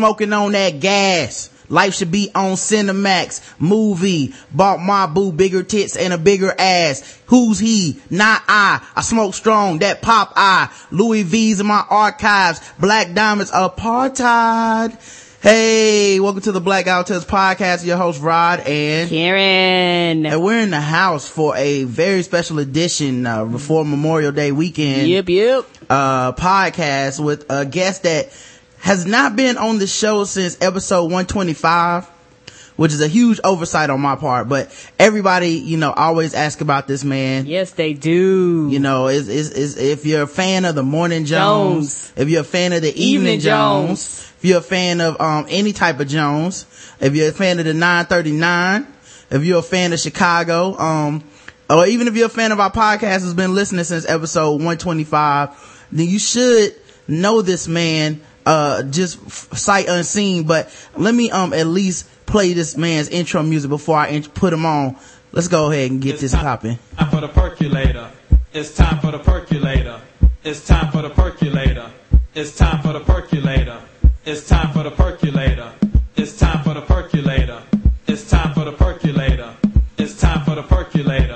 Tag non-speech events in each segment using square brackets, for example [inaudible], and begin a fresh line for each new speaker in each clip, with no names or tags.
smoking on that gas. Life should be on Cinemax. Movie. Bought my boo bigger tits and a bigger ass. Who's he? Not I. I smoke strong. That pop I. Louis V's in my archives. Black diamonds apartheid. Hey, welcome to the Black Who podcast. Your host Rod and
Karen.
and we're in the house for a very special edition uh, before Memorial Day weekend
Yep, yep.
uh, podcast with a guest that has not been on the show since episode 125, which is a huge oversight on my part, but everybody, you know, always ask about this man.
Yes, they do.
You know, is, is, is, if you're a fan of the Morning Jones,
Jones.
if you're a fan of the Evening,
Evening
Jones,
Jones.
if you're a fan of, um, any type of Jones, if you're a fan of the 939, if you're a fan of Chicago, um, or even if you're a fan of our podcast has been listening since episode 125, then you should know this man, uh, just sight unseen. But let me, um, at least play this man's intro music before I int- put him on. Let's go ahead and get
It's
this
time-
popping.
Time for the percolator. It's time for the percolator. It's time for the percolator. It's time for the percolator. It's time for the percolator. It's time for the percolator. It's time for the percolator. It's time for the percolator.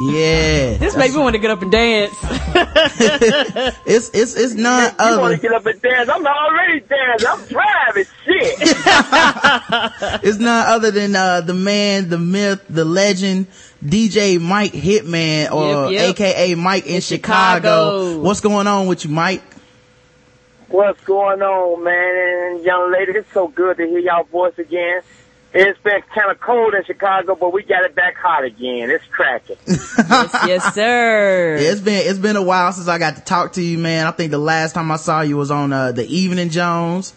Yeah.
This made me want to get up and dance. [laughs]
It's it's it's none
You want to get up and dance? I'm already dancing. I'm driving. Shit. [laughs]
It's not other than uh the man, the myth, the legend, DJ Mike Hitman, or
Yep, yep.
AKA Mike in, Chicago.
Chicago.
What's going on with you, Mike?
What's going on, man? And young lady, it's so good to hear y'all voice again. It's been kind of cold in Chicago, but we got it back hot again. It's cracking. [laughs]
yes, yes, sir.
Yeah, it's been it's been a while since I got to talk to you, man. I think the last time I saw you was on uh the Evening Jones.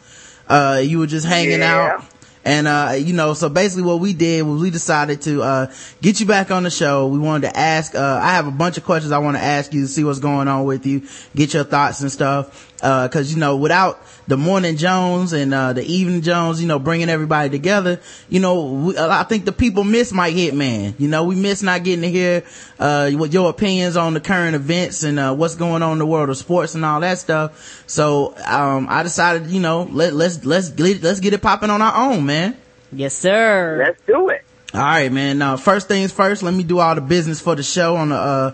Uh you were just hanging
Yeah.
out. And uh, you know, so basically what we did was we decided to uh get you back on the show. We wanted to ask uh I have a bunch of questions I want to ask you to see what's going on with you, get your thoughts and stuff. Uh, cause you know, without the morning Jones and, uh, the evening Jones, you know, bringing everybody together, you know, we, I think the people miss Mike Hitman. You know, we miss not getting to hear, uh, what your opinions on the current events and, uh, what's going on in the world of sports and all that stuff. So, um, I decided, you know, let, let's, let's, get- let's get it popping on our own, man.
Yes, sir.
Let's do it.
All right, man. Now, first things first, let me do all the business for the show on the, uh,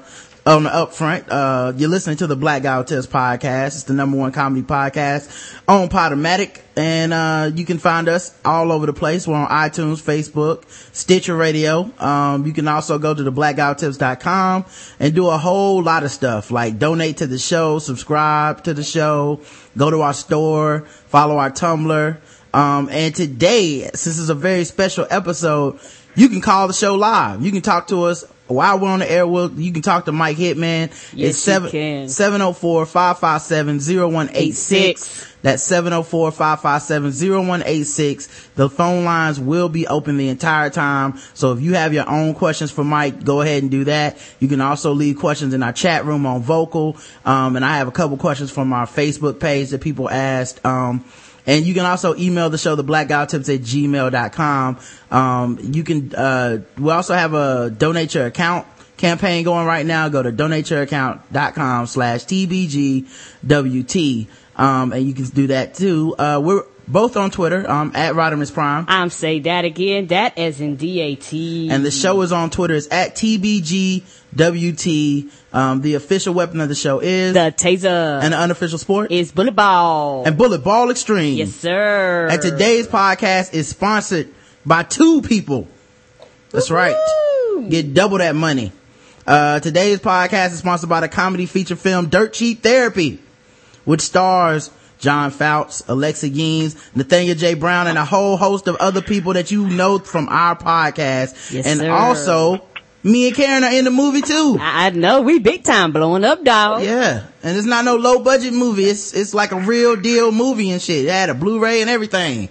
on the upfront. Uh, you're listening to the Black Guy Tips podcast. It's the number one comedy podcast on Podomatic. And, uh, you can find us all over the place. We're on iTunes, Facebook, Stitcher Radio. Um, you can also go to the blackguywhotips.com and do a whole lot of stuff like donate to the show, subscribe to the show, go to our store, follow our Tumblr. Um, and today, since it's a very special episode, you can call the show live. You can talk to us while we're on the air. We'll, you can talk to Mike Hitman.
Yes,
it's seven, 704-557-0186. That's 704-557-0186. The phone lines will be open the entire time. So if you have your own questions for Mike, go ahead and do that. You can also leave questions in our chat room on vocal. Um, and I have a couple questions from our Facebook page that people asked. Um, and you can also email the show, the black guy tips at gmail.com. Um, you can, uh, we also have a donate your account campaign going right now. Go to donateyouraccount.com slash TBGWT. Um, and you can do that too. Uh, we're both on Twitter, um, at Rodimus Prime.
I'm say that again. That as in D-A-T.
And the show is on Twitter. It's at TBGWT. Um, the official weapon of the show is
the taser
and the unofficial sport
is bullet ball.
and bullet ball extreme.
yes, sir.
And today's podcast is sponsored by two people. That's right. Get double that money. Uh, today's podcast is sponsored by the comedy feature film Dirt Cheap Therapy, which stars John Fouts, Alexa Yeens, Nathaniel J. Brown, and a whole host of other people that you know from our podcast.
Yes,
and
sir.
also, me and Karen are in the movie too.
I I know we big time blowing up, dog.
Yeah. And it's not no low budget movie. It's, it's like a real deal movie and shit. It had a Blu-ray and everything.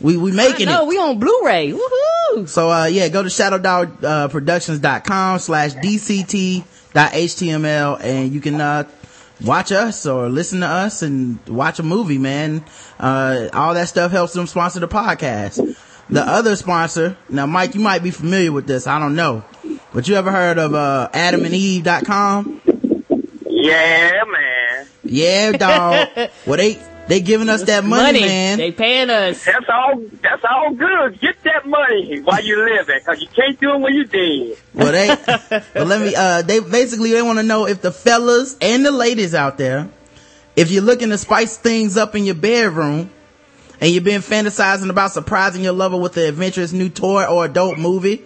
We, we making
No,
it.
we on Blu-ray. Woohoo!
So, uh, yeah, go to shadowdogproductions.com slash dct.html and you can, uh, watch us or listen to us and watch a movie, man. Uh, all that stuff helps them sponsor the podcast. The other sponsor, now Mike, you might be familiar with this. I don't know. But you ever heard of, uh, adamandeve.com?
Yeah, man.
Yeah, dog. [laughs] well, they, they giving us that money, man.
They paying us.
That's all. That's all good. Get that money while you're living, cause you can't do it when you dead.
Well, they, [laughs] well, let me, uh, they basically, they want to know if the fellas and the ladies out there, if you're looking to spice things up in your bedroom and you've been fantasizing about surprising your lover with an adventurous new toy or adult movie,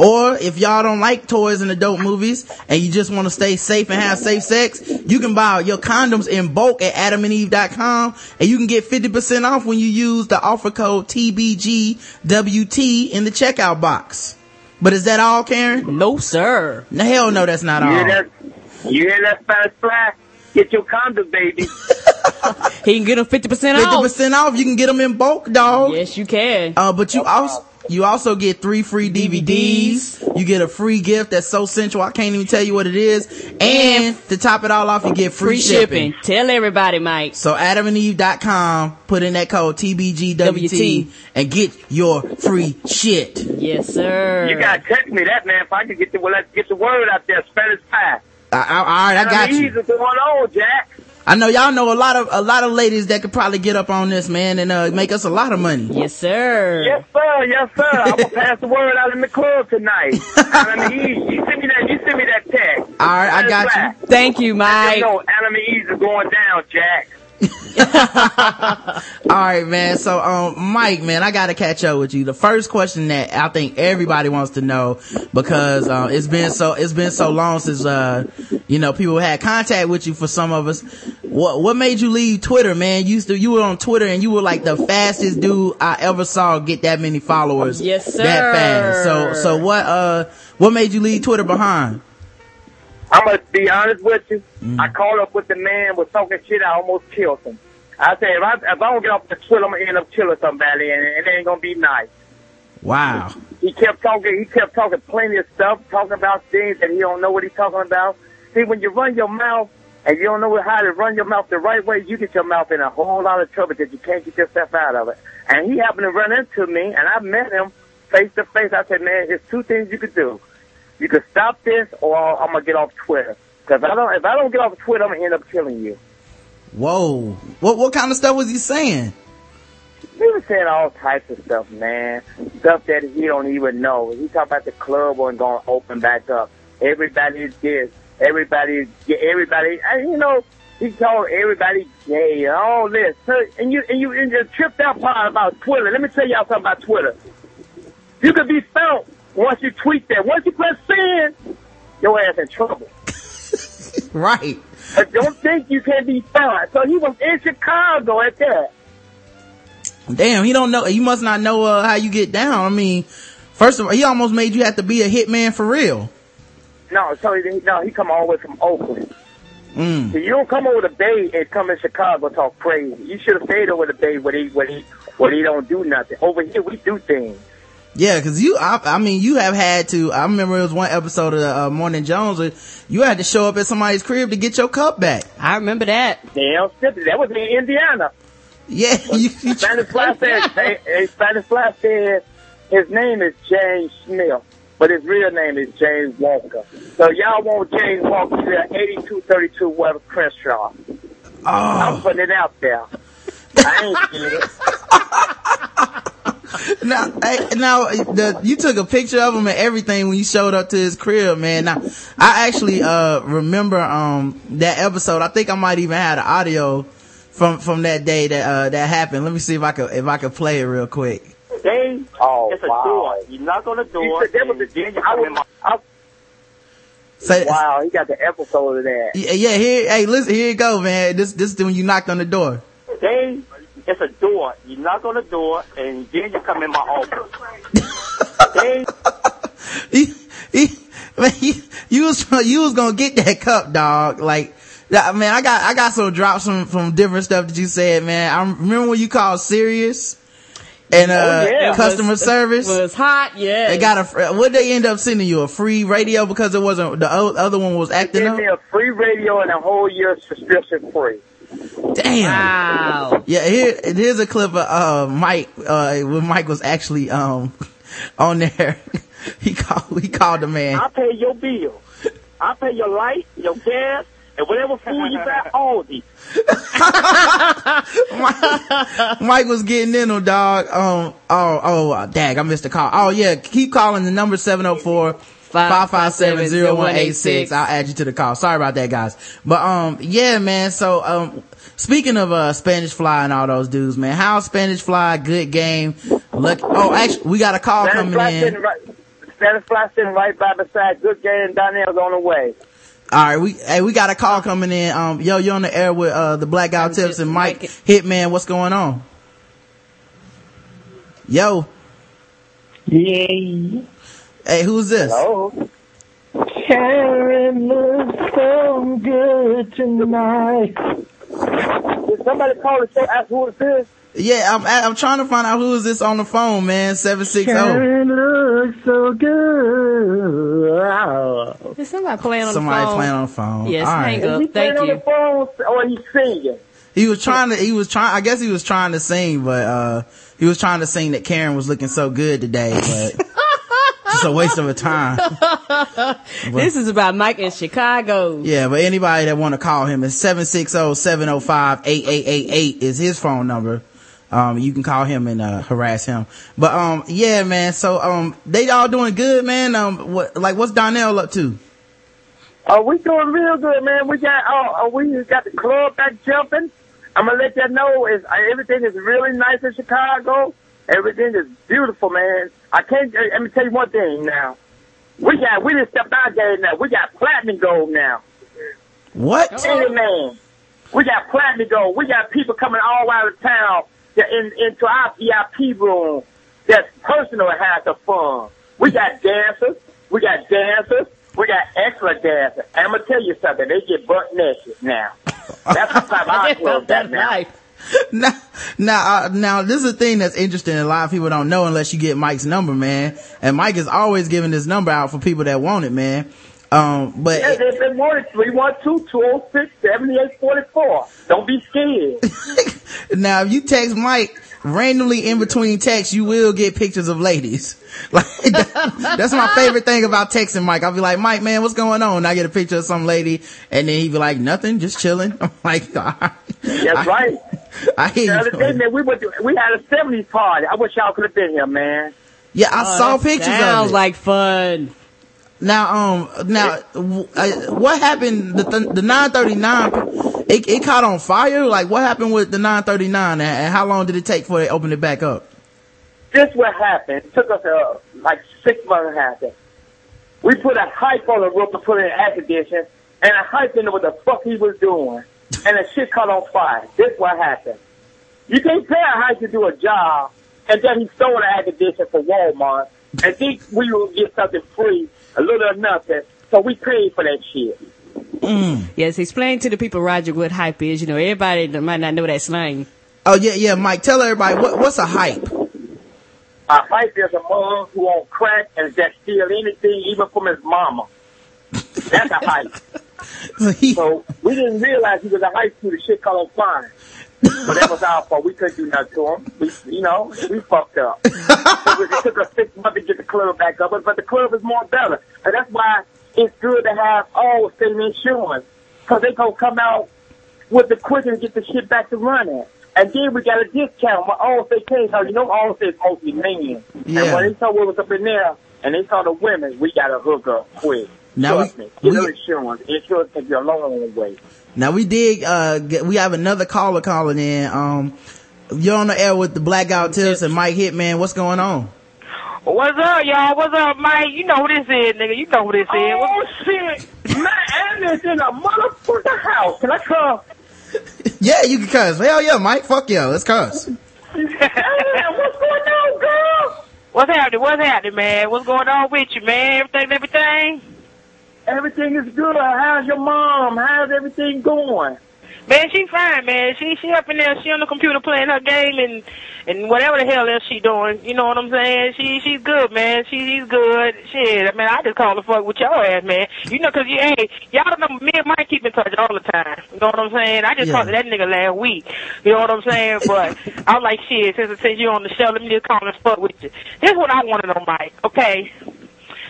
or if y'all don't like toys and adult movies and you just want to stay safe and have safe sex, you can buy your condoms in bulk at adamandeve.com and you can get 50% off when you use the offer code TBGWT in the checkout box. But is that all, Karen?
No, sir.
No, hell no, that's not
You hear
all.
that? You hear that Spanish fly? Get your condom, baby. [laughs]
He can get them 50% off.
50% off, you can get them in bulk, dog.
Yes, you can.
Uh, but you also, you also get three free DVDs. You get a free gift that's so sensual, I can't even tell you what it is. And to top it all off, you get free,
Free shipping. Tell everybody, Mike.
So adamandeve.com, put in that code TBGWT
WT.
and get your free shit.
Yes, sir.
You gotta text me that, man. If I can get the well, let's get the word out there. Spanish pie.
I, I, all right, I got you.
What's going on, Jack?
I know y'all know a lot of, a lot of ladies that could probably get up on this, man, and, uh, make us a lot of money.
Yes, sir.
Yes, sir. Yes, sir. I'm gonna [laughs] pass the word out in the club tonight. Anime Ease, you send me that. You send me that text.
All right, I got you.
Thank you,
I
Mike.
know Anime Ease is going down, Jack. [laughs]
All right, man. So, um, Mike, man, I gotta catch up with you. The first question that I think everybody wants to know because, uh, it's been so, it's been so long since, uh, you know, people had contact with you for some of us. What, what made you leave Twitter, man? You used to, you were on Twitter and you were like the fastest dude I ever saw get that many followers.
Yes, sir.
That fast. So, so what, uh, what made you leave Twitter behind?
I'm gonna be honest with you.
Mm.
I called up with the man was talking shit. I almost killed him. I said if I if I don't get off the Twitter, I'm gonna end up killing somebody, and it ain't gonna be nice.
Wow.
He kept talking. He kept talking plenty of stuff, talking about things that he don't know what he's talking about. See, when you run your mouth and you don't know how to run your mouth the right way, you get your mouth in a whole lot of trouble that you can't get yourself out of it. And he happened to run into me, and I met him face to face. I said, man, there's two things you could do. You could stop this, or I'm gonna get off Twitter. Because I don't, if I don't get off Twitter, I'm gonna end up killing you.
Whoa. What, what kind of stuff was he saying?
He was saying all types of stuff, man. Stuff that he don't even know. He talked about the club wasn't to open back up. Everybody is this. Everybody is everybody. And, you know, he told everybody gay and all this. And you and you and you tripped out part about Twitter. Let me tell y'all something about Twitter. You could be found once you tweet that. Once you press send, your ass in trouble. [laughs]
Right.
I don't think you can be found. So he was in Chicago at that.
Damn, he don't know, he must not know, uh, how you get down. I mean, first of all, he almost made you have to be a hitman for real.
No, so he, no, he come all the way from Oakland.
Mm.
So you don't come over the Bay and come in Chicago talk crazy. You should have stayed over the Bay where he where he where he don't do nothing. Over here we do things.
Yeah, cause you, I, I mean, you have had to, I remember it was one episode of uh, Morning Jones where you had to show up at somebody's crib to get your cup back.
I remember that.
Damn, that was in Indiana.
Yeah, [laughs] you, you
Spanish [laughs] Fly said, hey, hey, Spanish Fly said his name is James Smith, but his real name is James Walker. So y'all want James Walker to 8232 West Crenshaw. I'm
oh,
putting it out there. I ain't seen it. [laughs]
now, hey, now, the, you took a picture of him and everything when you showed up to his crib, man. Now, I actually, uh, remember, um, that episode. I think I might even have the audio from, from that day that, uh, that happened. Let me see if I could, if I could play it real quick.
They,
Oh,
it's a
wow.
door. You knock on the door.
said that was the-
then you come in my- I-
Say,
wow, he got the episode of that.
yeah, yeah, here, hey, listen, here you go, man. This, this is when you knocked on the door.
They, it's a door. You knock on the door, and then you come in my office. they, [laughs]
he, he, man, you, you was, you was gonna get that cup, dog. Like, that- man, I got, I got some drops from, from different stuff that you said, man. I remember when you called Sirius and, uh,
yeah.
customer
Was-
service.
was hot, yeah.
They got a, what they end up sending you? A free radio because it wasn't, the other one was acting
give
up?
me a free radio and a whole year subscription free.
Damn.
Wow.
Yeah, here, here's a clip of, uh, Mike, uh, when Mike was actually, um, [laughs] on there. [laughs] he called, he called the man.
I pay your bill. I pay your light, your gas, and whatever food you buy, [laughs] all these.
Mike was getting in on dog. Um, oh, oh, uh, dag, I missed the call. Oh yeah, keep calling the number 704 557 0186. I'll add you to the call. Sorry about that, guys. But, um, yeah, man. So, um, speaking of, uh, Spanish Fly and all those dudes, man, how Spanish Fly? Good game. Look, oh, actually, we got a call
Spanish
coming
fly
in.
sitting right, Spanish fly sitting right by beside Good Game and Donnell's on the way.
All right, we hey, we got a call coming in. Um, yo, you're on the air with uh the Black Guy Tips and Mike Hitman. What's going on? Yo,
Yeah.
hey, who's this?
Oh,
Karen looks so good tonight.
Did somebody call the show? Ask who is this?
Yeah, I'm I'm trying to find out who is this on the phone, man. Seven six oh. zero.
Karen looks so good.
Is somebody playing on
Somebody
the phone?
playing on the phone.
Yes,
All
hang
right.
up.
He
Thank
playing on
you.
the phone or he singing?
He was trying to. He was trying. I guess he was trying to sing, but uh, he was trying to sing that Karen was looking so good today, but just a waste of a time. [laughs]
This is about Mike in Chicago.
Yeah, but anybody that want to call him is 760-705-8888 is his phone number. Um, you can call him and, uh, harass him. But, um, yeah, man. So, um, they all doing good, man. Um, what, like, what's Donnell up to?
Oh, we doing real good, man. We got oh, oh we got the club back jumping. I'm gonna let you know is uh, everything is really nice in Chicago. Everything is beautiful, man. I can't. uh, Let me tell you one thing now. We got we didn't step our game now. We got platinum gold now.
What?
Hey, man. We got platinum gold. We got people coming all out of town to, in, into our VIP room. That's personal and have the fun. We got dancers. We got dancers. We got excellent dancers. And I'm gonna tell you something. They get butt naked now. That's the type of [laughs] our club
That's
that now.
right. [laughs]
now, now, uh, now, this is a thing that's interesting. A lot of people don't know unless you get Mike's number, man. And Mike is always giving this number out for people that want it, man. Um, but
Yeah, they, they wanted 312 206 7844. Don't be scared. [laughs]
now if you text Mike randomly in between texts, you will get pictures of ladies. [laughs] Like that- that's my favorite thing about texting Mike. I'll be like, Mike, man, what's going on? And I get a picture of some lady, and then he'd be like, nothing, just chilling. [laughs] I'm like, all right.
That's right.
I hear
The other day, man, we went to, we had a 70s party. I wish y'all could have been here, man.
Yeah, I
Oh,
saw
that
pictures of
Sounds
it.
like fun.
Now, um, now, what happened? The th- the 939, it, it caught on fire. Like, what happened with the 939, and, and how long did it take before they opened it back up?
This what happened. It took us uh, like six months to happen. We put a hype on the roof to put in air conditioning, and a hype know what the fuck he was doing. And the shit caught on fire. This what happened. You can't pay a hype to do a job, and then he stole the air for Walmart, and think we will get something free, a little or nothing. So we paid for that shit. Mm.
Yes, explain to the people, Roger, what hype is. You know, everybody might not know that slang.
Oh yeah, yeah, Mike, tell everybody what what's a hype.
A hype is a mug who on crack and that steal anything, even from his mama. That's a hype. [laughs]
He-
So we didn't realize he was a high school. The shit caught on But that was our fault. We couldn't do nothing to him. We, you know, we fucked up. [laughs] it, took us six months to get the club back up, but, but the club is more better. And that's why it's good to have Allstate insurance. Cause they gonna come out with the quick and get the shit back to running. And then we got a discount with Allstate came. So you know Allstate's mostly men.
Yeah.
And when they saw what was up in there and they saw the women, we got to hook up quick.
Now
Trust
we-
me. Get
we-
insurance. Insurance can be a long way.
Now we did, uh, get, we have another caller calling in. Um, you're on the air with the Blackout Tips and Mike Hitman. What's going on?
What's up, y'all? What's up, Mike? You know who this is, nigga. You know who this is.
Oh shit! My Anna's in a motherfucking house. Can I come?
Yeah, you can cuss. Hell yeah, Mike. Fuck yeah, let's cuss.
Anna, what's going on, girl?
What's happening? What's happening, man? What's going on with you, man? Everything, everything?
Everything is good. How's your mom? How's everything going?
Man, she fine, man. She she up in there. She on the computer playing her game and and whatever the hell else she doing. You know what I'm saying? She she's good, man. She, she's good. Shit, I mean, I just call the fuck with your ass, man. You know, 'cause you hey, y'all don't know me and Mike keep in touch all the time. You know what I'm saying? I just
Yeah.
talked to that nigga last week. You know what I'm saying? But I'm like, shit, since since you on the show, let me just call and fuck with you. This is what I want to know, Mike. Okay.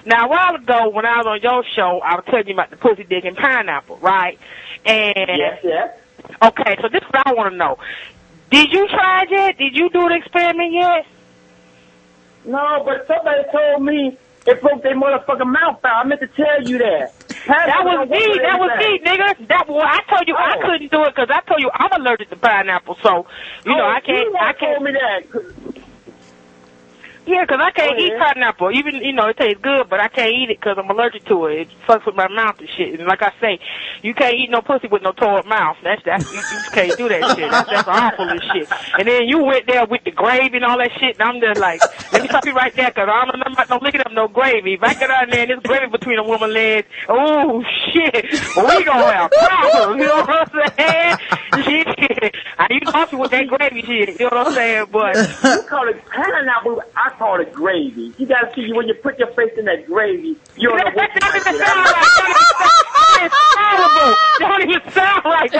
Now, a while ago, when I was on your show, I was telling you about the pussy and pineapple, right? And
Yes, yes.
Okay, so this is what I want to know. Did you try it yet? Did you do the experiment yet?
No, but somebody told me it broke their motherfucking mouth out. I meant to tell you that.
That was me. That was me, nigga. That well, I told you I
Oh.
couldn't do it because I told you I'm allergic to pineapple. So you oh, know
Oh,
I can't.
You
I
told
can't.
me that.
Yeah, 'cause I can't
Go
eat
ahead.
pineapple. Even you know it tastes good, but I can't eat it 'cause I'm allergic to it. It fucks with my mouth and shit. And like I say, you can't eat no pussy with no torn mouth. That's that's you, you can't do that shit. That's, that's awful and shit. And then you went there with the gravy and all that shit, and I'm just like, let me stop you right there 'cause I don't know about no licking up no gravy. If I get out there and there's gravy between a woman's legs, oh shit, we gonna have problems. You know what I'm saying? Shit, I need coffee with that gravy shit. You know what I'm saying? But [laughs]
You call it pineapple. I call it gravy. You gotta see when you put your face in that gravy. You don't know what you [laughs]
don't even sound right. It's horrible. Don't even sound right.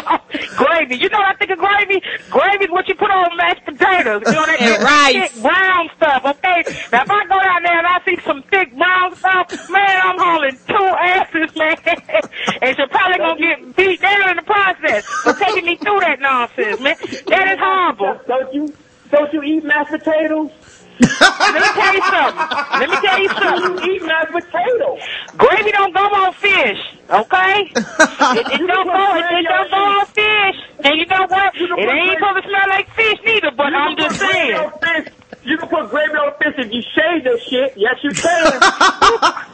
Gravy. You know what I think of gravy? Gravy is what you put on mashed potatoes. You know that [laughs]
And
thick,
rice.
thick brown stuff, okay? Now if I go down there and I see some thick brown stuff, man, I'm hauling two asses, [laughs] man. and she's probably gonna get beat down in the process for taking me through that nonsense, man. That is horrible.
Don't you? Don't you eat mashed potatoes?
Let me tell you something. Let me tell you something.
Eat mashed potatoes.
Gravy don't go on fish, okay? It, it don't go. It, it don't go on fish. And you know what? It ain't supposed to smell like fish neither. But I'm just
can put gravy
saying.
You can put gravy on fish if you shave this shit. Yes, you can.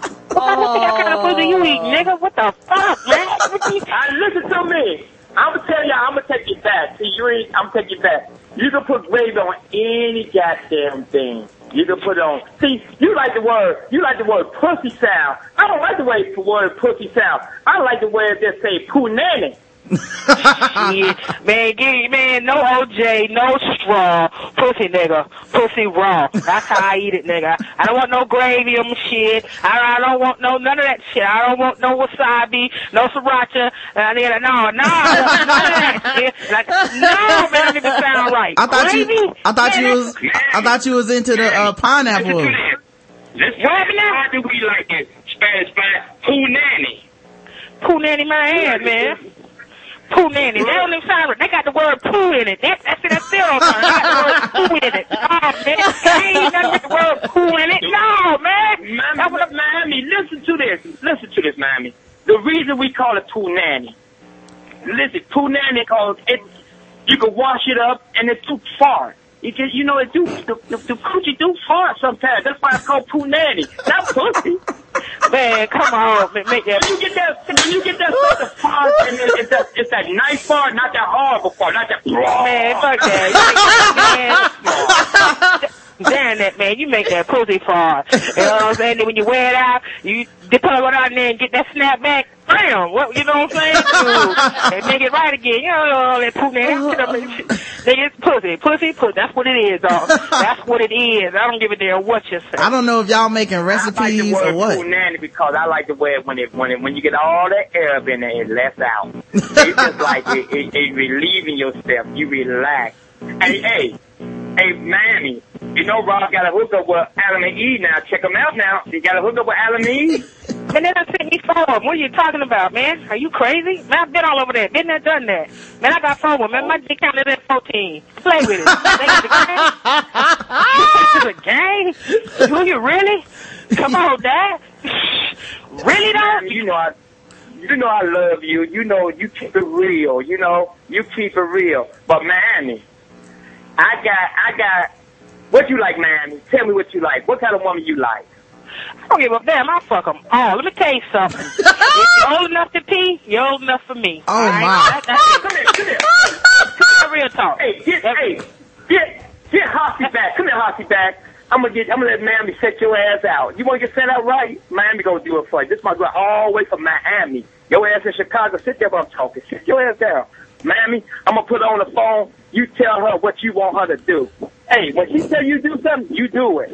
[laughs]
What kind of pussy you eat, nigga? What the fuck, man? [laughs]
I listen to me. I'm gonna tell you. I'm gonna take it back. See, you ain't. I'm take you back. You can put gravy on any goddamn thing. You can put it on. See, you like the word. You like the word pussy sound. I don't like the way the word pussy sound. I like the way they say poo nanny.
Shit. Man, give me, man, no OJ, no straw. Pussy nigga. Pussy raw. That's how I eat it, nigga. I don't want no gravy on my shit. I, I don't want no, none of that shit. I don't want no wasabi, no sriracha. Uh, nigga, no, no, I want none of that shit. Like, no, man, that nigga sound right.
I thought
gravy?
you, I thought
Man,
you was, I thought you was into the uh, pineapple.
Listen to this. Listen,
What happened now?
how do we like it? Spanish fly, poo nanny.
Poo nanny my head, man. Poo nanny. They don't even sound right. They got the word poo in it. That, that's it. That's still on there. They got the word poo in it. Oh, man. Ain't nothing with the word poo in it. No, man. That's what
Miami, Miami, listen to this. Listen to this, Miami. The reason we call it poo nanny. Listen, poo nanny because it, you can wash it up and it's too far. You can, you know, it do, the, the, the coochie do far sometimes. That's why it's called poo nanny. Not pussy.
Man, come on. Man, make that.
When you get that, when you get that stuff that far, and it- it's that, it's that nice far, not that horrible far, not that.
Man, fuck that. You man, [laughs] Damn that, man. You make that pussy far. You know what I'm saying? Then when you wear it out, you dip it out there and get that snap back. Bam! What, you know what I'm saying? [laughs] And make it right again. You know, all that poo, man. Shit up and shit. Nigga, it's pussy. Pussy, pussy. That's what it is, dog. That's what it is. I don't give a damn what you say.
I don't know if y'all making
I like the
recipes
word
or what.
poo nanny because I like the way it when it when it when you get all that air up in there, it lets out. It's just like it, it, it relieving yourself. You relax. Hey, hey, hey, Mammy. You know Rod got a hookup with Adam and Eve now. Check him out now. He got a hookup with Adam and Eve.
Man, they done sent me forward. What are you talking about, man? Are you crazy? Man, I've been all over that. Been there, done that. Man, I got forward. Man, my dick counted at 14. Play with it. Think it's a game? You think it's a game? Do you really? Come on, Dad. [laughs] Really, though?
Mammy, you know I, you know I love you. You know you keep it real. You know you keep it real. But Mammy, I got, I got. What you like, Mammy? Tell me what you like. What kind of woman you like?
I don't give a damn. I'll fuck them all. Let me tell you something. [laughs] if you're old enough to pee, you're old enough for me.
Oh,
all right?
my.
That, that's it.
Come here, come here.
Real talk.
Hey, get,
That's
hey, get, get Hossy back. Come here, Hossy back. I'm gonna get, I'm gonna let Miami set your ass out. You wanna get set out right? Miami gonna do it for you. This my girl all the way from Miami. Your ass in Chicago. Sit there while I'm talking. Sit your ass down. Miami, I'm gonna put her on the phone. You tell her what you want her to do. Hey, when she tell you do something, you do it.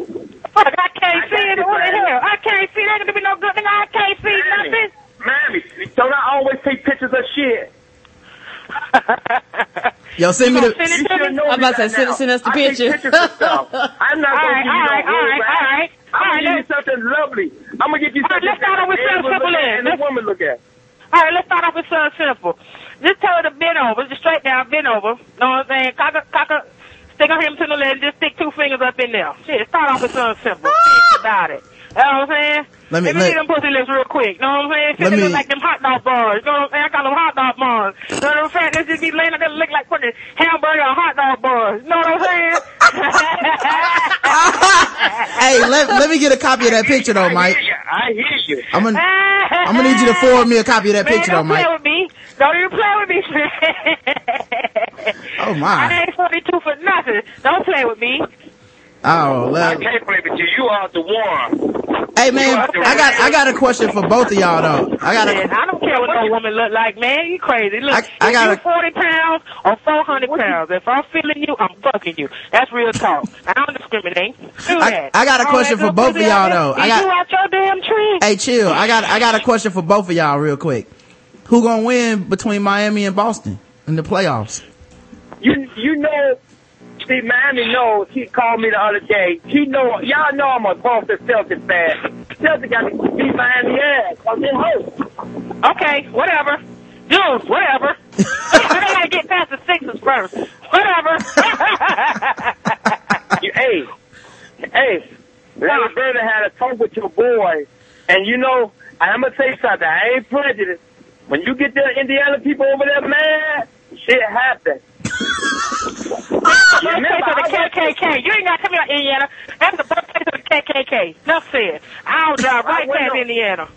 Fuck, I can't
I
see
got
it. What the hell? I can't see. That gonna be no good. Nigga, I can't see nothing.
Miami, don't I always take pictures of shit? [laughs]
Yo, send me the,
gonna send
You
to me?
know
I'm about to send- send us the
I
picture.
pictures. I'm not
All
gonna
right,
give you
all
no
right, all
rude
right,
rap.
all right.
I'm
All
gonna give you something lovely. I'm gonna give you
All right,
something
let's start off with
man
something simple
at
then.
and a woman look at.
All right, let's start off with something simple. Just tell her to bend over, just straight down, bend over. Know what I'm saying? Cock a, cock a, stick her him to the left, just stick two fingers up in there. Shit, start off with something simple. Ah! Think about it. You know what I'm saying?
Let me-
Let me see them pussy lips real quick. You Know what I'm saying? Shit, they look like them hot dog bars. You know what I'm saying? I call them hot dog bars. You know what I'm saying? They just be laying there look like fucking hamburger or hot dog bars. You know what I'm saying? [laughs]
hey, let, let me get a copy of that picture though, Mike.
I hear you. I hear you.
I'm gonna, I'm gonna need you to forward me a copy of that
Man,
picture though, Mike.
don't play with me. Don't even play with me.
Oh [laughs]
I
my.
ain't 42 for nothing. Don't play with me.
Oh,
I can't play with you. You are the one.
Hey man, I got, I got a question for both of y'all though. I got
Man,
a,
I don't care what no woman look like, man. You crazy. Look,
I- I
if
gotta-
you're 40 pounds or 400 pounds, if I'm feeling you, I'm fucking you. That's real talk. I don't discriminate. Do
I-
that.
I got a question for both of y'all, though. I got-
you out your damn tree.
hey chill. I got, I got a question for both of y'all real quick. Who gonna win between Miami and Boston in the playoffs?
You you know, see, Miami knows. He called me the other day. He know, y'all know I'm a Boston Celtics fan. Celtics got to beat Miami ass. I'm in hope.
Okay, whatever. Dude, whatever. I gotta get past the Sixers first. Whatever. [laughs]
You, hey, hey, Larry Bird had a talk with your boy, and you know, I'm gonna say something. I ain't prejudiced. When you get the Indiana people over there mad, shit happens. [laughs]
birthplace of the KKK. You ain't got to tell me about Indiana. That's the birthplace of the KKK. Enough said. I'll [laughs] drive right past Indiana.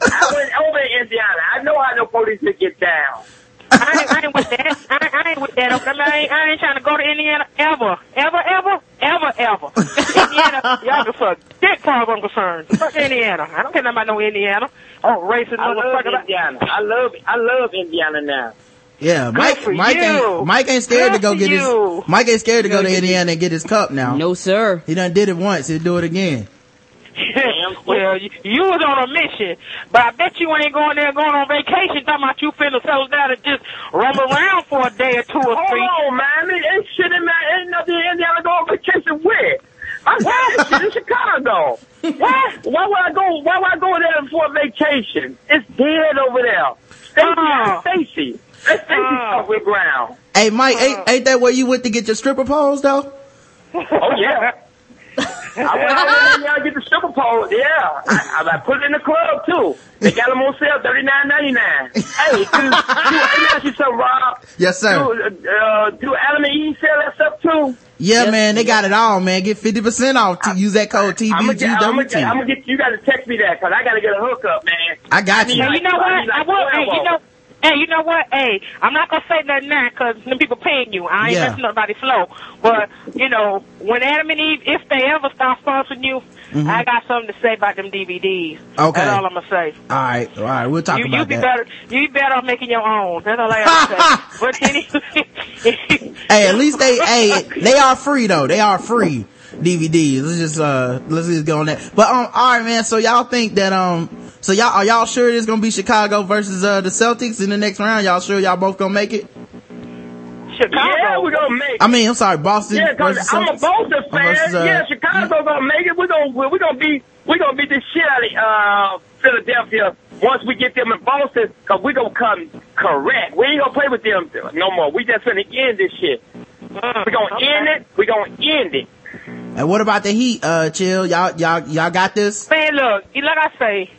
I went over to Indiana. I know how the police would get down.
I ain't, I ain't with that. I, ain't- I ain't with that. I, mean, I, ain't, I ain't trying to go to Indiana ever. Ever, ever, ever, ever. Indiana, y'all can fuck dick far as I'm concerned. Fuck Indiana. I don't care nothing about no Indiana. Oh, racist
I love. Indiana. I love I love Indiana now.
Yeah, Mike. Mike
you.
ain't Mike ain't scared
Good
to go get
you.
his. Mike ain't scared to go
Go
to Indiana and get his cup now.
No, sir.
He done did it once. He'll do it again. [laughs]
well, you, you was on a mission, but I bet you ain't going there going on vacation talking about you finna settle down and just roam around for a day or two or
Hold
three.
on, man. Ain't, ain't shit in that. Ain't nothing in Indiana go on vacation with. I'm saying shit in Chicago. [laughs] Why? Why would I go? Why would I go there for a vacation? It's dead over there. Stacy,
Oh. Uh-uh.
Stacy. That's Stacy's
Oh.
ground.
Hey, Mike, ain't, ain't that where you went to get your stripper poles though?
Oh yeah. [laughs] I went out there and get the stripper pole. Yeah, I, I, I put it in the club too. They got them on sale, thirty nine ninety nine. Hey, do, do, let me ask you something, Rod.
Yes, sir.
Do, uh, do Adam and Eve sell that stuff too?
Yeah, man, they got it all, man. Get fifty percent off. To use that code
I'm gonna get, I'm gonna get, I'm gonna get you got to text me that because I got to get a hookup, man.
I got you.
Hey, you know what?
I need
I will. Hey, you know. Hey, you know what? Hey, I'm not gonna say nothing now because them people paying you. I ain't
Yeah.
messing nobody's flow. But you know, when Adam and Eve, if they ever start sponsoring you, mm-hmm. I got something to say about them DVDs.
Okay.
That's all I'm gonna say.
All right, all right, we'll talk
You, you
about
be
that.
better. You be better off making your own. That's all I have to say. [laughs] but anyway,
Hey, at least they, hey, they are free though. They are free DVDs. Let's just, uh, let's just go on that. But, um, alright man, so y'all think that, um, so y'all, are y'all sure it's gonna be Chicago versus, uh, the Celtics in the next round? Y'all sure y'all both gonna make it?
Chicago.
Yeah, we're gonna make.
I mean, I'm sorry, Boston
Yeah, cause
versus
I'm a Boston fan.
Versus, uh,
yeah, Chicago gonna make it. We're gonna we're gonna be we're gonna beat the shit out of uh, Philadelphia once we get them in Boston. Cause we gonna come correct. We ain't gonna play with them no more. We just gonna end this shit. we gonna end it. We gonna end it.
And what about the Heat, uh, chill? Y'all, y'all, y'all got this?
Man, look, like I say,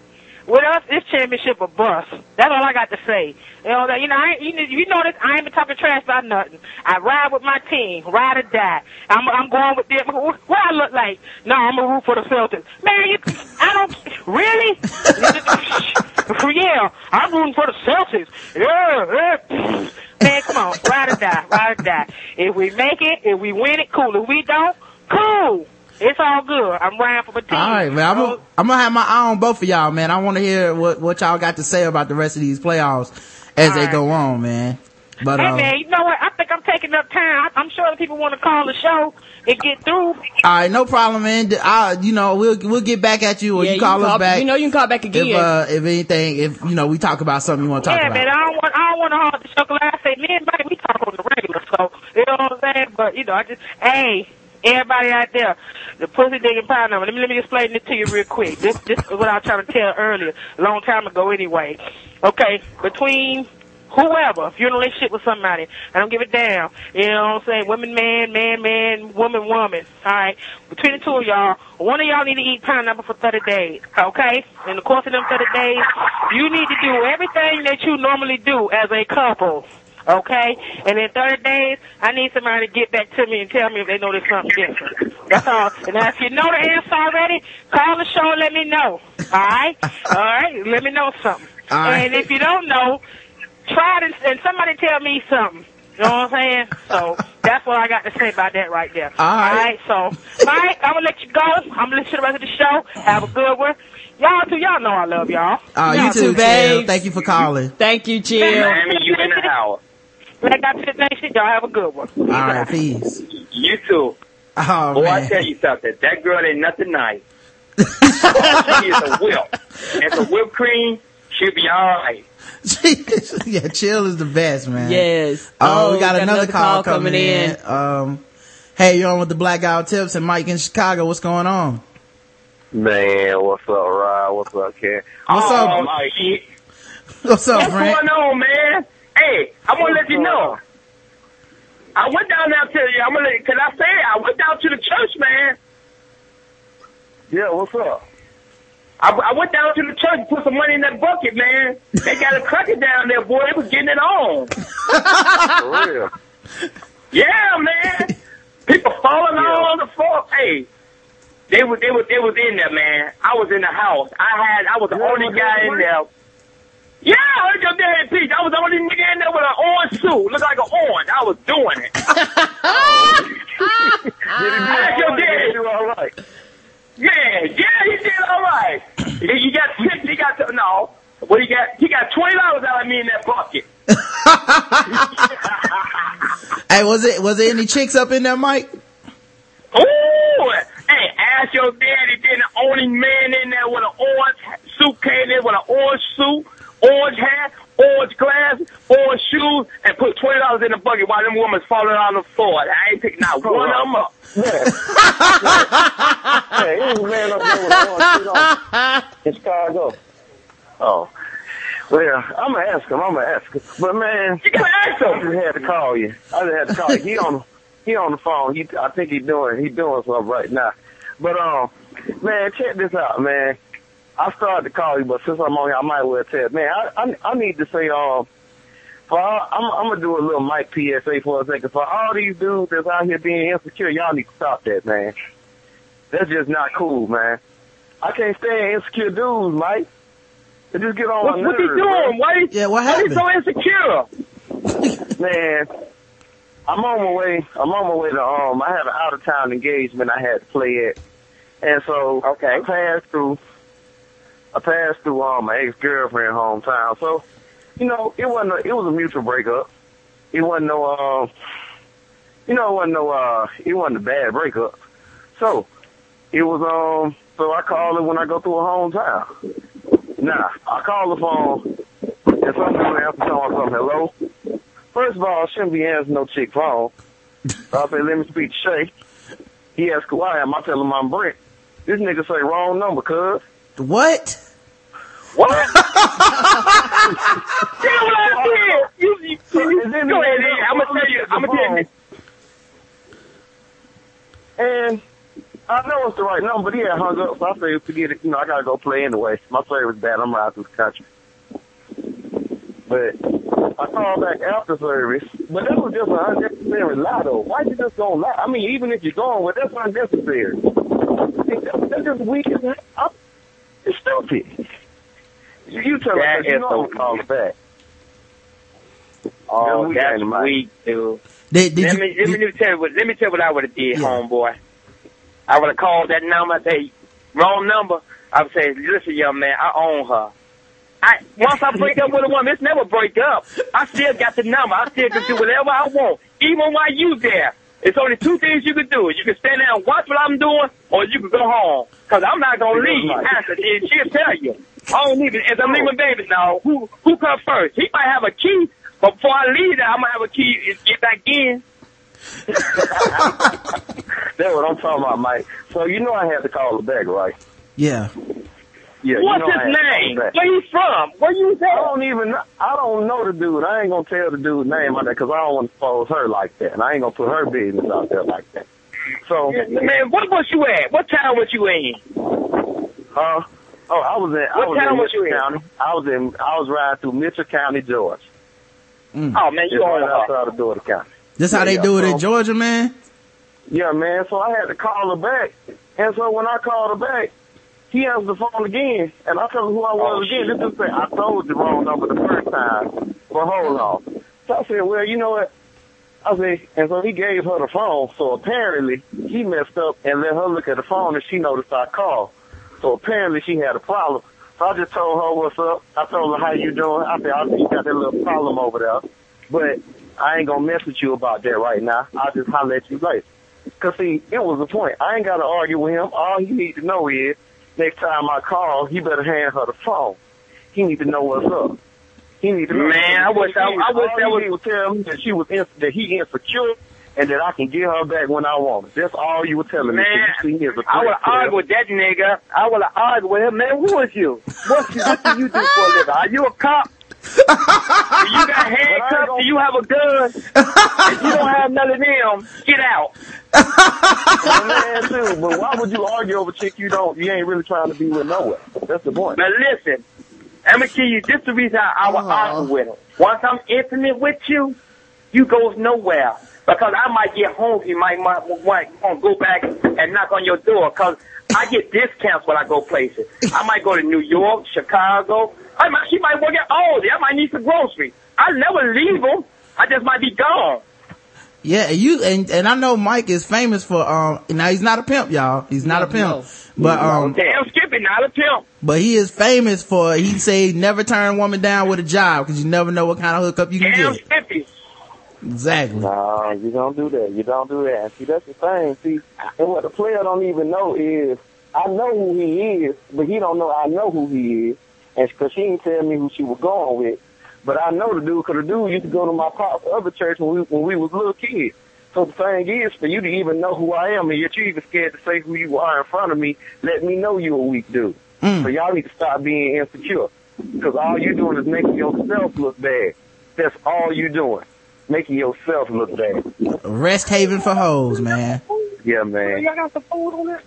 with us, it's championship or bust. That's all I got to say. You know, you know, I, you, know- you know this, I ain't been talking trash about nothing. I ride with my team, ride or die. I'm, I'm going with them. What I look like? No, I'm a root for the Celtics. Man, you, I don't, really? [laughs] yeah, I'm rooting for the Celtics. Yeah, yeah. Man, come on, ride or die, ride or die. If we make it, if we win it, cool. If we don't, cool. It's all good. I'm riding for my team.
All right, man. I'm gonna, I'm gonna have my eye on both of y'all, man. I want to hear what, what y'all got to say about the rest of these playoffs as
All
they
right.
go on, man. But,
Hey
um,
man, you know what? I think I'm taking up time. I- I'm sure the people want to call the show and get through.
all right, no problem, man. I, you know, we'll, we'll get back at you or
Yeah,
you call
can
us back.
You know, you can call back again.
if, uh, if anything, if, you know, we talk about something you want to talk about.
yeah,
about.
man. I don't want. I don't want to hog the show. 'cause Like I say, me and Mike, we talk on the regular. So you know what I'm saying? But you know, I just hey. Everybody out there, the pussy digging pie number. Let me let me explain this to you real quick. This this is what I was trying to tell earlier, a long time ago anyway. Okay, between whoever, if you're in a relationship with somebody, I don't give a damn. You know what I'm saying? Woman, man, man, man, woman, woman. All right. Between the two of y'all, one of y'all need to eat pineapple for 30 days. Okay? In the course of them 30 days, you need to do everything that you normally do as a couple. Okay? And in 30 days, I need somebody to get back to me and tell me if they know there's something different. That's all. And now if you know the answer already, call the show and let me know. Alright? Alright? Let me know something.
All right.
And if you don't know, try to, and somebody tell me something. You know what I'm saying? So that's what I got to say about that right there.
All right.
So, Mike, I'm gonna let you go. I'm gonna listen to the rest of the show. Have a good one. Y'all too. Y'all know I love y'all.
Uh, you
Y'all
too,
too,
Chill.
babes.
Thank you for calling.
Thank you, Jill.
Miami, you in the house.
Like I said, nation, y'all have a good one.
All right, peace.
You too.
Oh,
Boy, I tell you something. That girl ain't nothing nice. [laughs] she is a whip. And some whipped cream, she'll be all right. [laughs]
yeah, chill is the best, man.
Yes.
Oh, we got, another, call, coming, in. Um, hey, you're on with the Blackout Tips and Mike in Chicago. What's going on?
Man, what's up, Rod? What's up, Ken?
What's
oh,
up?
my shit.
What's up,
What's
Brent?
going on, man? Hey, I'm gonna let you know. I went down there to you. I'm gonna let, cause I say I went down to the church, man.
Yeah, what's up?
I, I went down to the church and put some money in that bucket, man. They got a cracker down there, boy. They was getting it on. [laughs]
For real?
Yeah, man. People falling all on the floor. Hey, they was they was they was in there, man. I was in the house. I had I was the
Yeah,
only guy in there. Yeah, I heard your dad Pete. I was the only nigga in there with an orange suit. Looked like an orange. I was doing it. [laughs]
Did he do
I heard your
all right? Did he
dad.
do all right?
Yeah, yeah, he did all right. He, he got tipped. He got to, no. What he got? He got twenty dollars out of me in that bucket. [laughs]
Hey, was it, was there any chicks up in there, Mike?
Ooh, hey, ask your daddy been the only man in there with an orange suit came in with an orange suit, orange hat, orange glasses, orange shoes, and put twenty dollars in the bucket while them women falling on the floor. I ain't picking not one of them up.
It was a man up there with orange on [laughs] in Chicago. Oh. Well, I'm gonna ask him. I'm gonna ask him. But man,
You gotta ask him.
I just had to call you. I just had to call you. He on he on the phone. He I think he doing he doing something right now. But um, man, check this out, man. I started to call you, but since I'm on here, I might as well tell. Man, I I, I need to say um. For all, I'm, I'm gonna do a little Mike PSA for a second. For all these dudes that's out here being insecure, y'all need to stop that, man. That's just not cool, man. I can't stand insecure dudes, Mike. They just get on
What,
my
what he
nerves,
doing?
man.
Why?
Yeah, what happened?
Why he so insecure? [laughs]
Man, I'm on my way. I'm on my way to um. I have an out of town engagement. I had to play at, and so
Okay.
I passed through. I passed through um my ex girlfriend hometown. So, you know, it wasn't. A, it was a mutual breakup. It wasn't no um. You know, it wasn't no uh. It wasn't a bad breakup. So, it was um. So I call it when I go through a hometown. Nah, I call the phone, and some dude answer telling something. Hello. First of all, I shouldn't be answering no chick phone. So I say, let me speak to Shay. He asks who I am. I tell him I'm Brent. This nigga say wrong number, cuz.
What?
What? [laughs] Tell what I did. You, you, you,
then
go
he
ahead,
hung
Ed.
up.
I'm gonna tell you. I'm gonna tell you.
And I know it's the right number, but he had hung up, so I said, forget it. You know, I gotta go play anyway. My play was bad. I'm riding through the country. But I called back after service, but that was just an unnecessary lie, though. Why you just gonna lie? I mean, even if you're going with, that's unnecessary. That- That's just weak as. I'm- It's stupid. You, you tell
That
her, you know
so
I'm gonna call her back.
Oh,
That's weak,
that's
ain't
weak, dude.
Did, did
let
you,
me let me,
did-
let me tell you what let me tell you what I would have did,
Yeah.
homeboy. I would have called that number, I say wrong number. I would say, listen, young man, I own her. I once I break up with a woman, it's never break up. I still got the number. I still can do whatever I want, even while you there. It's only two things you can do. You can stand there and watch what I'm doing, or you can go home. Cause I'm not gonna leave. After and she'll tell you. I don't leave it. As I'm leaving baby now, who who comes first? He might have a key, but before I leave there, I'm gonna have a key and get back in. [laughs]
That's what I'm talking about, Mike. So you know I had to call her back, right?
yeah.
Yeah.
What's
you know
his
had to call her
name? Where you from? Where you
I don't even. know- I don't know the dude. I ain't gonna tell the dude's name out there because I don't want to expose her like that, and I ain't gonna put her business out there like that. So,
Man, what was you at? What town was you in?
huh? Oh, I was in. I was
town
in
was you
Mitchell
in?
County. I was in. I was riding through Mitchell County, Georgia. Mm.
Oh man,
It's
you
right
on her.
outside of Douglas County.
This how they do it
so-
in Georgia, man?
Yeah, man. So I had to call her back, and so when I called her back, he answered the phone again, and I told him who I was
Oh,
again.
shit.
This is say I told the wrong number the first time, but hold on. So I said, well, you know what? I said, and so he gave her the phone. So apparently he messed up and let her look at the phone, and she noticed I called. So apparently she had a problem. So I just told her what's up. I told her how you doing. I said, I see you got that little problem over there, but I ain't gonna mess with you about that right now. I'll just holler at you later. Cause see, it was the point. I ain't gotta argue with him. All he need to know is next time I call, he better hand her the phone. He need to know what's up. He need to know.
Man, I wish I- I wish that
he
was-
to tell me that she was in, that he insecure and that I can get her back when I want her. That's all you were telling me. 'cause
Man,
you see, he is a
I would
threat
have
to
argued with that nigga. I would have argued with him. Man, who is you? What, you, what do you do for a living? Are you a cop? do you got handcuffs? Do you have a gun? if you don't have none of them, get out.
I'm man too, but why would you argue over a chick you don't, you ain't really trying to be with nowhere? That's the point.
But listen, I'm gonna tell you this the reason I, I would oh. argue with him. Once I'm intimate with you, you goes nowhere. Because I might get home, you might might, might want to go back and knock on your door. Cause I get discounts when I go places. I might go to New York, Chicago. I might, she might work at Aldi. I might need some groceries. I never leave them. I just might be gone.
Yeah, and you and and I know Mike is famous for um. Now he's not a pimp, y'all. He's not a pimp, but um,
Damn, Skippy, not a pimp.
but he is famous for he say never turn a woman down with a job because you never know what kind of hookup you can
Damn,
get.
Skippy.
Exactly.
Nah, you don't do that. You don't do that. See, that's the thing. See, and what the player don't even know is, I know who he is, but he don't know I know who he is, and because she ain't tell me who she was going with. But I know the dude, because the dude used to go to my pop's other church when we when we was little kids. So the thing is, for you to even know who I am, and yet you're even scared to say who you are in front of me, let me know you a weak dude. Mm. So y'all need to stop being insecure, because all you're doing is making yourself look bad. That's all you're doing, making yourself look bad.
Rest haven for hoes, man.
Yeah, man.
Y'all got some food on that?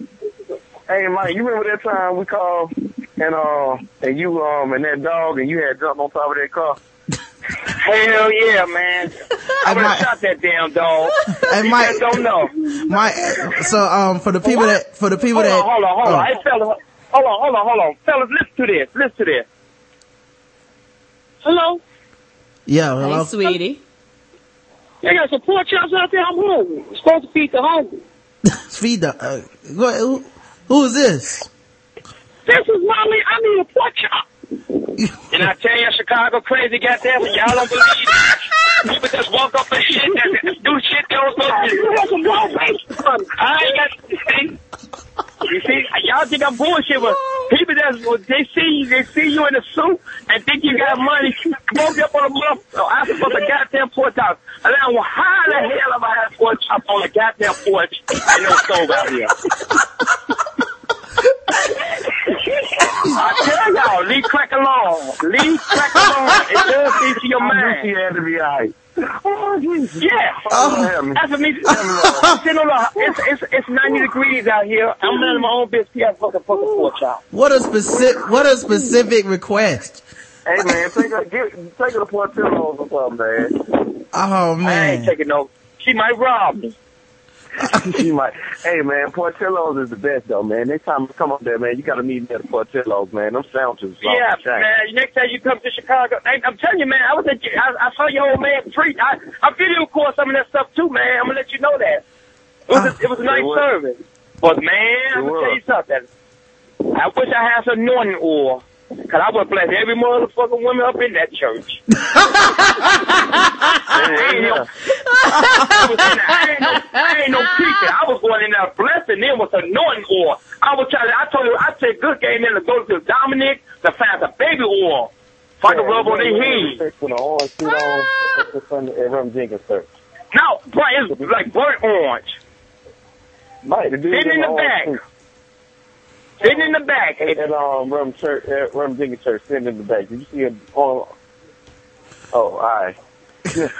Hey, Mike, you remember that time we called and uh and you um and that dog and you had jumped on top of that car? [laughs]
Hell yeah, man. I would have shot that damn dog.
And
you
Mike.
just don't know.
My so um for the people that for the people
hold
that
on, hold on, hold
oh.
on. Hey, fellas, hold on, hold on, hold on. Fellas, listen to this. Listen to this. Hello?
yeah hello
Hey, sweetie.
They got some pork chops out there. I'm hungry. I'm supposed to feed the hungry. [laughs]
feed the uh, who, who is this?
This is Molly. I need a pork chop. [laughs] and I tell you, Chicago crazy got goddamn, and y'all don't believe it. People just walk up and shit, and do shit goes on. You got some wrong face. I ain't got, you see, y'all think I'm bullshit, but people that they see you, they see you in a suit and think you got money, smoke you up on a muff, or ask for the goddamn porch chop. And then, well, how the hell am I have porch up on the goddamn porch and no so out here? [laughs] I tell y'all, leave crack alone. Leave crack alone. It does things to your mind.
She had to be
Yeah.
Oh.
That's what me. I'm sitting on the, it's, it's, it's 90 degrees out here. I'm running my own business. Yeah, fucking fucking pork chop.
What a specific what a specific request.
Hey man, take a get take her to Portillo's or something, man.
Oh
I ain't
man.
taking no. She might rob me. [laughs]
she might. Hey man, Portillo's is the best though, man. Next time you come up there, man, you gotta meet me at Portillo's, man. Them sandwiches. is off
Yeah,
the chain.
man. Next time you come to Chicago, hey, I'm telling you, man. I was at, I, I saw your old man preach. I, I video record some of that stuff too, man. I'm gonna let you know that. It was, a, it was a ah, nice
It was.
service. But man, I'm
It
gonna tell you something. I wish I had some anointing oil. Cause I would bless every motherfucking woman up in that church. I ain't no, I, was in there, I ain't no, I ain't no preacher. I was going in there blessing them with anointing oil. I was trying. I told you, I said good game in to go to Dominic to find the baby oil. If I can rub on their head.
With an orange suit on, that's the Sunday at Rum Jenkins church.
No, bro, it's like burnt orange.
Mike, the dude
Sitting in the back.
suit
Sitting in the back.
At, at um Rum Church, at Rum Jenkins church, sitting in the back. Did you see him on? Oh, all right. [laughs]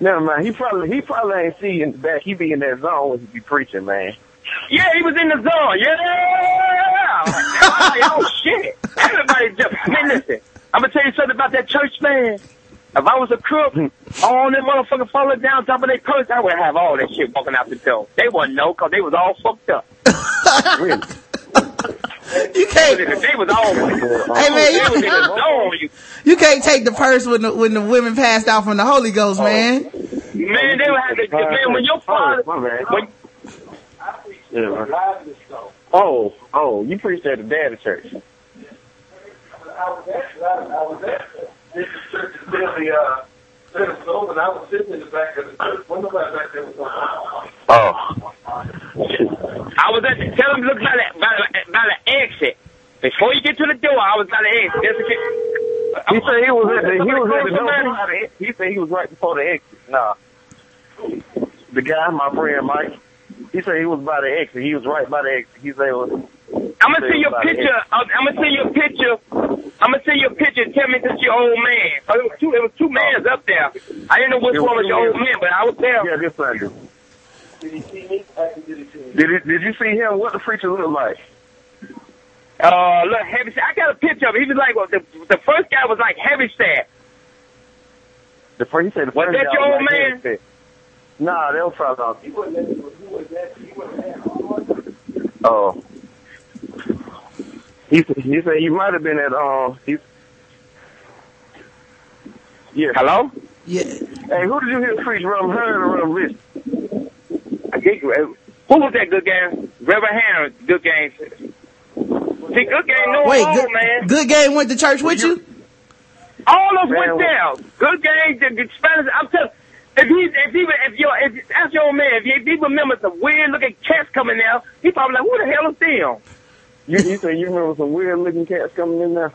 Never mind. He probably he probably ain't see in the back. He be in that zone when he be preaching, man.
Yeah, he was in the zone. Yeah. [laughs] Like, oh shit. Everybody just, man, listen. I'm gonna tell you something about that church, man. If I was a crook, all them motherfuckers falling down top of their purse, I would have all that shit walking out the door. They wouldn't know because they was all fucked up. [laughs]
really?
You can't
They was all,
Hey, man, you-
was in. You-
you can't take the purse when the when the women passed out from the Holy Ghost, man.
Man, they would have to, man, when your father,
Oh,
when,
Yeah, man. Oh, oh, you preached at the daddy church.
I was at, I was at this church is really, uh, Minnesota, and I was sitting in the back of the church. When nobody back there was going on.
Oh.
I was at the, tell him to look by the, by the, by the exit. Before you get to the door, I was by the exit. Just to get,
He said he was at the, he was at the door.
Somebody-
before the- He said he was right before the exit. Nah. The guy, my friend Mike, he said he was by the exit. He was right by the exit. He said was.
I'm gonna uh, see your picture. I'm gonna see your picture. I'm gonna see your picture. and Tell me this your old man. Oh, it was two. It was two mans up there. I didn't know which one was your old man, but I was there.
Yeah, this Sunday.
Did he see me? Did he see me?
Did it, Did you see him? What the preacher look like?
Uh, look, heavy. I got a picture of him. He was like, well, the the first guy was like heavy staff.
The first, he said the first Was
that
guy
your old
like
man?
that. Nah, that was probably
He wasn't at, he wasn't at, he wasn't at.
Oh. He said, he said he might have been at um. He's, yeah.
Hello.
Yeah.
Hey, who did you hear preach, Reverend Hearn or Reverend Rich?
I uh, who was that good game? Reverend Hannah, good game. See, good game, no
Wait,
home,
good,
man.
good game went to church with you?
All of us went there. Good game, the, the Spanish. I'm telling. If he, if he, if your, if ask your old man, if he, if he remembers some weird looking cats coming out, he probably like, who the hell is them?
You, you say you remember some weird looking cats coming in there?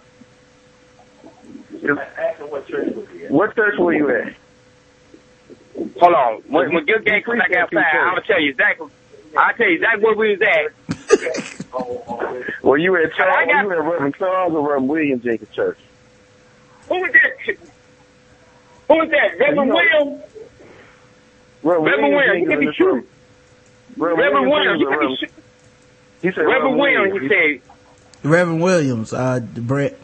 What church was he at?
What church were you at?
Hold on. When, when good game come back
Appreciate you,
outside. I'm gonna tell you exactly. I'll tell you exactly where we was at. [laughs]
Were you at Charles?
I got-
Were you at Reverend Charles or Reverend William Jenkins Church?
Who was that? Who was that? Reverend
know-
William? Reverend William, he
Jenkins
can be true.
Reverend
Reverend William, he
Jenkins
can be true.
He said
Reverend William, he said.
Reverend Williams, uh, Brett.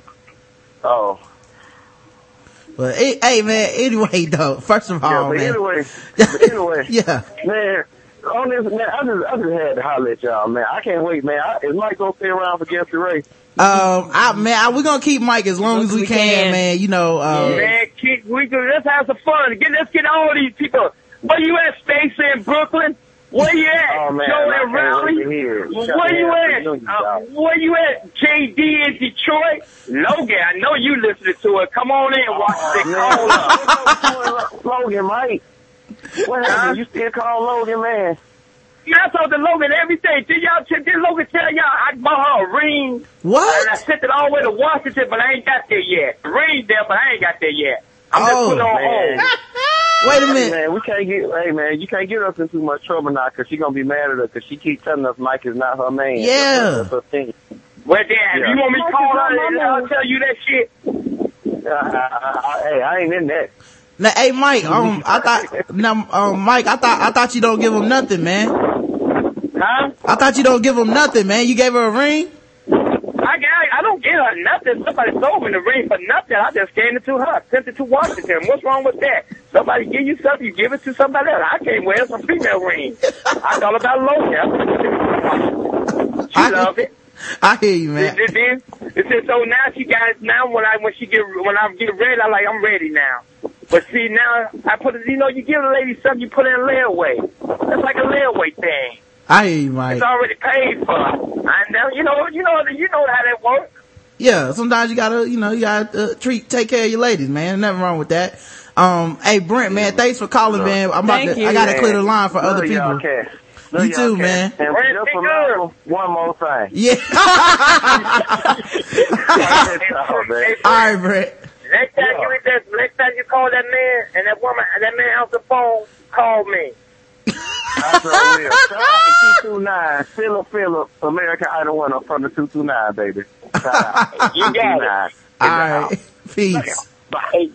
Oh.
But hey, hey, man, anyway though, first of
Yeah,
all,
but
man.
anyway, [laughs] but anyway,
Yeah.
man, on this, man, I just, I just had to holler at y'all, man. I can't wait, man. I, is Mike gonna stay around for Jeffrey Ray?
Um, I, man, I, we're gonna keep Mike as long as we, can, man. You know, um,
Man, kid, we do, let's have some fun. Get, let's get all these people. Where you at, Stacey in Brooklyn? Where you at,
Oh, man,
Joe
I
and
can't
Raleigh?
wait to hear it. Shut
Where you at?
hell up, you
Uh, where you at, JD in Detroit? Logan, I know you listening to it. Come on in, watch it. Call up. [laughs]
Logan, Mike. What happened? You still call Logan, man?
Man, I told the Logan everything. Did y'all, did Logan tell y'all I bought her a ring?
What?
And I sent it all the way to Washington, but I ain't got there yet. Ring there, but I ain't got there yet. I'm just
Oh,
putting on
man.
hold. [laughs]
wait a
Hey,
minute.
man, we can't get. Hey, man, you can't get us in too much trouble now because she gonna be mad at us because she keeps telling us Mike is not her man.
Yeah.
That's her thing.
Well, damn,
Yeah.
you want me to call her and I'll tell you that shit?
I, I, I, hey, I ain't in that.
Now, hey, Mike, um, I thought, now, um, Mike, I thought, I thought you don't give him nothing, man.
Huh?
I thought you don't give him nothing, man. You gave her a ring?
I, I, I don't get her nothing. Somebody sold me the ring for nothing. I just gave it to her. Sent it to Washington. What's wrong with that? Somebody give you something, you give it to somebody else. I can't wear some female ring. I thought about Logan. She
I-
loved it.
I hear you, man.
It, it, it, it so now she got now when I when she get when I get ready, I like I'm ready now. But see now I put it you know, you give a lady something you put it in a layaway. That's like a layaway thing.
I ain't you, Mike.
It's already paid for. And now you know you know you know how that works.
Yeah, sometimes you gotta, you know, you gotta uh, treat, take care of your ladies, man. Nothing wrong with that. Um, hey Brent, man, thanks for calling, man. I'm about
Thank
to,
you.
I gotta
Man,
clear the line for
love
other
y'all,
people.
Cass.
You
y'all,
too,
Cass.
man.
And
Brent,
just
be
remember one more thing. [laughs]
Yeah.
That's all, man.
All right, Brent.
Next time you that, next time you call that man and that woman that man answer the phone, call me.
I sure will. Shout out to 229, Phillip Phillips, American Idol winner from the 229, baby. Shout out.
You got it.
229.
All right. Peace.
Bye.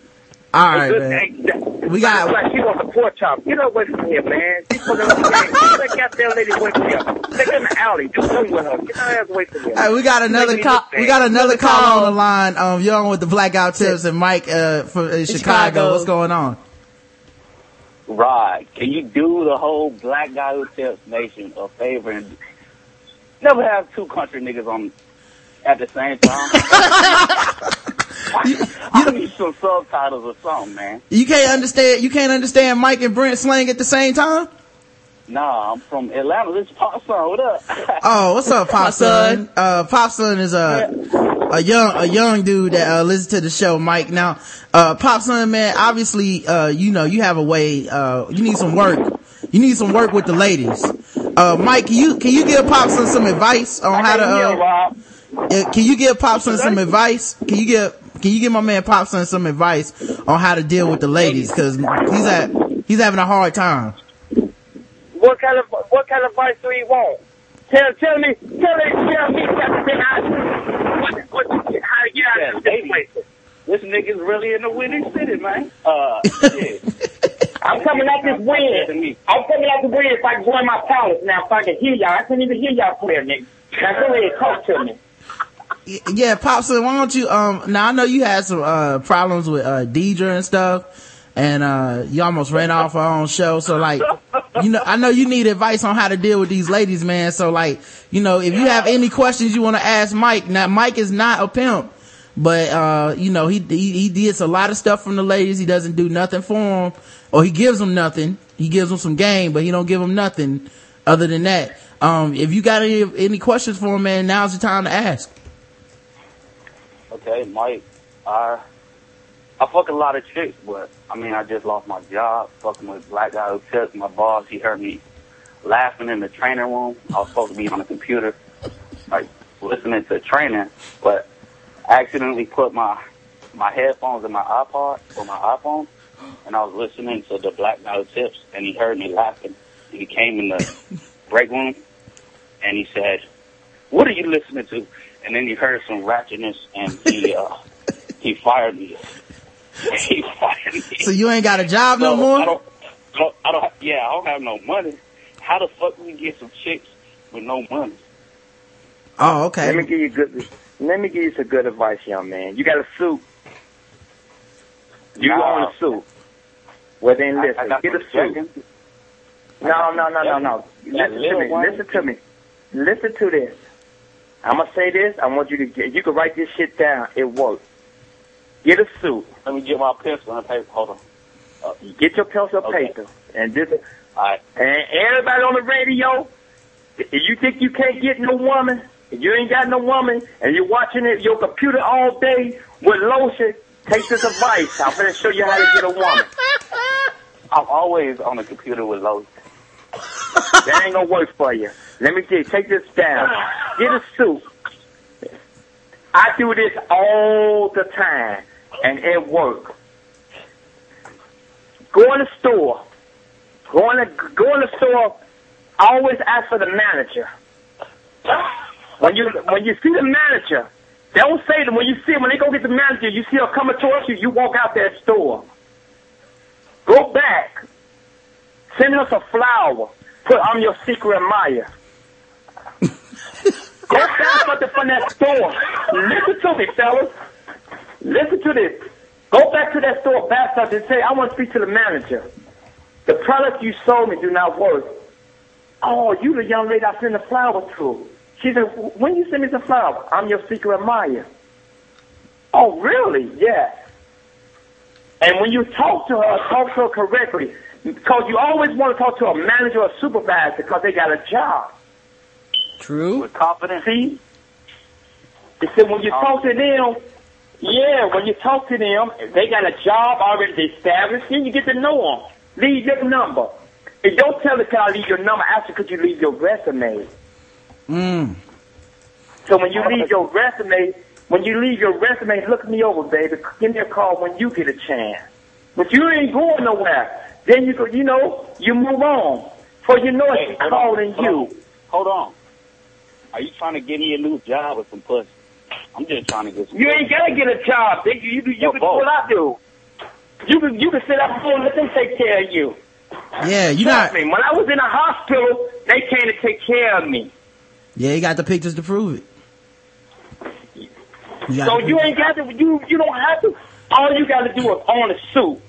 All right, man.
thing.
We got-
Like she on the porch chop. Get away from here, man. She's. Get that goddamn lady away from here. Take her in the alley. Do something with her. Get her ass away from here.
Hey, we got another call. We got another
Another
call. on the line. Um, you're on with the Blackout Tips and Mike uh from uh, Chicago.
Chicago.
What's going on?
Rod, can you do the whole black guy who tells nation a favor and never have two country niggas on at the same time? [laughs] I need some subtitles or something, man.
You can't understand. You can't understand Mike and Brent slang at the same time.
Nah, I'm from Atlanta. This is Pop Son. What up? [laughs]
Oh, what's up, Pop
My
Son?
son.
Uh, Pop Son is a a young a young dude that uh, listens to the show, Mike. Now, uh, Pop Son, man, obviously, uh, you know, you have a way. Uh, you need some work. You need some work with the ladies. Uh, Mike, can you can you give Pop Son some advice on how to? Uh,
Rob.
uh, can you give Pop Son some advice? Can you give Can you give my man Pop Son some advice on how to deal with the ladies? Because he's at he's having a hard time.
What kind of what kind of advice do you want? Tell tell me tell me tell me something. I, what, what, how to get out of this
baby.
situation.
This nigga's really in the winning city, man. Uh, shit.
I'm coming out this
To
wind.
me.
I'm coming out the wind if I can go my palace now if I can hear y'all. I can't even hear y'all clear, nigga. Now go ahead, talk to me.
Yeah, Pop Son, why don't you, um, now I know you had some, uh, problems with, uh, Deidre and stuff, and, uh, you almost ran off our own show, so like, you know, I know you need advice on how to deal with these ladies, man, so like, you know, if you have any questions you want to ask Mike, now Mike is not a pimp, but uh you know he, he he gets a lot of stuff from the ladies. He doesn't do nothing for them or he gives them nothing. He gives them some game but he don't give them nothing other than that. Um if you got any any questions for him man now's the time to ask.
Okay, Mike, I I fuck a lot of chicks, but I mean I just lost my job fucking with black guy who tipped my boss. He heard me laughing in the training room. I was supposed to be on the computer, like listening to training, but I accidentally put my my headphones in my iPod or my iPhone, and I was listening to the black guy who tips, and he heard me laughing. And he came in the [laughs] break room, and he said, "What are you listening to?" And then he heard some ratchetness, and he uh, he fired me. [laughs] he fired me.
so you ain't got a job no more
I don't, I don't, I don't, yeah, I don't have no money. How the fuck we get some chicks with no money?
oh okay
Let me give you good. Let me give you some good advice, young man. You got a suit. You
Nah.
own a suit. Well then,
I- I
listen. Get a suit.
seconds.
No, no, no, no, no.
That
Listen to me.
one?
Listen to me. Listen to this. I'm gonna say this. I want you to get. You can write this shit down. It works. Get a suit.
Let me get my pencil and paper. Hold on. Uh,
Get your pencil and
Okay.
paper. And this.
all right.
And everybody on the radio, if you think you can't get no woman, if you ain't got no woman, and you're watching it your computer all day with lotion, take this advice. I'm gonna show you how to get a woman. [laughs]
I'm always on the computer with loads. [laughs]
That ain't gonna work for you. Let me you, take this down. Get a suit. I do this all the time, and it works. Go in the store. Go in the, go in the store. Always ask for the manager. When you when you see the manager, don't say them. When you see them, when they go get the manager, you see her coming towards you. You walk out that store. Go back. Send us a flower. Put I'm your secret admirer. Go [laughs] back something from that store. Listen to me, fellas. Listen to this. Go back to that store, back something, and say, I want to speak to the manager. The product you sold me do not work. Oh, you the young lady I sent the flower to. She said, when you send me the flower, I'm your secret admirer. Oh, really? Yeah. And when you talk to her, talk to her correctly. Because you always want to talk to a manager or supervisor because they got a job.
true
With confidence.
See? They said when you oh. talk to them, yeah, when you talk to them, they got a job already established, then you get to know them. Leave your number. And don't tell the guy leave your number after could you leave your resume.
mm.
So when you leave your resume, when you leave your resume, look me over, baby. Give me a call when you get a chance. But you ain't going nowhere. Then you go, you know, you move on. For you know
Hey,
it, calling
on, hold
you.
on. Hold on. Are you trying to get me a new job or some pussy? I'm just trying to get some
You ain't gotta get a job. They, you you, you can do what I do. You can you can sit up home and let them take care of you.
yeah you
Trust
not
me. When I was in the hospital, they came to take care of me.
yeah you got the pictures to prove it you
So you ain't got to. You you don't have to. All you got to do is own a suit.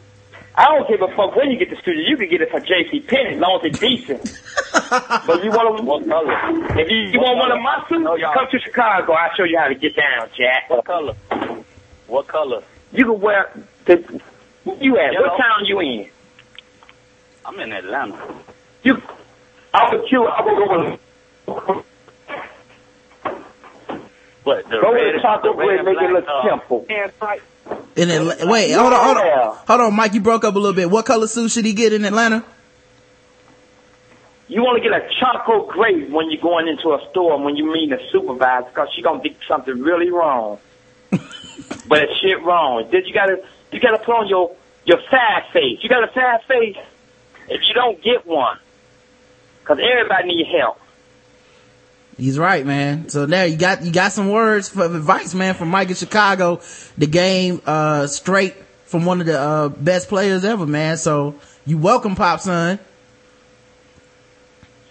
I don't give a fuck when you get the suit. You can get it from J.C. Penney, as long as it's decent. [laughs] but you want to,
What color?
if you, you want one of my suits,
No,
come to Chicago. I'll show you how to get down, Jack.
What color? What color?
You can wear. The, you at?
Yellow.
What town you in?
I'm in Atlanta.
You. I'll would kill. I would go with.
But the
Go with
red,
the chocolate
the
red,
red
make it look
uh,
simple.
pants tight.
In Atla- wait hold on hold on hold on mike you broke up a little bit what color suit should he get in atlanta
You want to get a charcoal gray when you're going into a store when you meet a supervisor because she gonna think something really wrong. [laughs] but it's shit wrong. Then you gotta you gotta put on your your sad face. You got a sad face if you don't get one, because everybody need help.
He's right, man. So there you got you got some words for advice, man, from Mike in Chicago. The game uh straight from one of the uh best players ever, man. So you welcome, Pop Son.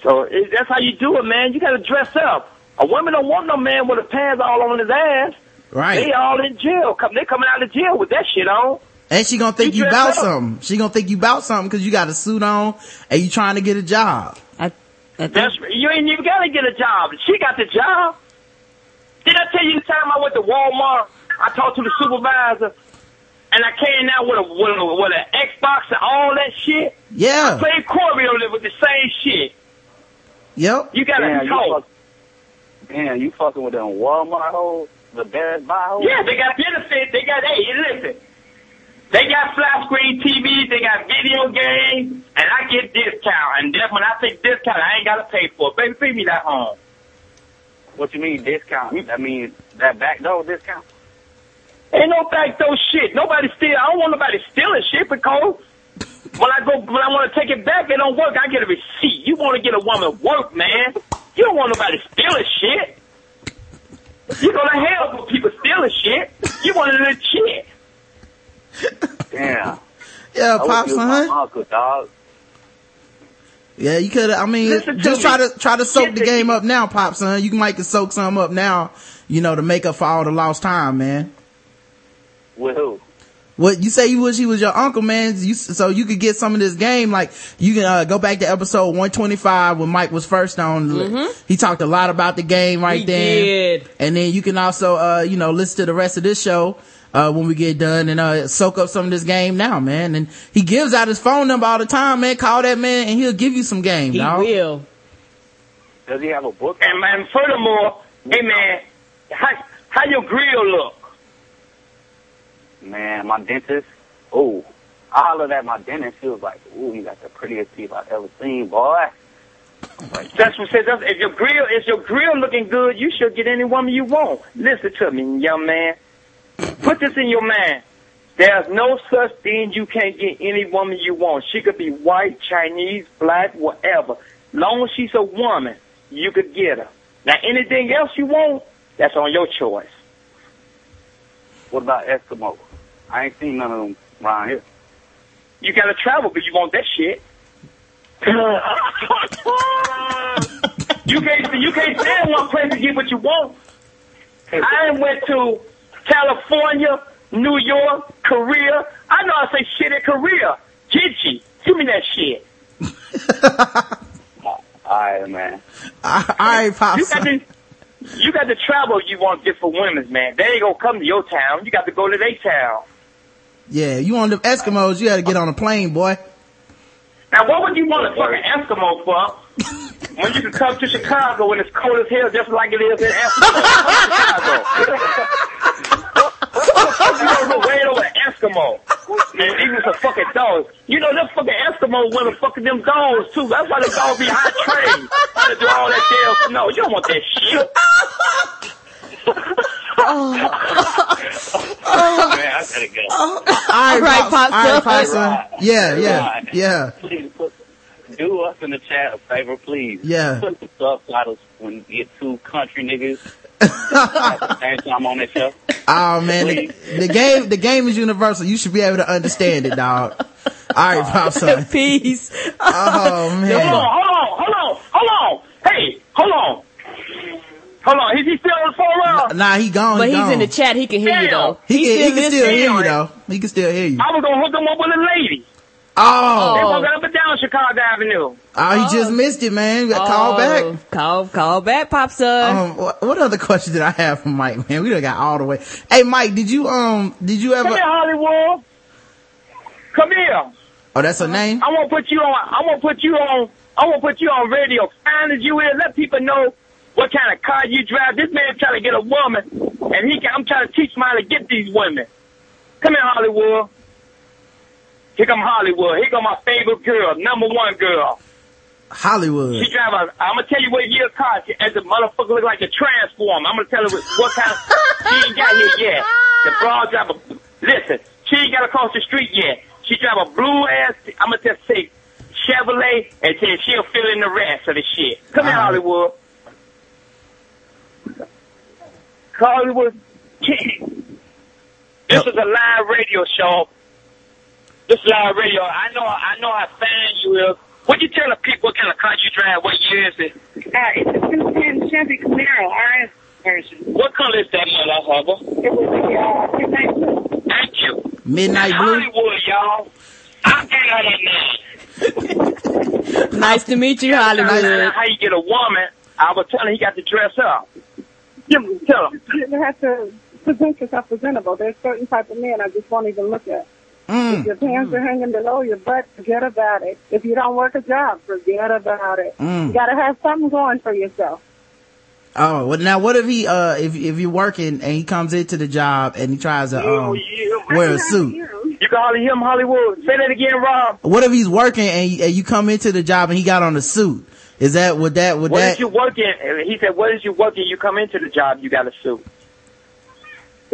So it, that's how you do it, man. You gotta dress up. A woman don't want no man with a pants all on his ass.
Right.
They all in jail. Come, they coming out of jail with that shit on.
And she gonna think
You
you about
up.
something. She gonna think you about something because you got a suit on and you trying to get a job.
I, I
That's you ain't even gotta get a job. She got the job. Did I tell you the time I went to Walmart I talked to the supervisor, and I came out with a with, a, with an Xbox and all that shit.
Yeah.
I played Corey on it with the same shit.
Yep.
You gotta
Damn, you
talk.
Damn, you fucking with them Walmart hoes, the Best Buy hoes.
Yeah, they got benefits. They got, hey, listen. They got flat screen TVs, they got video games, and I get discount. And then when I take discount, I ain't gotta pay for it. Baby, feed me that home.
What you mean discount? That means that back door discount.
Ain't no back door shit. Nobody steal. I don't want nobody stealing shit because when I go, when I want to take it back, it don't work. I get a receipt. You want to get a woman work, man. You don't want nobody stealing shit. You go to hell for people stealing shit. You want a legit.
Damn. [laughs]
Yeah,
I
pops,
wish you my uncle, dog.
Yeah, you could. I mean,
Listen to
just
me.
try to try to soak
Get
the
the-
game up now, pop, son. You might can soak some up now. You know, to make up for all the lost time, man.
With who?
What you say you wish he was your uncle, man? You, so you could get some of this game. Like you can uh, go back to episode one twenty five when Mike was first on. He talked a lot about the game right
He
there.
did.
And then you can also, uh, you know, listen to the rest of this show. Uh, when we get done and, uh, soak up some of this game now, man. And he gives out his phone number all the time, man. Call that man and he'll give you some game,
He
dog.
will.
Does he have a book?
And man, furthermore, hey man, how how your grill look?
Man, my dentist. Oh, I hollered at my dentist. She was like, "Ooh, you got the prettiest teeth I've ever seen, boy."
That's what says. If your grill is your grill looking good, you should get any woman you want. Listen to me, young man. Put this in your mind. There's no such thing you can't get any woman you want. She could be white, Chinese, black, whatever. Long as she's a woman, you could get her. Now anything else you want, that's on your choice.
What about Eskimo? I ain't seen none of them around here.
You gotta travel, but you want that shit. [laughs] you can't you can't stay in one place to get what you want. I went to California, New York, Korea. I know I say shit in Korea. Gigi, give me that shit. [laughs]
All right, man.
all right, pop.
You got to you got to travel. You want different women, man. They ain't gonna come to your town. You got to go to their town.
Yeah, you want them Eskimos, you had to get on a plane, boy.
Now, what would you want a fucking Eskimo for? When you can come to Chicago when it's cold as hell, just like it is in Eskimo. [laughs] You don't go way over Eskimo. And even some fucking dogs. You know, them fucking Eskimo women fucking them dogs too. That's why them dogs be high trained. To do all that damn snow. You don't want that shit. [laughs]
man, I gotta go.
All right,
right,
Pops.
Pops,
All right,
son.
Pops. Yeah, yeah, yeah.
Please put, do us in the chat a favor, please.
Yeah.
Put the subtitles when you get two country niggas at the same time on this show.
Oh man, the, the game, the game is universal. You should be able to understand it, dog. All right, Pops, son. [laughs]
Peace.
Oh [laughs] man.
Hold on, hold on, hold on, hold on. Hey, hold on. Hold on. Is he still on the phone line?
Nah, he gone.
But
he
he's
gone.
in the chat. He can hear you though.
He, can, he can still hear you though. He can still hear you.
I was gonna hook him up with a lady. They
Oh,
walking up and down Chicago Avenue.
oh, he just missed it, man. We got call
Oh,
back.
Call, call back, Pop son.
Um, what, what other [laughs] question did I have for Mike, man? We done got all the way. Hey, Mike, did you, um, did you ever,
Come here, Hollywood. Come here.
oh, that's her name?
I want to put you on. I want to put you on. I want to put you on radio. Fine as you is, let people know what kind of car you drive. This man trying to get a woman, and he. can, I'm trying to teach him how to get these women. Come here, Hollywood. Here come Hollywood. Here come my favorite girl, number one girl.
Hollywood.
She drive a. I'm gonna tell you what year car. She, and the motherfucker look like a transformer. I'm gonna tell her what, kind. Of, she ain't got here yet. The broad drive a. Listen, she ain't got across the street yet. She drive a blue ass. I'm gonna just say Chevrolet, and then she'll fill in the rest of the shit. Come here. Hollywood. Hollywood. this is a live radio show. This is live radio. I know. I know how fine you is. What you telling people what kind of car you drive? What year is it?
Uh, it's a 210 Chevy Camaro RS version.
What color is that motherfucker?
It was a uh, midnight blue.
Thank you.
Midnight Blue.
Hollywood, y'all. I'm getting out of that [laughs]
nice to meet you. Hollywood.
How you get a woman? I was telling he got to dress up. Give him, tell him.
You have to present yourself presentable. There's certain type of men I just won't even look at. If your pants are hanging below your butt, forget about it. If you don't work a job, forget about it.
Mm.
You gotta have something going for yourself.
Oh, well now what if he, uh, if, if you're working and he comes into the job and he tries to, um, wear a suit?
You can hardly him, Hollywood. Say that again, Rob.
What if he's working and, and you come into the job and he got on a suit? Is that, would that, would
What
that?
is you working? He said, what is you working? You come into the job, you got a suit.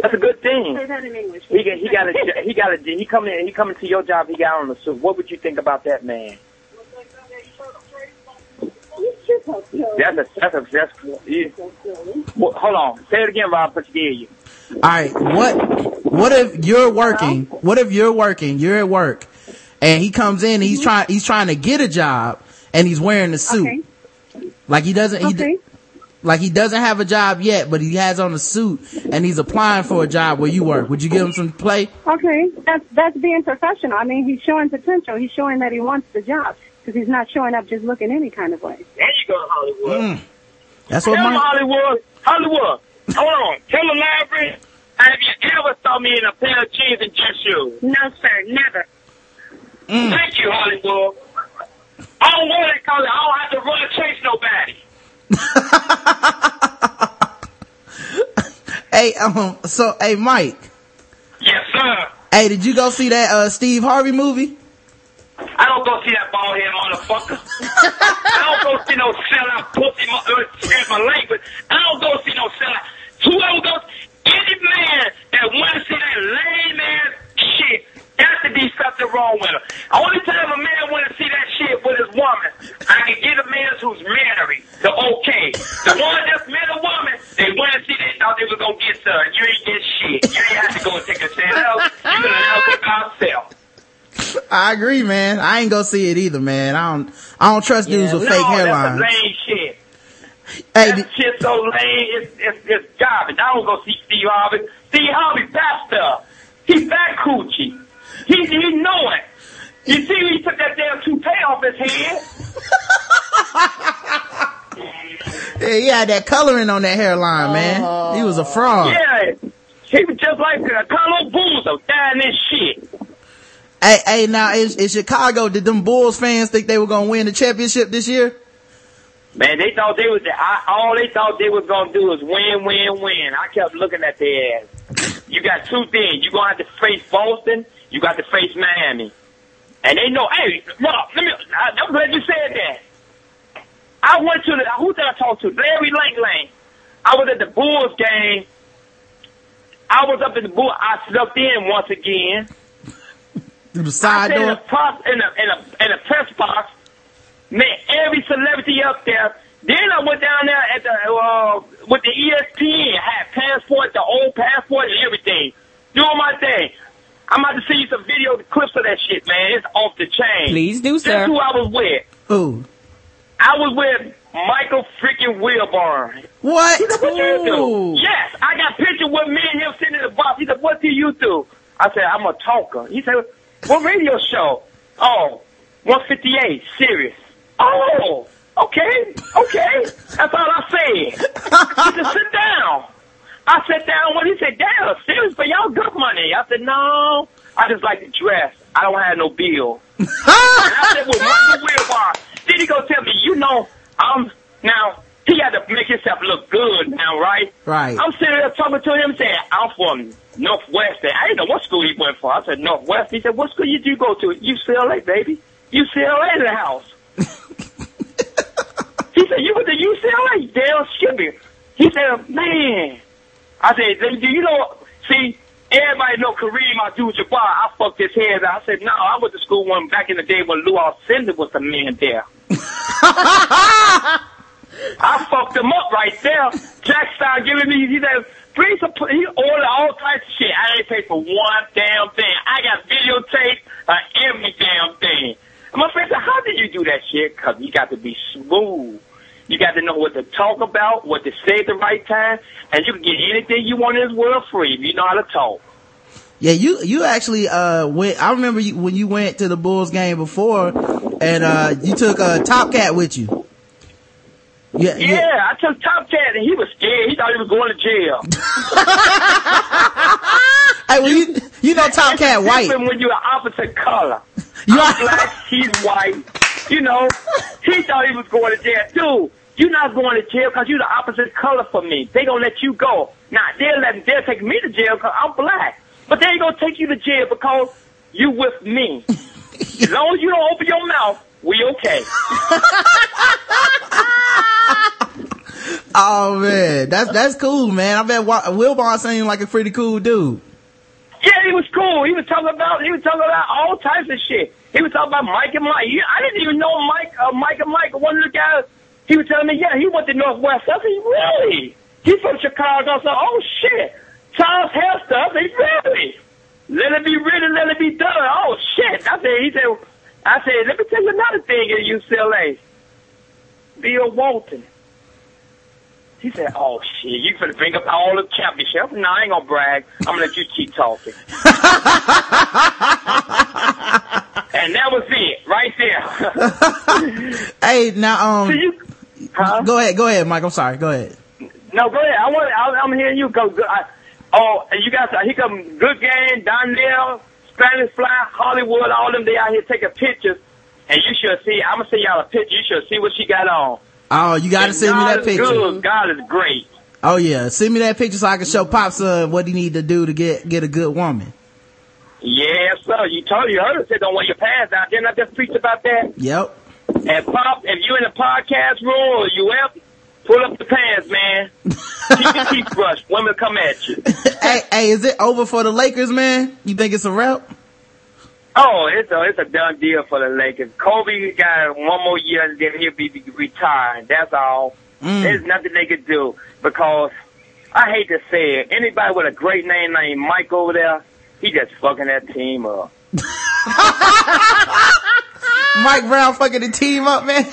That's a good thing.
Say that in English.
He got, he got a, he got a, he come in, he come into your job, he got on a suit. What would you think about that man? That's a, that's a, that's, you, well, hold on. Say it again, Rob, but you hear you.
Alright, what, what if you're working, what if you're working, you're at work, and he comes in, and he's mm-hmm. trying, he's trying to get a job, and he's wearing a suit. Like he doesn't, he, d- like he doesn't have a job yet, but he has on a suit, and he's applying for a job where you work. Would you give him some play?
Okay, that's that's being professional. I mean, he's showing potential. He's showing that he wants the job because he's not showing up just looking any kind of way.
There you go, Hollywood.
Mm. That's what
Tell
my,
Hollywood. Hollywood. Hold on. Tell the library. Have you ever saw me in a pair of jeans and dress shoes?
No, sir, never.
Mm.
Thank you, Hollywood. I don't want that color. I don't have to run and chase nobody. [laughs]
hey, um, so, hey, Mike.
Yes, sir.
Hey, did you go see that, uh, Steve Harvey movie?
I don't go see that bald head motherfucker. I don't go see no sellout pussy. Uh, excuse my language. But I don't go see no sellout. Whoever goes, any man that want to see that lame ass shit, got to be something wrong with him. Only time a man want to see that shit with his woman, I can get a man who's married the okay. The one that's met a woman, they want to see they thought they was gonna get some. You ain't get shit. You ain't have to go and take a stand out. You gonna now go by yourself.
I agree, man. I ain't gonna see it either, man. I don't, I don't trust dudes with
no,
fake
That's
hairlines.
a lame shit.
Hey,
that shit so lame. It's, it's, it's garbage. I don't go see Steve Harvey. Steve Harvey fat stuff. He fat coochie. He he know it. You see, he took that damn toupee off his head. [laughs]
Yeah, he had that coloring on that hairline, man. He was a fraud.
Yeah, he was just like uh, Carlos Boozer dying this shit.
Hey, hey, now in, in Chicago, did them Bulls fans think they were gonna win the championship this year?
Man, they thought they was I, all they thought they was gonna do was win, win, win. I kept looking at their ass. You got two things. You gonna have to face Boston. You got to face Miami. And they know. Hey, Rob, let me. I, I'm glad you said that. I went to the. Who did I talk to? Larry Lang Lang. I was at the Bulls game. I was up at the Bull. I snuck in once again.
Through the side
sat in
door?
a press in a in a in a press box. Met every celebrity up there. Then I went down there at the uh, with the ESPN. Had passport, the old passport, and everything. Doing my thing. I'm about to see you some video clips of that shit, man. It's off the chain.
Please do,
Guess
sir.
who I was with?
Who?
I was with Michael freaking Wilbon.
What?
He said, what do you do? Yes, I got picture with me and him sitting in the box. He said, what do you do? I said, I'm a talker. He said, what radio show? Oh, 158, Sirius. Oh, okay, okay. That's all I said. He said, sit down. I sat down when he said, damn, Sirius, but y'all good money. I said, no, I just like to dress. I don't have no bill. [laughs] and I said, well, Michael Wilbon. Then he go tell me, you know, I'm, now, he had to make himself look good now, right?
Right.
I'm sitting there talking to him saying, I'm from Northwestern. I didn't know what school he went for. I said, Northwest. He said, what school did you go to? UCLA, baby. UCLA in the house. [laughs] he said, you went to UCLA? Damn, Skippy. He said, man. I said, do you know, see, everybody know Kareem Abdul-Jabbar. I fucked his head out. I said, no, I went to school one back in the day when Lou Alcindor was the man there. [laughs] I fucked him up right there. Jack started giving me, he said, some, he ordered all types of shit. I didn't pay for one damn thing. I got videotape of every damn thing. And my friend said, how did you do that shit? Cause you got to be smooth. You got to know what to talk about, what to say at the right time, and you can get anything you want in this world free if you know how to talk.
Yeah, you, you actually, uh, went, I remember you, when you went to the Bulls game before and, uh, you took, uh, Top Cat with you. Yeah,
Yeah, I took Top Cat and he was scared. He thought he was going to jail. [laughs]
Hey, well, you, you know Top
It's
Cat white.
when you're opposite color. I'm black, he's white. You know, he thought he was going to jail. Dude, you're not going to jail because you're the opposite color for me. They gonna let you go. Now, they'll let they'll take me to jail because I'm black. But they ain't gonna take you to jail because you with me. as long as you don't open your mouth, we okay. [laughs]
Oh man, that's that's cool, man. I bet Wilbon seemed like a pretty cool dude.
Yeah, he was cool. He was talking about he was talking about all types of shit. He was talking about Mike and Mike. I didn't even know Mike uh, Mike and Mike. One of the guys, he was telling me, yeah, he went to Northwest. I said, really? He's from Chicago. I said, oh shit, Charlton Heston. I said, really? Let it be written, let it be done. Oh shit. I said, he said, I said, let me tell you another thing at UCLA. Bill Walton. He said, "Oh shit, you finna bring up all the championships? No, I ain't gonna brag. I'm gonna let you keep talking." [laughs] and that was it, right there. [laughs]
Hey, now um,
So you- Huh?
go ahead, go ahead, Mike. I'm sorry. Go ahead.
no, go ahead. I want. I, I'm hearing you go. I, oh, and you guys, here come Good Game, Donnell, Spanish Fly, Hollywood, all them. They out here taking pictures, and you should see. I'm gonna send y'all a picture. You should see what she got on.
Oh, you gotta
And
send me that picture.
Good. God is great.
Oh yeah, send me that picture so I can show pops Son what he need to do to get get a good woman.
Yes, sir. You told you heard her said don't wear your pants out. Didn't I just preach about that?
Yep.
And Pop, if you in the podcast room or you out, pull up the pants, man. Keep your teeth [laughs] brushed. Women come at you.
hey, hey, is it over for the Lakers, man? You think it's a wrap?
Oh, it's a it's a done deal for the Lakers. Kobe got one more year and then he'll be retired. That's all.
Mm.
There's nothing they could do because I hate to say it. Anybody with a great name named Mike over there, he just fucking that team up. [laughs]
Mike Brown fucking the team up, man.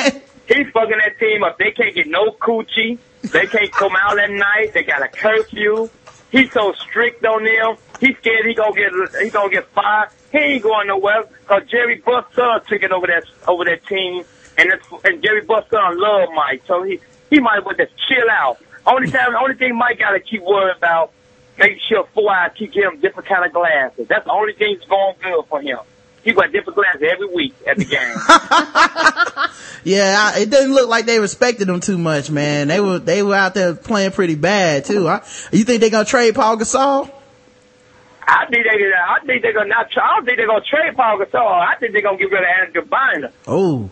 He's fucking that team up. They can't get no coochie. They can't come out at night. They got a curfew. He's so strict on them. He's scared he gonna get he gonna get fired. He ain't going nowhere because Jerry son took it over that over that team, and it's, and Jerry son love Mike, so he he might well just chill out. Only time, only thing Mike gotta keep worrying about, making sure four eyes keep him different kind of glasses. That's the only thing that's going good for him. He got different glasses every week at the game. [laughs]
Yeah, I, it didn't look like they respected him too much, man. They were they were out there playing pretty bad too. I, you think they're gonna trade Paul Gasol?
I think they, I think they're gonna not. I don't think they're gonna trade Paul Gasol. I think they're gonna get rid of Andrew Binder.
Oh,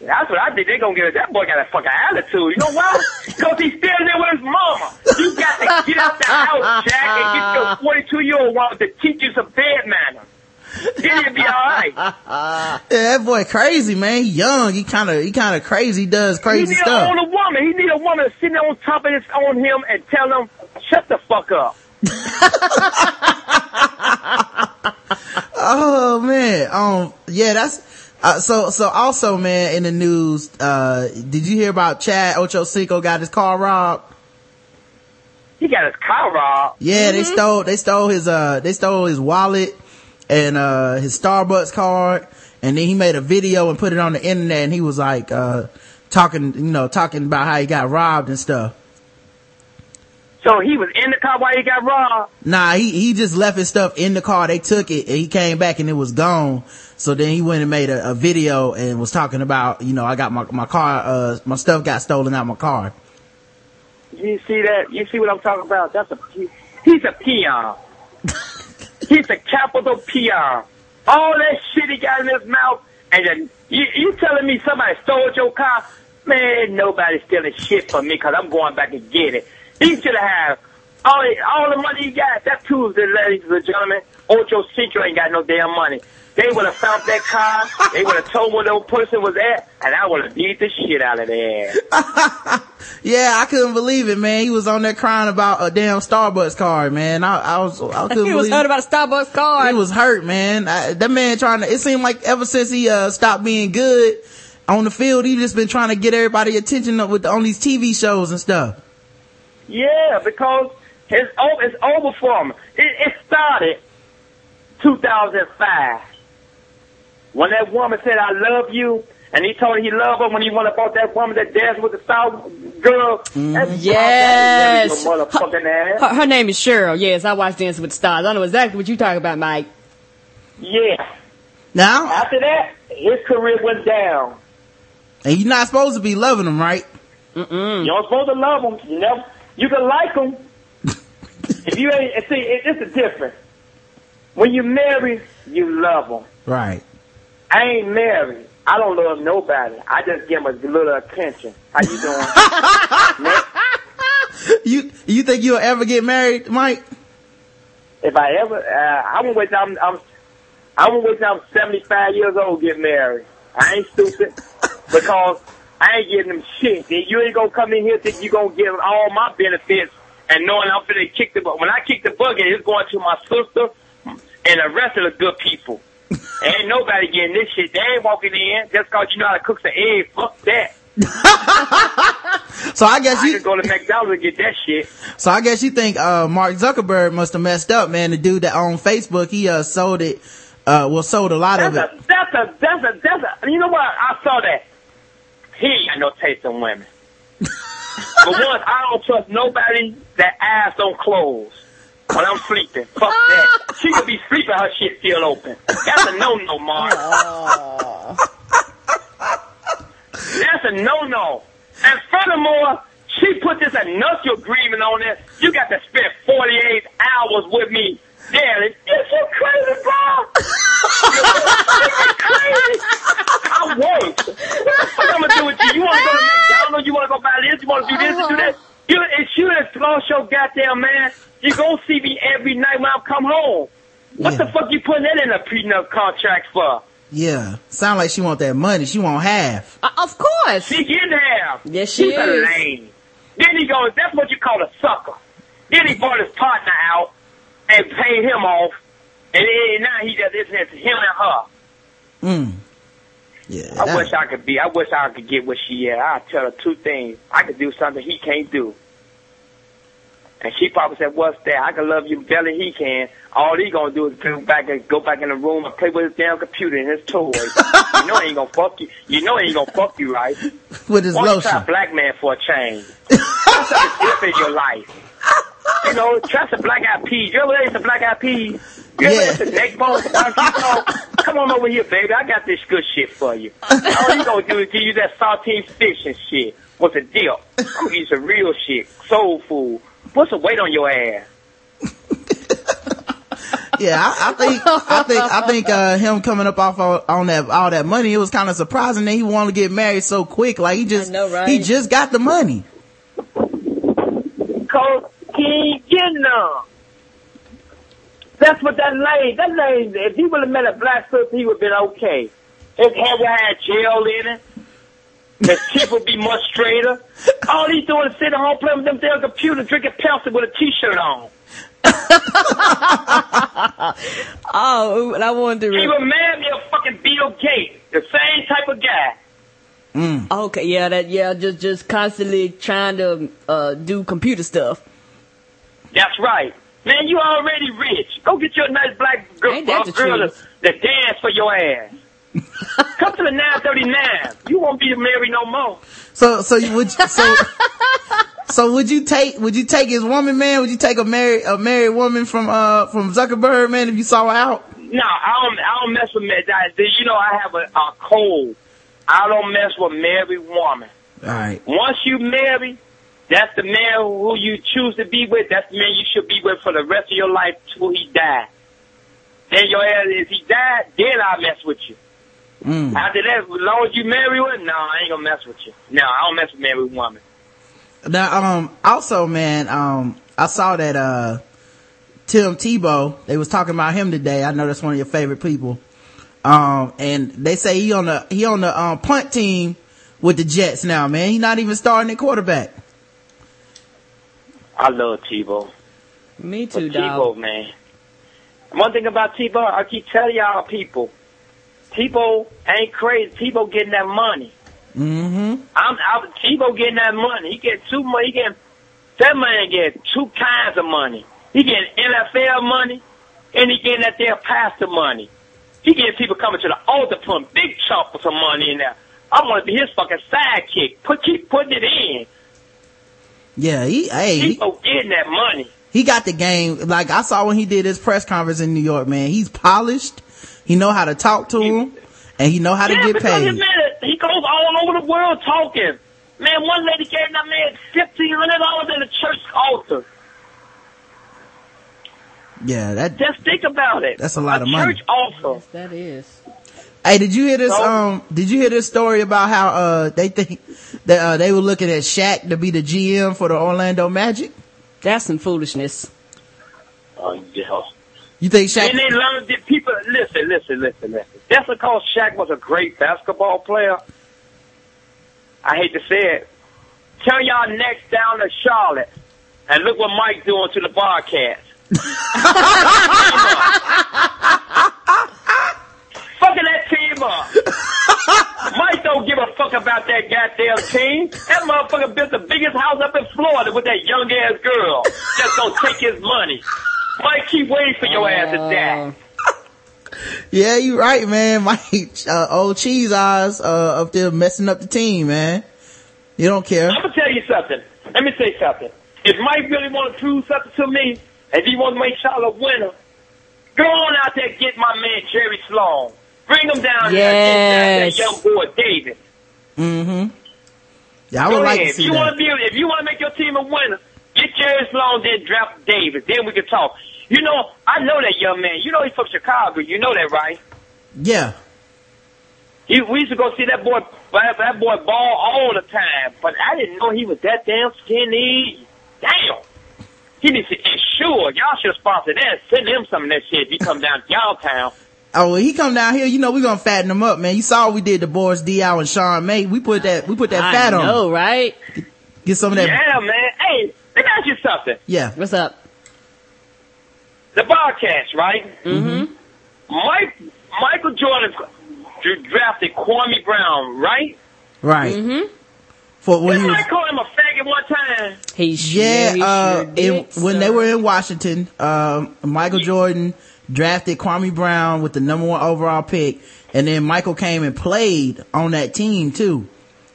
That's what I think they're gonna get. That boy got a fucking attitude. You know why? [laughs] Because he's still there with his mama. You got to get out the house, Jack, and get your 42 year old woman to teach you some bed manners. [laughs] Then you'll be all right. [laughs]
yeah, that boy crazy, man. He young. He kind of he kind of crazy. He does crazy
need
stuff.
an older woman. He need a woman sitting on top of this on him and tell him, "Shut the fuck up." [laughs]
Oh man. Um. Yeah. That's. Uh, so so also man in the news uh did you hear about Chad Ocho Ochocinco got his car robbed
He got his car robbed.
yeah they stole they stole his uh they stole his wallet and uh his Starbucks card and then he made a video and put it on the internet and he was like uh talking you know talking about how he got robbed and stuff
So he was in the car while he got robbed.
Nah, he, he just left his stuff in the car. They took it and he came back and it was gone. So then he went and made a, a video and was talking about, you know, I got my, my car, uh, my stuff got stolen out my car.
You see that? You see what I'm talking about? That's a he- he's a peon. He's a capital peon. All that shit he got in his mouth, and then you, you telling me somebody stole your car? Man, nobody's stealing shit from me because I'm going back and get it. He should have all all the money he got. That proves that, ladies and gentlemen, Ocho Cinco ain't got no damn money. They would have found that car. They would have told where that person was at, and I would have beat the shit out of their ass. [laughs]
Yeah, I couldn't believe it, man. He was on there crying about a damn Starbucks card, man. I, I was, I [laughs] couldn't
He was
believe
hurt about a Starbucks card.
He was hurt, man. I, that man trying to, it seemed like ever since he, uh, stopped being good on the field, he just been trying to get everybody attention with, on these TV shows and stuff.
Yeah, because it's over, it's over for him. It, it started 2005 when that woman said, "I love you," And he told her he loved her when he went about that woman that danced with the star girl. That's mm-hmm. Yes. Ass.
Her, her name is Cheryl. Yes, I watched Dancing with the Stars. I know exactly what you're talking about, Mike.
Yeah.
Now,
After that, his career went down.
and you're not supposed to be loving them, right?
Mm-mm.
You're supposed to love them. You know, you can like them. [laughs] if you ain't, see, it, it's a difference. When you marry, you love them.
Right.
I ain't married. I don't love nobody. I just give them a little attention. How you doing? [laughs]
You you think you'll ever get married, Mike?
if I ever, uh, I'm gonna wait till I'm, I'm, I'm gonna wait till I'm 75 years old to get married. I ain't stupid [laughs] because I ain't getting them shit. You ain't gonna come in here think you gonna get all my benefits and knowing I'm finna kick the bu- when I kick the bucket, it's going to my sister and the rest of the good people. Ain't nobody getting this shit. They ain't walking in just cause you know how to cook some eggs. Fuck that. [laughs]
So I guess
I
you
can go to McDonald's and get that shit. [laughs]
so I guess you think uh Mark Zuckerberg must have messed up, man. The dude that owned Facebook, he uh sold it uh well sold a lot of
That's
it.
a, that's a, that's a, that's a, you know what? I saw that. He ain't got no taste in women. [laughs] but once, I don't trust nobody that eyes don't close when I'm sleeping. Fuck that. She could be sleeping, her shit still open. That's a no-no, Mark. That's a no-no. And furthermore, she put this annuncial agreement on there. You got to spend 48 hours with me. Damn, is so crazy, bro? Crazy. I work. What the fuck I'm gonna do with you? You wanna go to McDonald's? You wanna go buy this? You wanna do this and do that? You, if you just lost your goddamn man, you gonna see me every night when I come home. What the fuck you putting that in a prenup contract for?
Yeah. Sound like she want that money. She want half.
Uh, of course.
She getting half.
Yes, she
She's a
is.
lame. Then he goes, that's what you call a sucker. Then he brought his partner out and paid him off. And then now he does this and him and her.
Mm. Yeah.
I wish I could be. I wish I could get where she at. I tell her two things. I could do something he can't do. And she probably said, "What's that? I can love you better than he can. All he gonna do is go back and go back in the room and play with his damn computer and his toys. you know he ain't gonna fuck you. You know he ain't gonna fuck you right. [laughs]
With his
Why don't try a black man for a change? Try something different in your life. You know, try some black eyed peas. You ever ate some black eyed peas? You [laughs] ever
Yeah.
ate some neck bones? some barbecue sauce? Come on over here, baby. I got this good shit for you. All you gonna do is give you that saltine fish and shit with a dip. I'm gonna give you some real shit, soul food. Put some weight on your ass. [laughs]
Yeah, I, I think I think I think uh him coming up off on, on that all that money, it was kind of surprising that he wanted to get married so quick. Like he just
know, right?
he just got the money.
Cause he ain't getting none. That's what that lane, that lane, if he would have met a black sister, he would have been okay. His hair would have had gel in it. [laughs] His teeth would be much straighter. All he's doing is sitting home playing with them damn computer, drinking Pepsi with a t-shirt on. [laughs]
Oh, and I wanted to.
He reminded me of fucking Bill Gates, the same type of guy.
Okay, yeah, that yeah, just just constantly trying to uh do computer stuff.
That's right. Man, you already rich. Go get your nice black girl,
Ain't that the
girl to, to dance for your ass. [laughs] Come to the 939. You won't be married no more.
So so you would so [laughs] so would you take would you take his woman, man? Would you take a married a married woman from uh from Zuckerberg, man, if you saw her out?
No, I don't. I don't mess with married. You know, I have a, a code. I don't mess with married woman.
All right.
Once you marry, that's the man who you choose to be with. That's the man you should be with for the rest of your life till he die. Then your ass, if he died, then I'll mess with you.
Mm.
After that, as long as you marry with, no, I ain't gonna mess with you. No, I don't mess with married woman.
Now, um, also, man, um, I saw that, uh, Tim Tebow, they was talking about him today. I know that's one of your favorite people. Um, and they say he on the, he on the, um, punt team with the Jets now, man. He not even starting at quarterback.
I love Tebow.
Me
But
too,
Tebow,
dog.
man. One thing about Tebow, I keep telling y'all people, Tebow ain't crazy. Tebow getting that money.
Mm-hmm.
I'm, I'm Tebow getting that money. He get two money. He get that man get two kinds of money. He getting NFL money, and he getting that damn pastor money. He getting people coming to the altar putting big chunk of some money in there. I want to be his fucking sidekick. Put keep putting it in.
Yeah, he, hey,
Keep
he,
on getting that money.
he got the game. Like I saw when he did his press conference in New York, man, he's polished. He know how to talk to him and he know how to
yeah,
get
because
paid.
his man, he goes all over the world talking. Man, one lady gave that man fifteen hundred dollars in a church altar.
Yeah, that,
Just think about it.
That's a lot of money.
Church altar.
That is.
Hey, did you hear this?
So-
Um, did you hear this story about how uh they think [laughs] that uh, they were looking at Shaq to be the GM for the Orlando Magic?
That's some foolishness.
Oh yeah.
You think Shaq?
And they learned that people listen, listen, listen, listen. That's because Shaq was a great basketball player. I hate to say it. Turn y'all necks down to Charlotte and look what Mike doing to the Bobcats. [laughs] Fucking that team up. [laughs] Mike don't give a fuck about that goddamn team. That motherfucker built the biggest house up in Florida with that young ass girl. Just gonna take his money. Mike, keep waiting for your ass to die. [laughs]
Yeah, you right, man. Mike, uh, old cheese eyes uh, up there messing up the team, man. You don't care.
I'm gonna tell you something. Let me say something. If Mike really want to prove something to me, if he want to make Charlotte a winner, go on out there and get my man Jerry Sloan. Bring him down
Yes.
get that young boy David.
Mm-hmm. Yeah, I
Go
would like
ahead.
to
if you
that.
want to be, if you want to make your team a winner, get Jerry Sloan, then draft David. Then we can talk. You know, I know that young man. You know he's from Chicago. You know that, right?
Yeah.
He, we used to go see that boy, that, that boy ball all the time, but I didn't know he was that damn skinny. Damn. He needs to insure. Y'all should sponsor that. Send him some of that shit if he come down to y'all town.
Oh, when he come down here, you know we gonna fatten him up, man. You saw what we did to Boris Diaw and Sean May. We put that, we put that
I
fat on.
know, right?
Get some of that.
Yeah, man. Hey, let me ask you something.
Yeah.
What's up?
The broadcast, right?
Mm-hmm.
Mike, Michael Jordan drafted Kwame Brown, right?
Right.
Mm-hmm.
For when
Didn't
he was,
Mike call him a faggot one time?
He
yeah,
he
uh,
sure
in-
did,
when they were in Washington, um, Michael Jordan drafted Kwame Brown with the number one overall pick, and then Michael came and played on that team too.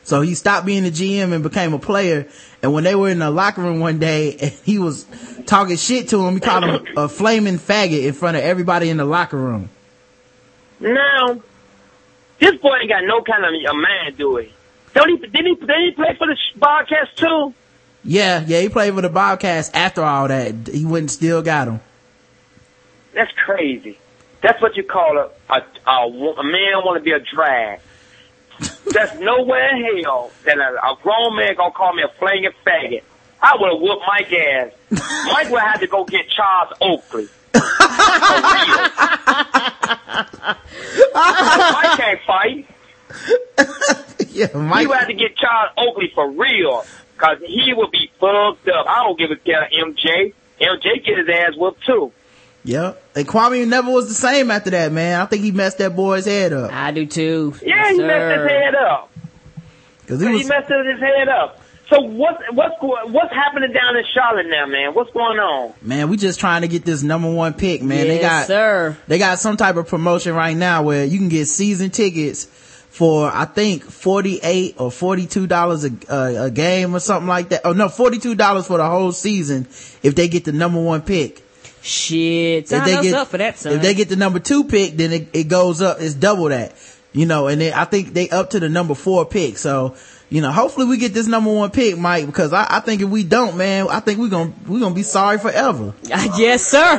So he stopped being the GM and became a player. And when they were in the locker room one day, [laughs] and he was talking shit to him, he called him a flaming faggot in front of everybody in the locker room.
Now, this boy ain't got no kind of a man, do he? Don't he? didn't he? didn't he play for the Bobcats too?
Yeah, yeah, he played for the Bobcats after all that. He and still got him.
That's crazy. That's what you call a a, a, a man want to be a drag. That's nowhere in hell that a, a grown man gonna call me a flinging faggot. I would have whooped Mike ass. Mike would have to go get Charles Oakley. For real. Mike can't fight. [laughs]
yeah, Mike.
would have to get Charles Oakley for real, cause he would be fucked up. I don't give a care, MJ. MJ get his ass whooped too.
Yeah. And Kwame never was the same after that, man. I think he messed that boy's head up.
I do too.
Yeah,
Yes,
he
sir.
messed his head up.
Cause he
he messed his head up. So what's what's what's happening down in Charlotte now, man? What's going on?
man, we just trying to get this number one pick, man. they got,
sir.
they got some type of promotion right now where you can get season tickets for, I think, 48 or $42 a, a, a game or something like that. Oh no, $42 for the whole season if they get the number one pick.
Shit. Sign
if they
us
get,
up for that, son.
If they get the number two pick, then it, it goes up. It's double that, you know, and then I think they up to the number four pick. So, you know, hopefully we get this number one pick, Mike, because I, I think if we don't, man, I think we're going to, we're going to be sorry forever. [laughs]
yes, sir.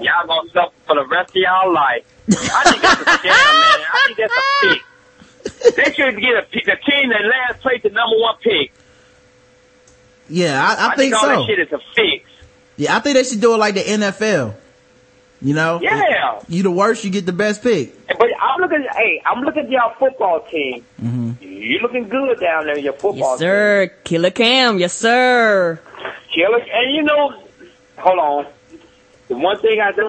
Y'all gonna suffer for the rest of y'all life. I think that's a scam, man. I think that's a [laughs] pick. They should get a pick, the team that last place the number one pick.
Yeah, I, I, think,
all
so.
that shit is a fix.
Yeah, I think they should do it like the NFL. You know?
Yeah.
You the worst, you get the best pick.
But I'm looking. Hey, I'm looking at y'all football team.
hmm
You looking good down there in your football team.
Yes, sir. Killer Cam. Yes, sir.
Killer. And you know, hold on. The one thing I do,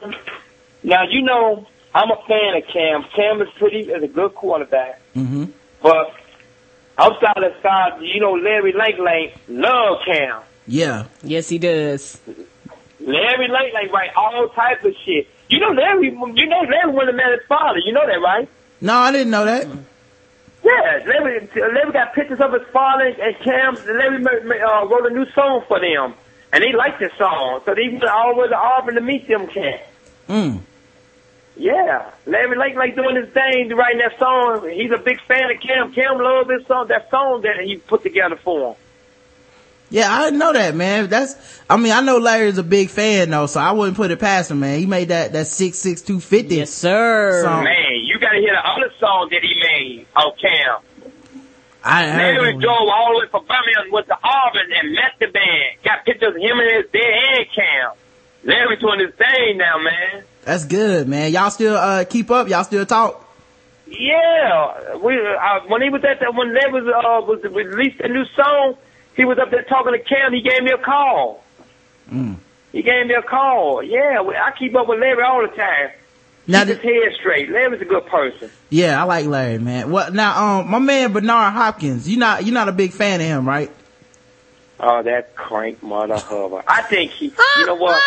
now you know, I'm a fan of Cam. Cam is pretty, is a good quarterback.
hmm
But outside of side, you know, Larry Lake Lake love Cam.
Yeah.
Yes, he does.
Larry Lake like write all types of shit. You know Larry, you know Larry to marry his father. You know that, right?
No, I didn't know that.
Yeah, Larry, Larry got pictures of his father and Cam. Larry uh, wrote a new song for them, and they liked the song, so they went all the way to Auburn to meet them cats.
Mm.
Yeah, Larry Lake like doing his thing, writing that song. He's a big fan of Cam. Cam loves his song, that song that he put together for him.
Yeah, I didn't know that, man. That's, I mean, I know Larry's a big fan though, so I wouldn't put it past him, man. He made that, that 66250. Yes,
sir.
Song.
Man, you gotta hear the other song that he made on Cam.
I heard
Larry drove all the way from Birmingham went to Auburn and met the band. Got pictures of him and his dead and Cam. Larry doing his thing now, man.
That's good, man. Y'all still, uh, keep up? Y'all still talk?
Yeah, we uh, when he was at that when Larry was uh was released a new song, he was up there talking to Cam. He gave me a call.
Mm.
He gave me a call. Yeah, I keep up with Larry all the time.
Now
Keep his head straight. Larry's a good person.
Yeah, I like Larry, man. What, now, um, my man Bernard Hopkins, you not, you're not a big fan of him, right?
Oh, that crank mother hubber. I think he, you know what?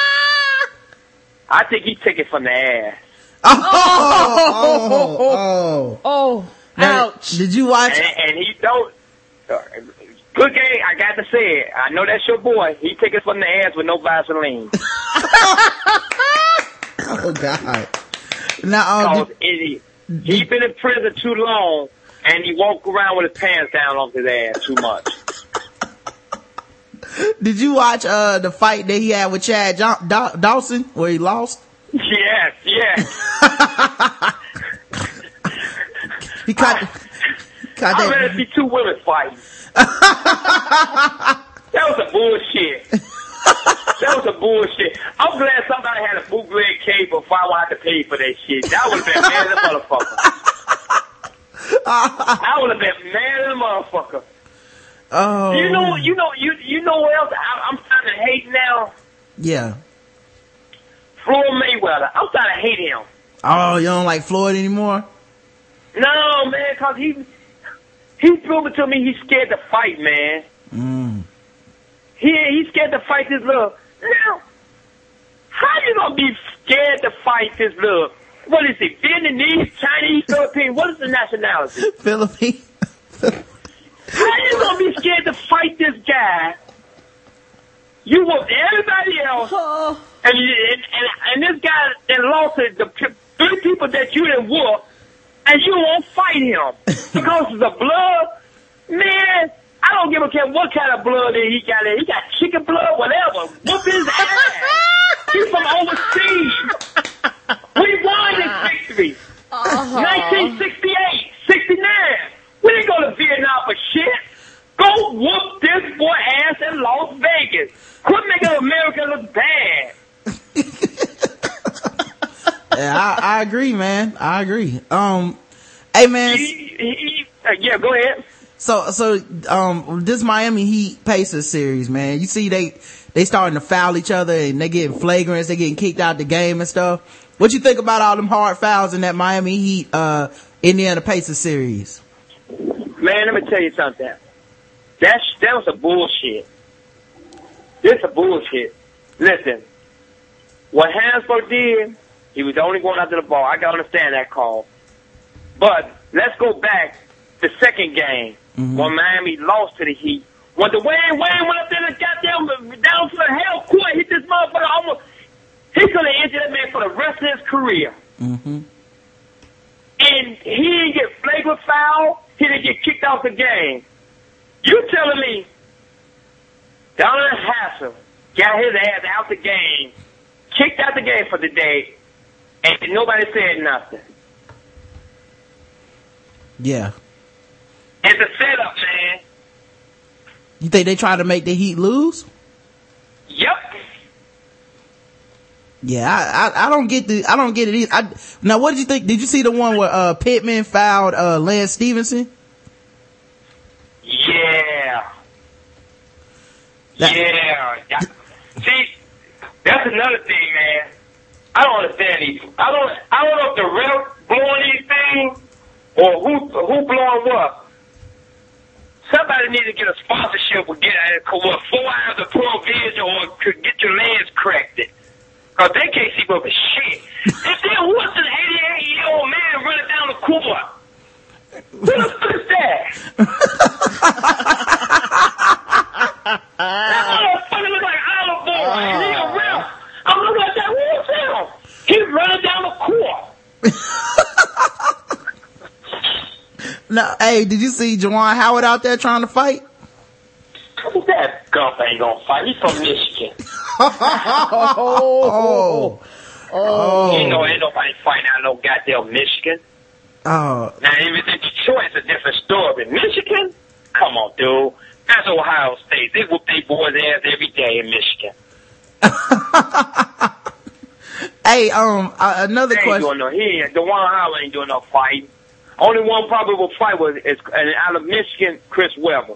[laughs] I think he took it from the ass. [laughs]
Oh, oh,
oh.
Now, Did you watch?
And, and he don't. Good game. I got to say it. I know that's your boy. He took it from the ass with no Vaseline. [laughs]
Oh God. Now, um,
Cause idiot. He been in prison too long, and he walk around with his pants down off his ass too much.
did you watch, uh, the fight that he had with Chad John- Daw- Dawson where he lost?
Yes, yes. [laughs]
He caught, [laughs] caught
I'd
that.
rather see two women fighting. [laughs] that was a bullshit. [laughs] that was a bullshit. I'm glad somebody had a bootleg cable before I have to pay for that shit. That would have been mad as a motherfucker. [laughs] I would have been mad as a motherfucker.
Oh.
You know, you know, you you know what else I, I'm starting to hate now?
Yeah.
Floyd Mayweather. I'm starting to hate him.
Oh, you don't like Floyd anymore?
No, man, cause he he proving to me he's scared to fight, man.
Mm.
He he's scared to fight this little. Now, how you gonna be scared to fight this little? What is he? Vietnamese, Chinese, Philippine? What is the nationality? [laughs]
Philippine.
How you gonna be scared to fight this guy? You whooped everybody else, and, and and and this guy that lost it, the three people that you didn't whoop, and you won't fight him [laughs] because of the blood. Man, I don't give a care what kind of blood he got. in. He got chicken blood, whatever. Whoop his ass. [laughs] He's from overseas. We won this victory. Uh-huh. 1968, 69. We didn't go to Vietnam for shit. Go whoop this boy ass in Las Vegas. Quit making America look bad. [laughs]
yeah, I, I agree, man. I agree. Um, hey man.
He- he- uh, yeah, go ahead.
So, so, um, this Miami Heat Pacers series, man, you see they, they starting to foul each other and they getting flagrants, they getting kicked out the game and stuff. What you think about all them hard fouls in that Miami Heat, uh, Indiana Pacers series?
Man, let me tell you something. That's that was a bullshit. This a bullshit. Listen, what Hansbrough did, he was the only one after the ball. I can understand that call. But let's go back the second game when Miami lost to the Heat. When the Wayne Wayne went up there and got down down to the hell court, hit this motherfucker almost. He could have injured that man for the rest of his career.
Mm-hmm.
and he didn't get flagrant foul, he didn't get kicked off the game. You telling me Donovan Hassel got his ass out the game, kicked out the game for the day, and nobody said nothing.
Yeah.
It's a setup, man.
You think they try to make the Heat lose?
Yep.
Yeah, I, I, I don't get the, I don't get it either. I, now what did you think? Did you see the one where, uh, Pittman fouled, uh, Lance Stephenson?
Yeah. yeah. That- See, that's another thing, man. I don't understand these. I don't. I don't know if the ref blowing these things or who who blowing what. Somebody needs to get a sponsorship or get uh, what four hours of provision or could get your legs corrected. Cause Cause they can't see but shit. And then what's an 88 year old man running down the court? Who the fuck is that? [laughs] that motherfucker look like Olive Boy. And he a ref. I'm looking at that, who's him? He's running down the court. [laughs]
No, hey, did you see Juwan Howard out there trying to fight?
That Gump ain't gonna fight? He's from Michigan. [laughs]
oh, [laughs] oh,
You know, ain't nobody fighting out no goddamn Michigan.
oh.
Now, even in Detroit, it's a different story. Michigan? Come on, dude. That's Ohio State. They whoop their boys' ass every day in Michigan. [laughs]
Hey, um, uh, another
They ain't
question.
doing no, he ain't, Dewan Howard ain't doing no fight. Only one probable fight was is and out of Michigan, Chris Webber.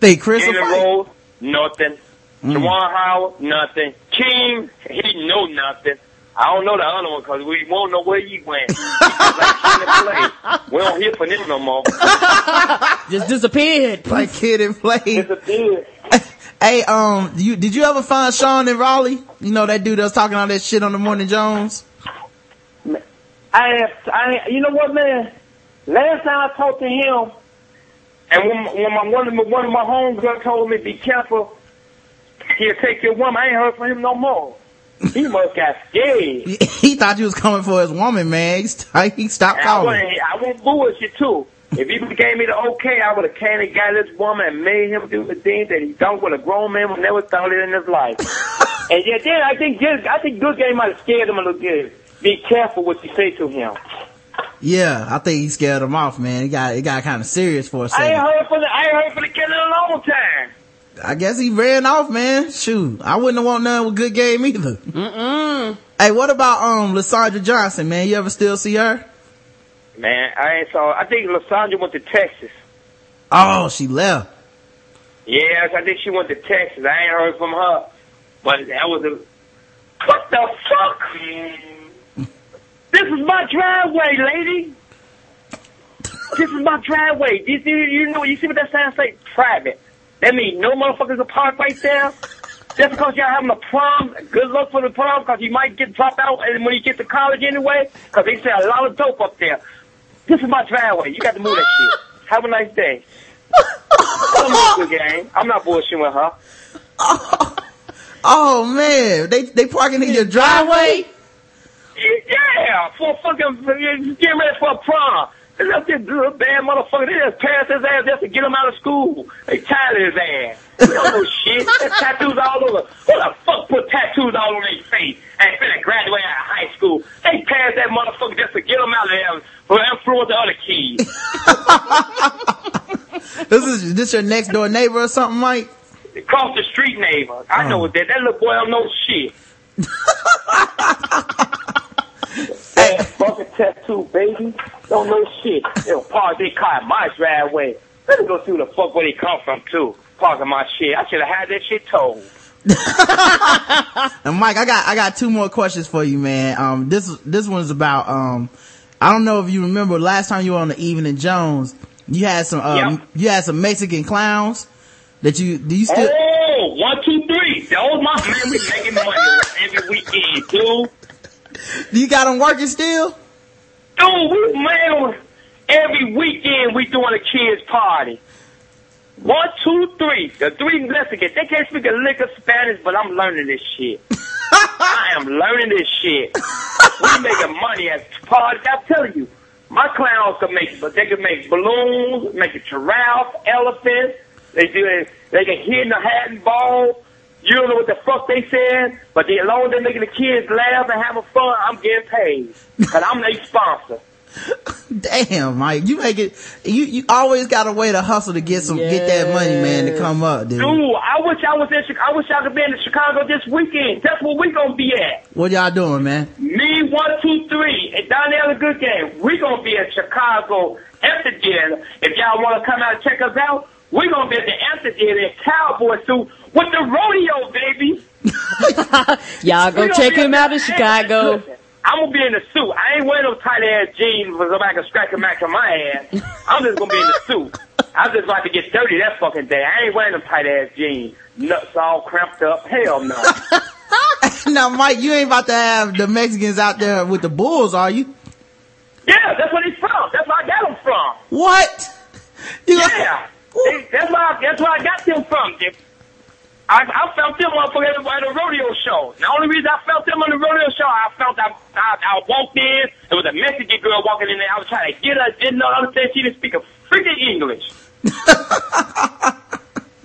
They Chris will
Jalen
fight?
Rose, nothing.
Mm.
Dewan Howard, nothing. King, he know nothing. I don't know the other one because we won't know where he went. Like kid and play. We don't hear from him no more. [laughs]
Just disappeared.
Like kid and play.
Disappeared. [laughs]
Hey, um, you did you ever find Sean in Raleigh? You know that dude that was talking all that shit on the Morning Jones.
I, I, you know what, man? Last time I talked to him,
And when, when my, one of my, one of my homegirls told me, be careful, he'll take your woman, I ain't heard from him no more. He [laughs] must got scared.
He, he thought you was coming for his woman, man. He, he stopped
And I
calling.
wouldn't, I won't bullshit too. If he would've gave me the okay, I would have came and got this woman and made him do the things that he done with a grown man would never thought it in his life. [laughs] and yet then I think good, I think good game might have scared him a little bit. Be careful what you say to him.
Yeah, I think he scared him off, man. It got it got kind of serious for a
I ain't
second.
heard from the, I ain't heard from the kid in a long time.
I guess he ran off, man. Shoot, I wouldn't have want none with good game either.
Mm-mm.
Hey, what about um Lysandra Johnson, man? You ever still see her?
Man, I ain't saw, I think Lysandra went to Texas.
Oh, she left.
Yes, I think she went to Texas. I ain't heard from her. But that was a, what the fuck? This is my driveway, lady. This is my driveway. You, you, you know, you see what that sign say? Private. That means no motherfuckers will park right there. Just because y'all having a prom, good luck for the prom, because you might get dropped out and when you get to college anyway, because they sell a lot of dope up there. This is my driveway. You got to move that shit. [laughs] Have a nice day. I'm game. I'm not bullshitting with her. [laughs]
Oh man, they they parking in your driveway.
Yeah, for fucking getting ready for a prom. They left this little bad motherfucker. They just passed his ass just to get him out of school. They tired of his ass. Don't know shit. There's tattoos all over. Who the fuck put tattoos all over their face and finna graduate out of high school? They passed that motherfucker just to get him out of there for influence the other kids. [laughs]
This is this your next door neighbor or something, Mike?
Across the street neighbor. I know oh. that. That little boy don't know shit. [laughs] that fucking tattoo, baby. Don't know shit. They'll park their car in my driveway. Let me go see where the fuck where they come from too. Parking my shit. I should have had that shit told. [laughs]
And Mike, I got I got two more questions for you, man. Um, this this one's about um, I don't know if you remember last time you were on the Evening Jones, you had some um, you had some Mexican clowns that you do you still
Oh, one, two, three. That was my man. We making money every weekend, dude.
do you got them working still?
Dude, we man, every weekend we doing a kids party. One, two, three. The three Mexicans. They can't speak a lick of Spanish, but I'm learning this shit. [laughs] I am learning this shit. We making money at parties. I'm telling you, my clowns can make, but they can make balloons, make a giraffe, elephant. They do it. They can hit in the hat and ball. You don't know what the fuck they said, but they, as long as they're making the kids laugh and having fun, I'm getting paid. And I'm their sponsor. [laughs]
Damn, Mike, you make it. You you always got a way to hustle to get some get that money, man, to come up, dude.
Dude, I wish I was in. I wish I could be in Chicago this weekend. That's where we gonna be at.
What y'all doing, man?
Me, one, two, three, and Donnell a good game. We gonna be at Chicago amphitheater. If y'all wanna come out and check us out, we gonna be at the amphitheater in cowboy suit with the rodeo, baby. [laughs]
Y'all go
We gonna
check him out in
there.
Chicago.
I'm gonna be in a suit. I ain't wearing no tight ass jeans for somebody can scratch a match on my ass. I'm just gonna be in a suit. I'm just about to get dirty that fucking day. I ain't wearing no tight ass jeans. Nuts all cramped up. Hell no. [laughs]
now, Mike, you ain't about to have the Mexicans out there with the bulls, are you?
Yeah, that's where he's from. That's where I got him from.
What?
yeah. [laughs] They- That's where I, that's where I got them from. I, I felt them motherfuckers at a rodeo show. The only reason I felt them on the rodeo show, I felt I, I, I walked in, there was a Mexican girl walking in there. I was trying to get her, didn't know, understand she didn't speak a freaking English. [laughs]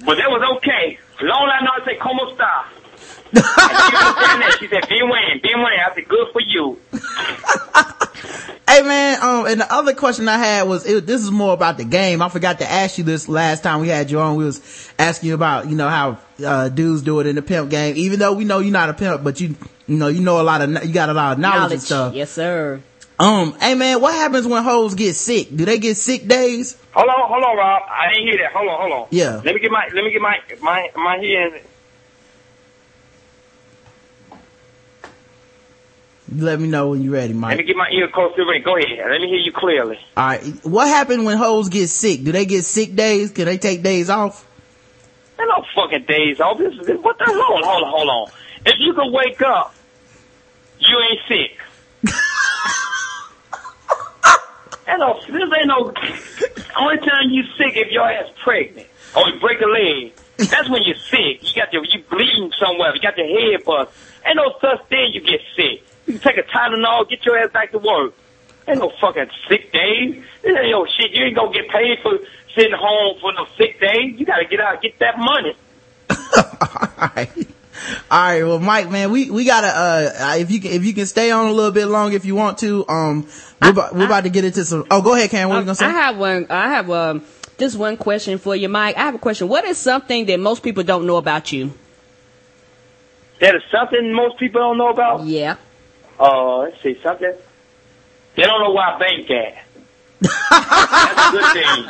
but that was okay. Long I know I say, como esta? And she that. She said, bien buen, bien buen. I said, good for you.
Hey man, um, and the other question I had was, it, this is more about the game. I forgot to ask you this last time we had you on. We was asking you about, you know, how, uh, dudes do it in the pimp game. Even though we know you're not a pimp, but you, you know, you know a lot of, you got a lot of knowledge, and stuff.
Yes, sir.
Um, hey man, what happens when hoes get sick? Do they get sick days?
Hold on, hold on, Rob. I didn't hear that. Hold on, hold on.
Yeah.
Let me get my, let me get my, my, my hearing.
Let me know when you're ready, Mike.
Let me get my ear close to the ring. Go ahead. Let me hear you clearly.
Alright. What happens when hoes get sick? Do they get sick days? Can they take days off?
Ain't no fucking days off. This is what the on, hold on, hold on. If you can wake up, you ain't sick. [laughs] ain't no, this ain't no. Only time you sick if your ass pregnant or you break a leg. That's when you're sick. You got your you bleeding somewhere. You got your head bust. Ain't no such thing. You get sick. You can take a Tylenol, get your ass back to work. Ain't no fucking sick days. This ain't no shit. You ain't gonna get paid for sitting home for no sick days. You gotta get out, and get that money.
All right. [laughs] All right, well, Mike, man, we we gotta uh, if you can if you can stay on a little bit longer if you want to. Um, we're, about, we're about to get into some. Oh, go ahead, Karen. What are you gonna say?
I have one. I have um, just one question for you, Mike. I have a question. What is something that most people don't know about you?
That is something most people don't know about.
Yeah.
Uh, let's see something. They don't know where I bank at. That's a good thing.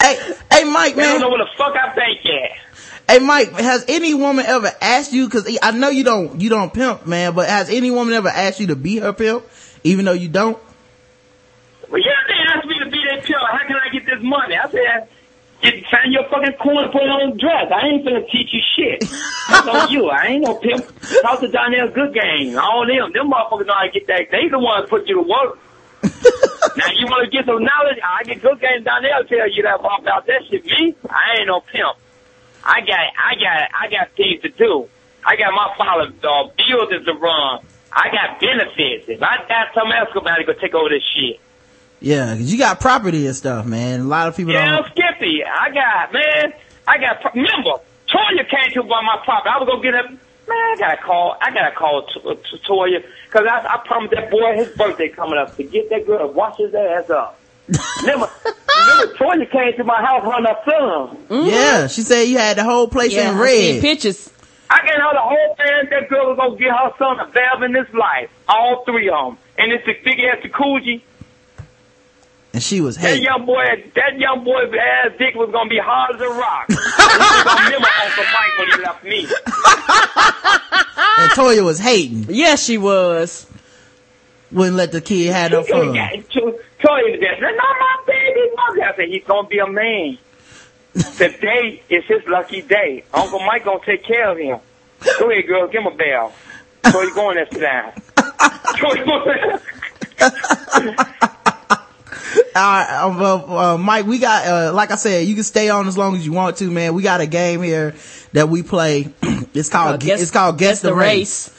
hey, hey, Mike,
They
man.
They don't know where the fuck I bank at.
Hey, Mike, has any woman ever asked you? Because I know you don't you don't pimp, man, but has any woman ever asked you to be her pimp, even though you don't?
Well, yeah, they asked me to be their pill. How can I get this money? I said, get, find your fucking corn, put it on dress. I ain't finna teach you shit. That's on you. I ain't no pimp. Talk to Donnell Good Game. All them. Them motherfuckers know how to get that. They the ones put you to work. [laughs] now you want to get some knowledge? I get Good Game Donnell tell you that about that shit. Me, I ain't no pimp. I got, I got, I got things to do. I got my father uh, buildings to run. I got benefits. If I got something else, somebody go take over this shit.
Yeah, 'cause you got property and stuff, man. A lot of people
Yeah,
don't.
I'm Skippy. I got man. I got pro- remember. Toya came to buy my property. I was gonna get him. Man, I gotta call. I gotta call T- uh, T- Toya because I, I promised that boy his birthday coming up to get that girl to wash his ass up. remember, [laughs] remember Toya came to my house on her son.
Yeah, she said you had the whole place in red.
pictures.
I gave her the whole thing. That girl was gonna get her son a valve in his life. All three of them. And it's the big ass jacuzzi.
And she was
That
hating.
young boy, that young boy's ass dick was gonna be hard as a rock. he was gonna remember Uncle Mike when he left me.
And Toya was hating.
Yes, she was.
Wouldn't let the kid have no
He gonna
fun.
get to tell you that. Not my baby mother. I said he's gonna be a man. Today is his lucky day. Uncle Mike gonna take care of him. Go ahead, girl, give him a bell. So you going this time? [laughs] So you going- [laughs] [laughs]
All right, uh, uh, Mike, we got, uh, like I said, you can stay on as long as you want to, man. We got a game here that we play. [clears throat] it's called,
Uh, guess-
it's called Guess, the,
the
race.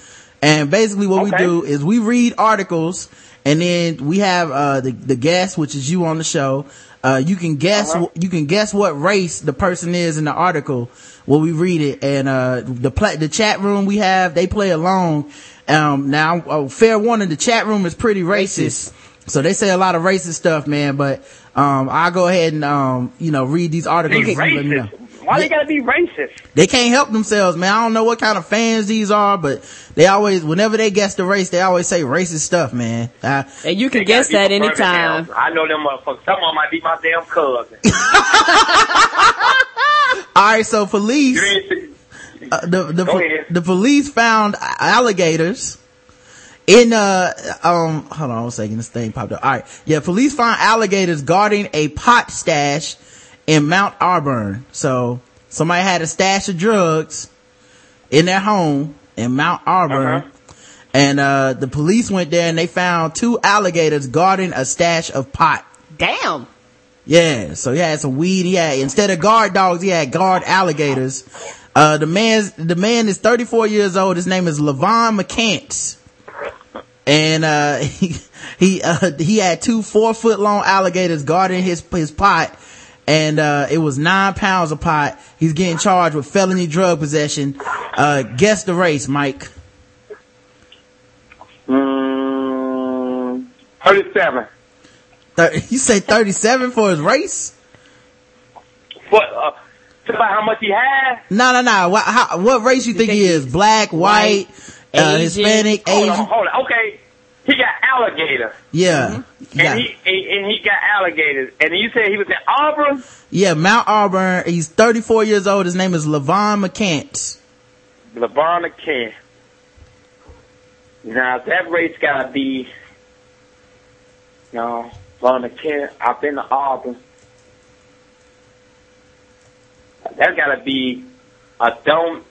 And basically what we do is we read articles and then we have, uh, the, the guest, which is you on the show. Uh, you can guess,
Uh-huh.
you can guess what race the person is in the article when we read it. And, uh, the pla- the chat room we have, they play along. Um, now, uh, fair warning, the chat room is pretty racist. So they say a lot of racist stuff, man, but, um, I'll go ahead and, um, you know, read these articles.
They
and let me know.
Why they gotta be racist?
They can't help themselves, man. I don't know what kind of fans these are, but they always, whenever they guess the race, they always say racist stuff, man. Uh,
And you can guess that
be from
anytime.
I know them motherfuckers. Some of them might be my damn cousin. [laughs]
all right, so police, uh, the the,
Go
the police found alligators in uh um hold on one second this thing popped up all right yeah police find alligators guarding a pot stash in mount auburn so somebody had a stash of drugs in their home in Mount Auburn.
Uh-huh.
And, uh, the police went there and they found two alligators guarding a stash of pot.
Damn.
Yeah, so he had some weed. He had, instead of guard dogs, he had guard alligators. Uh, the man's, the man is 34 years old. His name is Levon McCants. And, uh, [laughs] he, he, uh, he had two four foot long alligators guarding his, his pot. And, uh, it was nine pounds of pot. He's getting charged with felony drug possession. Uh, guess the race, Mike.
Mm, 37. [laughs]
You say 37 for his race?
What, uh, about how much he had?
No, no, no. What, how, what race you think he is? Black, white, uh, Hispanic,
Hold
Asian?
on, hold on. Okay. He got alligator.
Yeah. Yeah.
And he, and he got alligators. And you said he was at Auburn?
Yeah, Mount Auburn. He's 34 years old. His name is Levon McCants.
LeBron King. Now that race gotta be no LeBron King. I've been to Auburn. That's gotta be a dumb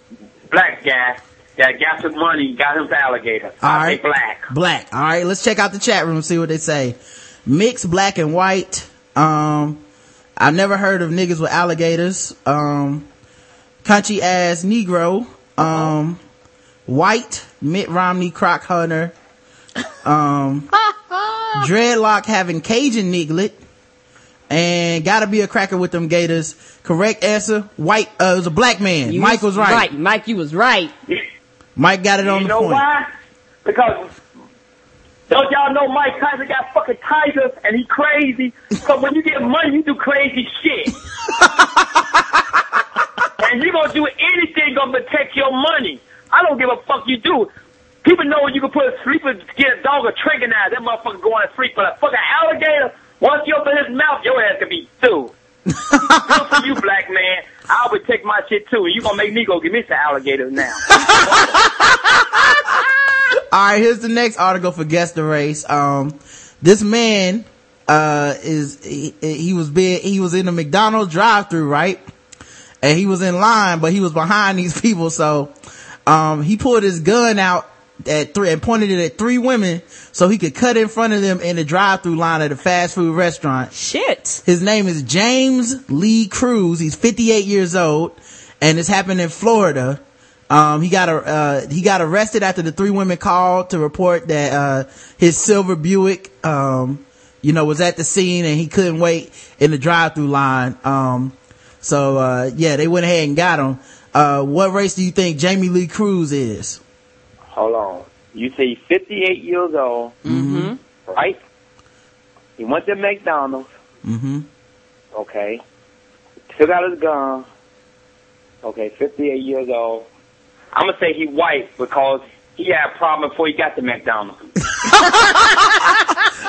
black guy that got some money, got him to alligator.
All
I
right.
say black.
Black. All right. Let's check out the chat room and see what they say. Mixed black and white. Um, I've never heard of niggas with alligators. Um, country ass Negro. Um, white Mitt Romney croc hunter. Um, [laughs] dreadlock having Cajun niglet. And gotta be a cracker with them gators. Correct answer. White, uh, it was a black man.
You
Mike was right.
Right, Mike, you was right.
Mike got it on
You
the point.
You know why? Because don't y'all know Mike Tyson got fucking tigers and he crazy? So when you get money, you do crazy shit. [laughs] and you gonna do anything gonna protect your money. I don't give a fuck you do. People know you can put a sleeper, get a dog a trichonize. That motherfucker going to sleep. But a fucking alligator, once you open his mouth, your ass can be through. [laughs] Good for you, black man. I'll protect my shit too. And you gonna make me go get me some alligators now. [laughs]
All right, here's the next article for guess the race. Um, this man, uh, is, he, he was being, he was in the McDonald's drive through, right? And he was in line, but he was behind these [laughs] people. So, um, he pulled his gun out at three and pointed it at three women so he could cut in front of them in the drive through line at a fast food restaurant.
Shit.
His name is James Lee Cruz. He's 58 years old and this happened in Florida. Um, he got, uh, he got arrested after the three women called to report that, uh, his silver Buick, um, you know, was at the scene and he couldn't wait in the drive through line. Um, so, uh, yeah, they went ahead and got him. Uh, what race do you think Jamie Lee Cruz is?
Hold on. You say he's 58 years old,
Mm-hmm.
right? He went to McDonald's.
Mm-hmm.
Okay. Took out his gun. Okay, 58 years old. I'm gonna say he white because he had a problem before he got to McDonald's. [laughs] [laughs]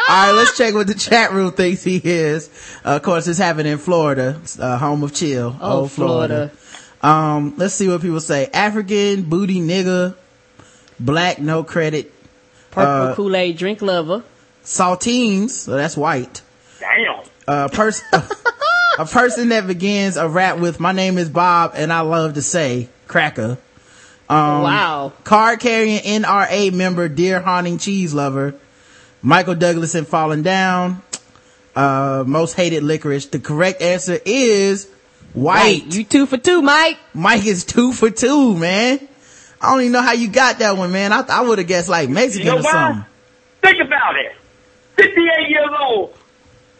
All right, let's check what the chat room thinks he is. Uh, of course, it's happening in Florida, uh, home of chill.
Oh,
old Florida. Um, let's see what people say. African, booty nigga, black, no credit.
Purple
Uh,
Kool-Aid drink lover.
Saltines, so that's white.
Damn.
A person, [laughs] a person that begins a rap with, my name is Bob and I love to say, cracker. Um,
Wow.
Card carrying NRA member, deer haunting cheese lover. Michael Douglas and falling down. Uh, most hated licorice. The correct answer is white.
You two for two, Mike.
Mike is two for two, man. I don't even know how you got that one, man. I, I would have guessed like Mexican
You know
or
why?
something.
Think about it. 58 years old.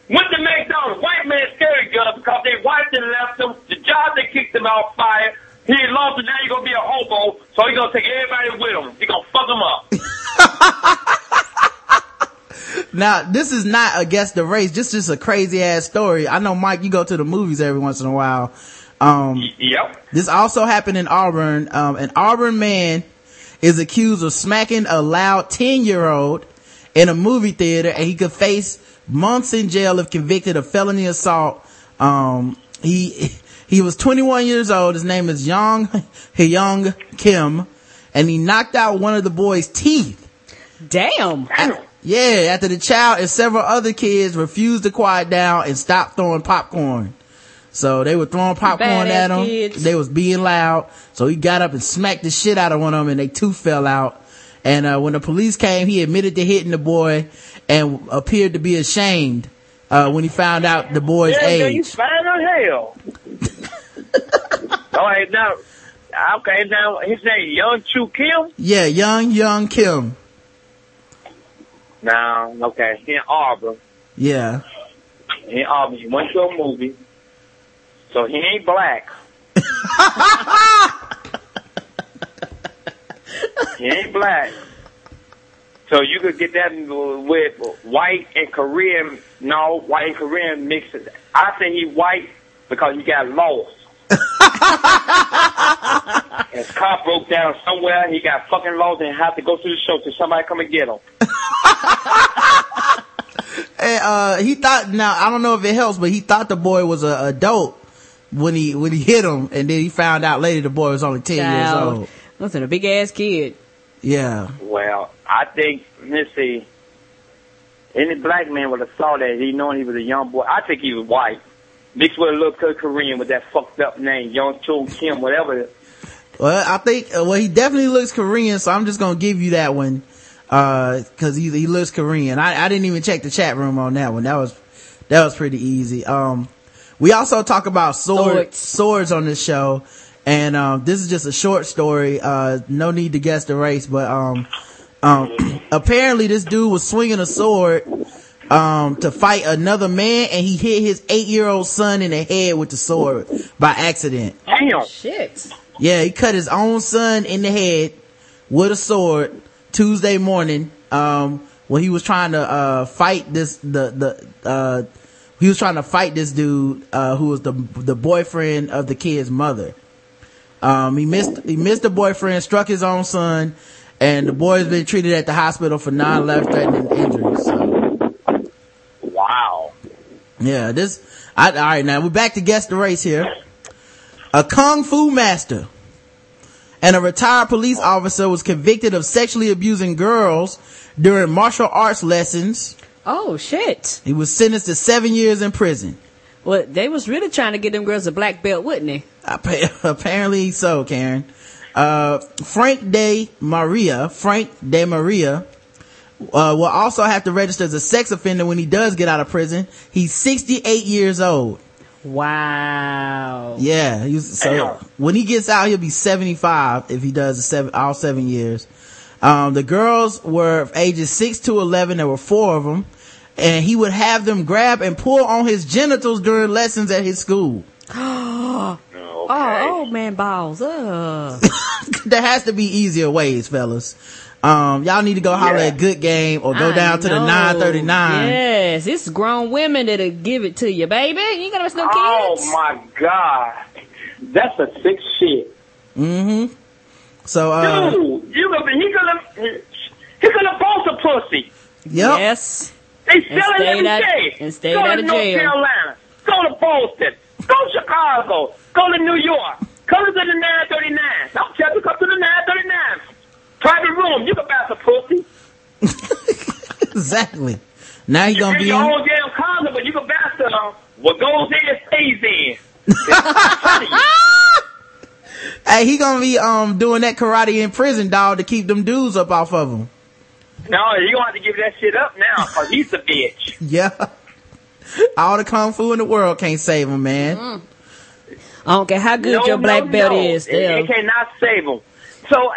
Went to McDonald's. White man scary gun because they wiped and left him. The job they kicked him out fired. He lost it. Now he's gonna be a hobo. So he's gonna take everybody with him. He gonna fuck him up. [laughs]
Now, this is not a guess the race. This is just a crazy ass story. I know, Mike, you go to the movies every once in a while. Um,
Yep.
this also happened in Auburn. Um, an Auburn man is accused of smacking a loud 10 year old in a movie theater and he could face months in jail if convicted of felony assault. Um, he, he was 21 years old. His name is Young [laughs] Hyung Kim and he knocked out one of the boy's teeth.
Damn.
Yeah, after the child and several other kids refused to quiet down and stop throwing popcorn. So they were throwing popcorn at him.
kids.
They was being loud. So he got up and smacked the shit out of one of them and they two fell out. And, uh, when the police came, he admitted to hitting the boy and appeared to be ashamed, uh, when he found out the boy's
Yeah, yeah, you
age.
fine as hell. [laughs] All right, now, okay, now his name Young Chu Kim.
Yeah, young, young Kim.
Now, okay, in Auburn.
Yeah.
In Auburn. He went to a movie, so he ain't black. [laughs] he ain't black. So you could get that with white and Korean. No, white and Korean mixes. I think he white because he got lost. [laughs] His car broke down somewhere. He got fucking lost and had to go to the show till somebody come and get him. [laughs]
And, uh, he thought, now, I don't know if it helps, but he thought the boy was a adult when he, when he hit him. And then he found out later the boy was only 10 years old.
Listen, a big ass kid.
Yeah.
Well, I think let's see. Any black man would have saw that. He knowing he was a young boy. I think he was white, mixed with a little Korean Korean with that fucked up name, Young Cho Kim, whatever.
Well, I think, uh, well, he definitely looks Korean, so I'm just gonna give you that one, uh, cause he, he looks Korean. I, I didn't even check the chat room on that one. That was, that was pretty easy. Um, we also talk about sword, swords on this show, and, um, this is just a short story, uh, no need to guess the race, but, um, um, [clears throat] apparently this dude was swinging a sword, um, to fight another man, and he hit his eight-year-old son in the head with the sword by accident.
Damn.
Shit.
Yeah, he cut his own son in the head with a sword Tuesday morning, um, when he was trying to, uh, fight this, the, the, uh, he was trying to fight this dude, uh, who was the, the boyfriend of the kid's mother. Um, he missed, he missed the boyfriend, struck his own son, and the boy's been treated at the hospital for non-life threatening injuries. So,
Wow.
yeah, this, I, all right, now we're back to guess the race here. A kung fu master and a retired police officer was convicted of sexually abusing girls during martial arts lessons.
Oh shit.
He was sentenced to seven years in prison.
Well, they was really trying to get them girls a black belt, wouldn't they?
Appa- [laughs] Apparently so, Karen. Uh, Frank De Maria, Frank De Maria, uh, will also have to register as a sex offender when he does get out of prison. He's 68 years old.
Wow.
Yeah, he was, so when he gets out, he'll be 75 if he does the seven, all seven years. Um, the girls were ages 6 to 11. There were four of them. And he would have them grab and pull on his genitals during lessons at his school. [gasps]
oh, oh man, balls. Ugh. [laughs]
there has to be easier ways, fellas. Um, y'all need to go holler at Good Game or go
I
down to the 939.
Yes, it's grown women that'll give it to you, baby. You ain't gonna miss no kids.
Oh my god, that's a sick shit.
Mm-hmm. So, uh,
Dude, you gonna he gonna he gonna boss a pussy.
Yep.
Yes.
They
And
sell it
stayed
every
out-
day.
and stayed
go to North
jail.
Carolina. Go to Boston. Go to Chicago. Go to New York. Come to the 939. I'm telling you, come to the 939. Private room. You can buy some pussy. [laughs]
exactly. Now you
You
gonna
bring
be
your
on,
own damn condom, but you can buy some. What goes in stays in. [laughs]
hey, he gonna be, um, doing that karate in prison, dog, to keep them dudes up off of him.
No, you gonna have to give that shit up now, cause he's a bitch. [laughs]
Yeah. All the kung fu in the world can't save him, man.
I don't care how good
no,
your black
no,
belt
no.
is.
It,
Still.
it cannot save him. So, uh,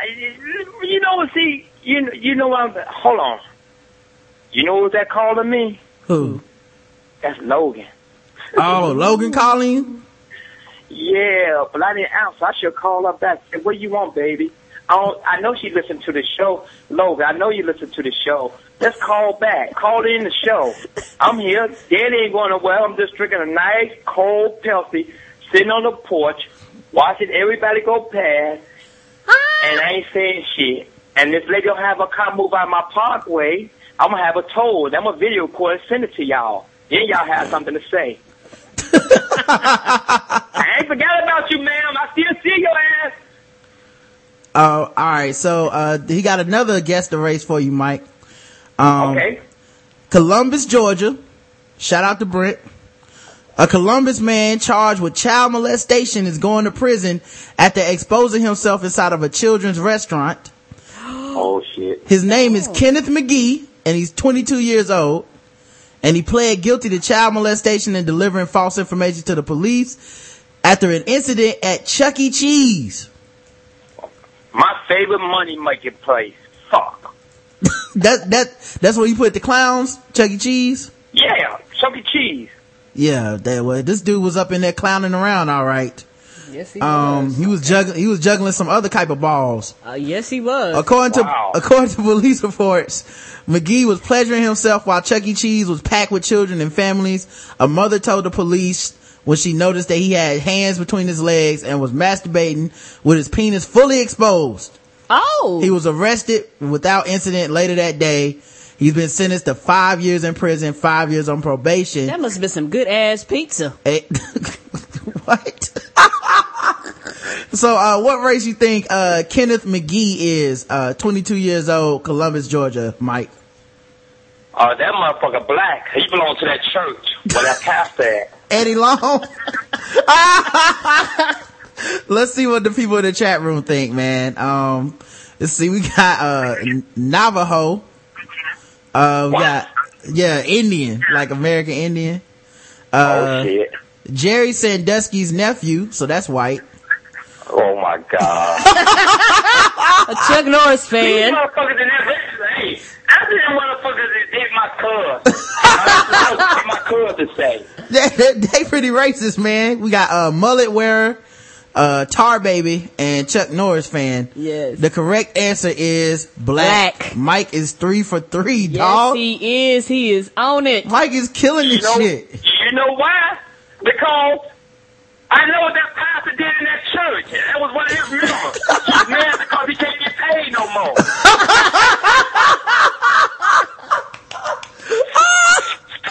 you know, see, you you know, I'm, hold on. You know what that called to me?
Who?
That's Logan.
Oh, Logan calling you?
Yeah, but I didn't answer. I should call up back. Say, what you want, baby? I, don't, I know she listened to the show. Logan, I know you listen to the show. Let's call back. Call in the show. I'm here. Dad ain't going nowhere. I'm just drinking a nice cold Pepsi, sitting on the porch, watching everybody go past, and I ain't saying shit. And this lady will have a car move out my parkway. I'm gonna have her towed. I'm gonna video record and send it to y'all. Then y'all have something to say. [laughs] I ain't forgot about you, ma'am. I still see your ass.
Uh, alright, so, uh, he got another guest to race for you, Mike. Um,
Okay.
Columbus, Georgia. Shout out to Brent. A Columbus man charged with child molestation is going to prison after exposing himself inside of a children's restaurant. [gasps]
Oh shit.
His name is Kenneth McGee and he's 22 years old. And he pled guilty to child molestation and delivering false information to the police after an incident at Chuck E. Cheese.
My favorite money making place. Fuck. [laughs]
that, that, that's where you put the clowns, Chuck E. Cheese?
Yeah, Chuck E. Cheese.
Yeah, that was, this dude was up in there clowning around alright.
Yes, he
Um,
was.
he was juggling, he was juggling some other type of balls.
Uh, yes, he was.
According
Wow.
to according to [laughs] police reports, McGee was pleasuring himself while Chuck E. Cheese was packed with children and families. A mother told the police when she noticed that he had hands between his legs and was masturbating with his penis fully exposed.
Oh.
He was arrested without incident later that day. He's been sentenced to five years in prison, five years on probation.
That must have been some good ass pizza.
Eh, [laughs] [laughs] So, uh, what race you think, uh, Kenneth McGee is, uh, 22 years old, Columbus, Georgia, Mike?
Uh, that motherfucker black. He belong to that church where that pastor at.
Eddie Long? [laughs] Let's see what the people in the chat room think, man. Um, let's see, we got, uh, Navajo. Uh, we got, yeah, Indian, like American Indian. Uh,
oh shit.
Jerry Sandusky's nephew, so that's white.
Oh my god. [laughs]
A Chuck Norris
These
fan.
motherfuckers in that restaurant, hey, I see them motherfuckers that did my cuz. [laughs] I don't know what my cousin say. [laughs]
they, they pretty racist, man. We got uh mullet wearer, uh tar baby, and Chuck Norris fan.
Yes.
The correct answer is black. Mike is three for three,
Yes,
dog.
he is. He is on it.
Mike is killing
You
this
know,
shit.
you know why? Because I know what that pastor did in that church. That was one of his members. He's [laughs] mad because he can't get paid no more. [laughs]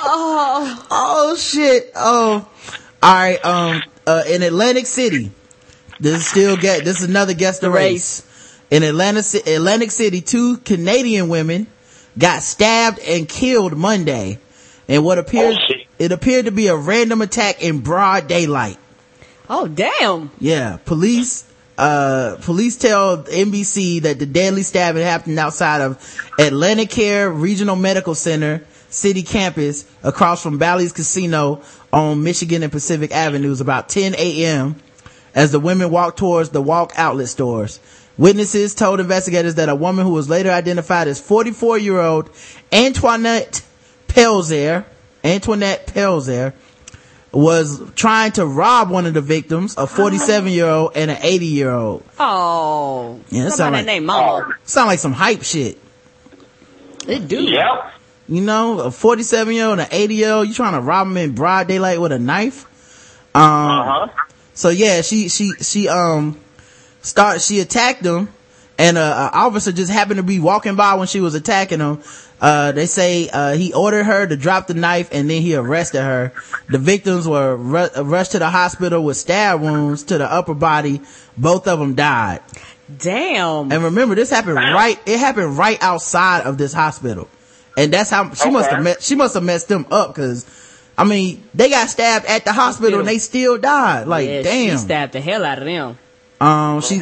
oh, oh shit. Oh, all right. Um, uh, in Atlantic City, this is still get. This is another guess the race. In Atlanta, Ci- Atlantic City, two Canadian women got stabbed and killed Monday, and what appeared it appeared to be a random attack in broad daylight.
Oh, damn.
Yeah, police, uh, police tell NBC that the deadly stabbing happened outside of Atlanticare Regional Medical Center city campus across from Bally's Casino on Michigan and Pacific Avenues about 10 a.m. as the women walked towards the walk outlet stores. Witnesses told investigators that a woman who was later identified as 44 year old Antoinette Pelzer, Antoinette Pelzer, was trying to rob one of the victims, a 47 year old and an 80 year old.
Oh.
Yeah, that
Somebody
sound like,
named Mama.
sound like some hype shit.
It do.
Yep.
You know, a 47 year old and an 80 year old, you trying to rob them in broad daylight with a knife? Um,
Uh-huh.
so yeah, she, she, she, um, start, she attacked him and, uh, an officer just happened to be walking by when she was attacking him. Uh, they say, uh, he ordered her to drop the knife and then he arrested her. The victims were ru- rushed to the hospital with stab wounds to the upper body. Both of them died.
Damn.
And remember, this happened right, it happened right outside of this hospital. And that's how, she must have met, she must have messed them up cause, I mean, they got stabbed at the hospital and they still died. Like,
yeah,
damn.
She stabbed the hell out of them.
Um, she,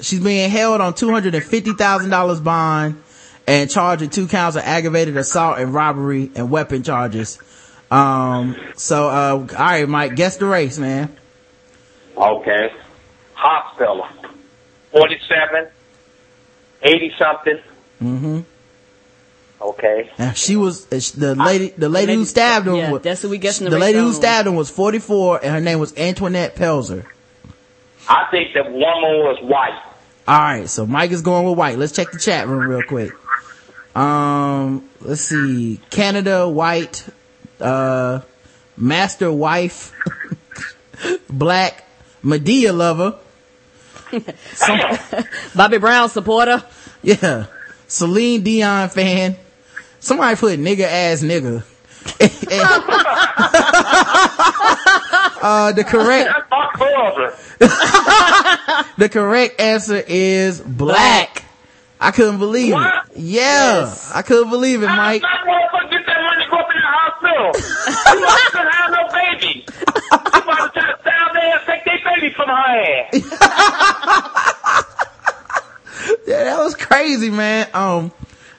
she's being held on $250,000 bond and charged with two counts of aggravated assault and robbery and weapon charges. Um, so, uh, all right, Mike, guess the race, man.
Okay. Hospital. 47, 80 something.
Mm-hmm.
Okay.
Now she was uh, the lady. The lady who stabbed him.
yeah,
was,
that's who we guessing the
The lady who stabbed him was 44, and her name was Antoinette Pelzer.
I think the woman was white.
All right, so Mike is going with white. Let's check the chat room real quick. Um, let's see. Canada white, uh, master wife, [laughs] black, Madea lover. [laughs] [laughs]
Bobby Brown supporter.
Yeah. Celine Dion fan. Somebody put nigga ass nigga. uh, the correct,
That's my cousin. [laughs]
the correct answer is black. I couldn't believe
What?
it. Yeah. I couldn't believe it, Mike.
That motherfucker get that money go up in the hospital. you motherfucker have no baby.
my ass. [laughs]
yeah, that was crazy, man. Um,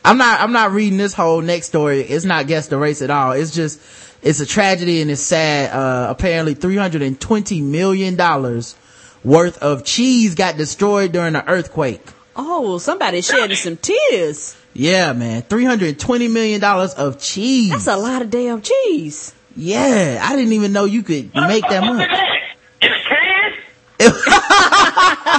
I'm not, I'm not reading this whole next story. It's not guess the race at all. It's just, it's a tragedy and it's sad. Uh, apparently 320 million dollars worth of cheese got destroyed during the earthquake.
Oh, somebody shedding some tears.
Yeah, man. 320 million dollars of cheese.
That's a lot of damn cheese.
Yeah, I didn't even know you could make that much.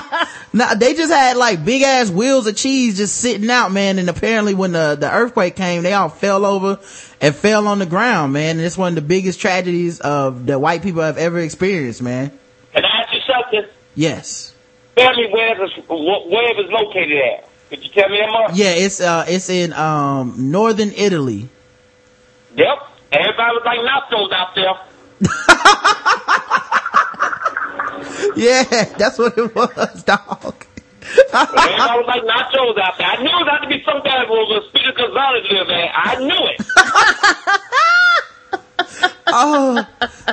[laughs] Now they just had like big ass wheels of cheese just sitting out, man. And apparently when the, the earthquake came, they all fell over and fell on the ground, man. And it's one of the biggest tragedies of that white people have ever experienced, man.
Can I ask you something?
Yes.
Tell me where it's, where it's located at. Could you tell me that much?
Yeah, it's uh it's in um northern Italy.
Yep. Everybody was like nachos out there. [laughs] [laughs]
Yeah, that's what it was, dog.
Everybody was like nachos out there. I knew it had to be some guy who was a Speedy Gonzalez live there. I knew it. [laughs]
oh,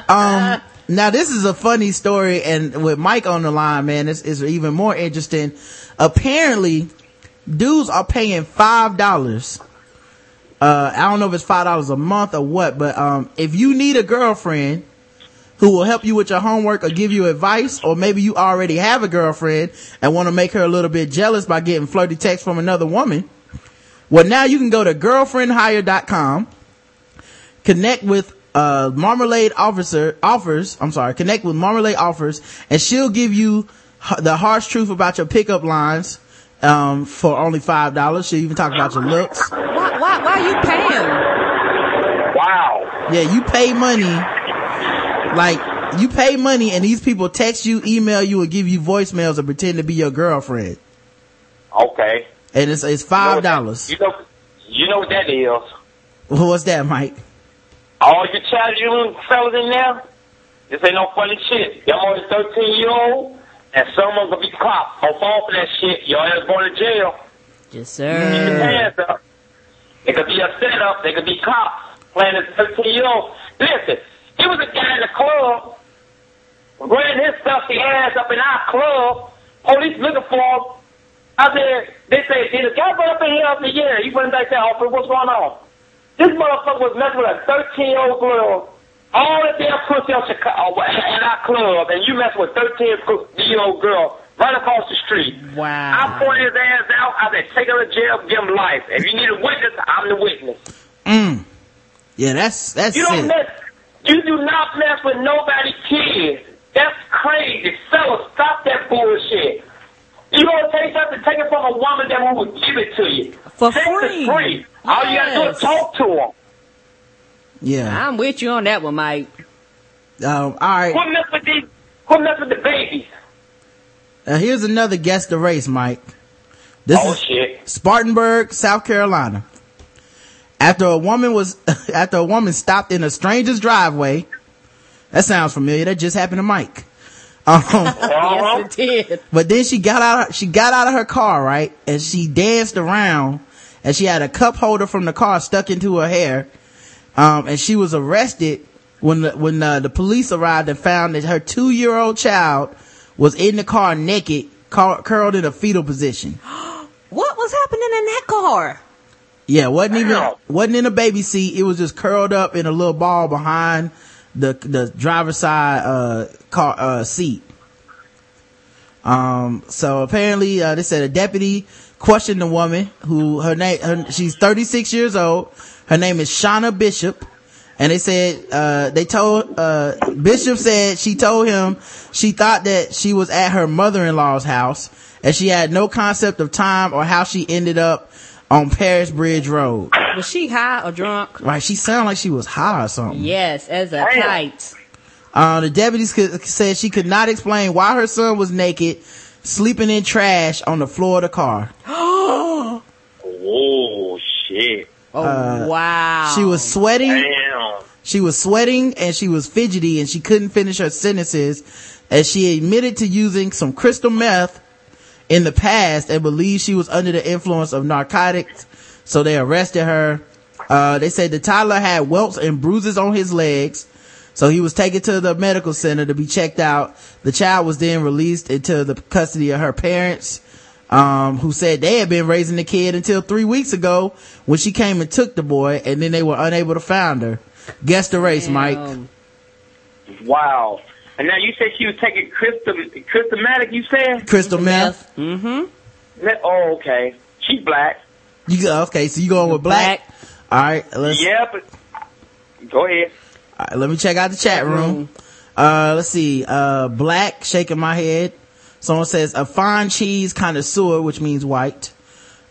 um, now this is a funny story, and with Mike on the line, man, this is even more interesting. Apparently, dudes are paying five dollars. Uh, I don't know if it's five dollars a month or what, but um, if you need a girlfriend who will help you with your homework or give you advice, or maybe you already have a girlfriend and want to make her a little bit jealous by getting flirty texts from another woman. Well, now you can go to girlfriendhire.com, connect with uh, Marmalade officer offers, I'm sorry, connect with Marmalade offers, and she'll give you the harsh truth about your pickup lines, um, for only five dollars. She'll even talk about your looks.
Why, why, why are you paying?
Wow.
Yeah, you pay money, like, you pay money and these people text you, email you, and give you voicemails and pretend to be your girlfriend.
Okay.
And it's, it's five dollars.
You know, you know what that is. [laughs]
What's that, Mike?
All you child you fellas in there, this ain't no funny shit. Y'all only 13 year old, and someone gonna be caught. Don't fall for that shit. Y'all ass going to jail.
Yes,
Keep your
sir.
hands up. It could be a setup. They could be cops playing this 13 year old. Listen, he was a guy in the club, running his stuffy ass up in our club. Police looking for him. I said, they said, did a guy run up in here? I said, yeah. He went back there, officer, what's going on? This motherfucker was messing with a 13 year old girl. All the damn pussy on Chicago, in our club, and you mess with 13 year old girl right across the street.
Wow.
I pointed his ass out. I said, take her to jail, give him life. If you need a witness, I'm the witness.
Mm. Yeah, that's, that's
You don't
it.
mess. You do not mess with nobody's kids. That's crazy. Fellas, stop that bullshit. You gonna take something, take it from a woman that will give it to you.
For
Sex
free.
Is free. All you gotta do is talk to them.
Yeah.
I'm with you on that one, Mike.
Um, alright.
Quit mess with these. Quit mess with the babies.
Uh, here's another guess the race, Mike. This
Oh,
is
shit.
Spartanburg, South Carolina. After a woman was, [laughs] after a woman stopped in a stranger's driveway, that sounds familiar. That just happened to Mike. Um, [laughs]
Yes, it did.
but then she got out, she got out of her car, right? And she danced around and she had a cup holder from the car stuck into her hair. Um, and she was arrested when the, when uh, the police arrived and found that her two year old child was in the car naked, cur- curled in a fetal position. [gasps]
What was happening in that car?
Yeah, wasn't even wasn't in a baby seat. It was just curled up in a little ball behind the the driver's side uh car uh seat. Um, so apparently, uh, they said a deputy questioned the woman who her name her, she's 36 years old. Her name is Shauna Bishop. And they said, uh, they told, uh, Bishop said she told him she thought that she was at her mother-in-law's house and she had no concept of time or how she ended up on Parris Bridge Road.
Was she high or drunk?
Right. She sounded like she was high or something.
Yes, as a kite.
Uh, the deputies could, said she could not explain why her son was naked, sleeping in trash on the floor of the car.
oh, [gasps]
Oh shit.
Uh,
wow.
She was sweating.
Damn.
She was sweating and she was fidgety and she couldn't finish her sentences as she admitted to using some crystal meth in the past and believed she was under the influence of narcotics. So they arrested her. Uh, they said the toddler had welts and bruises on his legs. So he was taken to the medical center to be checked out. The child was then released into the custody of her parents, um, who said they had been raising the kid until three weeks ago when she came and took the boy and then they were unable to find her. Guess the race, Mike.
Wow. And now you said she was taking crystal, crystamatic, you said?
Crystal meth.
Mm-hmm.
Me- Oh, okay. She's black.
You go, okay, so you going with black? All right, let's,
Yeah, but go ahead.
all right, let me check out the chat room. Uh, let's see, uh, black, shaking my head. Someone says a fine cheese connoisseur, which means white.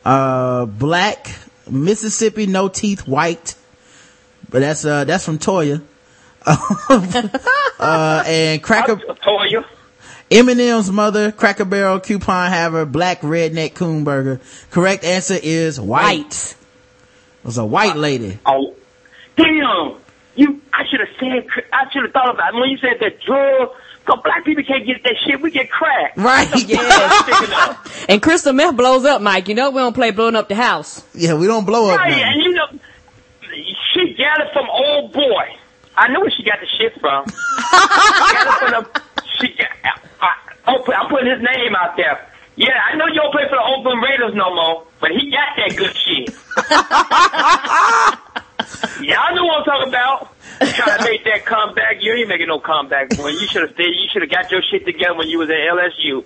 Uh, black, Mississippi, no teeth, white. But that's, uh, that's from Toya. Uh, and Cracker,
How are you?
Eminem's mother, Cracker Barrel, coupon haver, black redneck coon burger. Correct answer is white. It was a white lady.
Oh, damn! You, I should have said. I should have thought about it when you said that drug. Cause black people can't get that shit. We get cracked.
Right.
Yes. [laughs] and crystal meth blows up, Mike. You know we don't play blowing up the house.
Yeah, we don't blow up
Right, and you know, she got it from old boy. I know where she got the shit from. [laughs] she got it from the. She got. I, I'm I'm putting his name out there. Yeah, I know you don't play for the Oakland Raiders no more, but he got that good shit. [laughs] Y'all know what I'm talking about. Trying to make that comeback. You ain't making no comeback, boy. You should have stayed. You should have got your shit together when you was at LSU.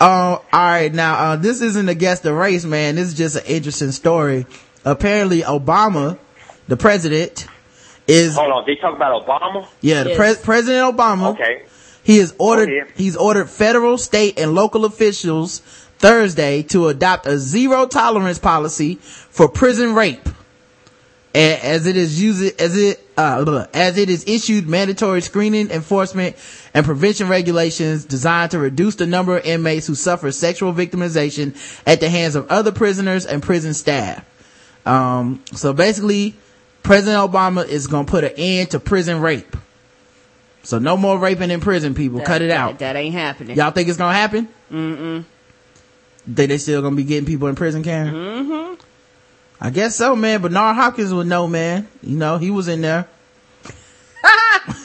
Um, [laughs] all right, now uh, this isn't against the race, man. This is just an interesting story. Apparently, Obama, the president, is
Hold on. They talk about Obama.
yeah, the pres President Obama.
Okay.
He has ordered
Go ahead.
he's ordered federal, state, and local officials Thursday to adopt a zero tolerance policy for prison rape. As it is used, as it, uh, as it is issued mandatory screening, enforcement, and prevention regulations designed to reduce the number of inmates who suffer sexual victimization at the hands of other prisoners and prison staff. Um, so basically, President Obama is gonna put an end to prison rape. So no more raping in prison, people.
That-
Cut it
that-
out.
That ain't happening.
Y'all think it's gonna happen?
Mm-mm.
Think they still gonna be getting people in prison, Karen?
Mm-hmm.
I guess so, man. Bernard Hopkins would know, man. You know, he was in there. [laughs]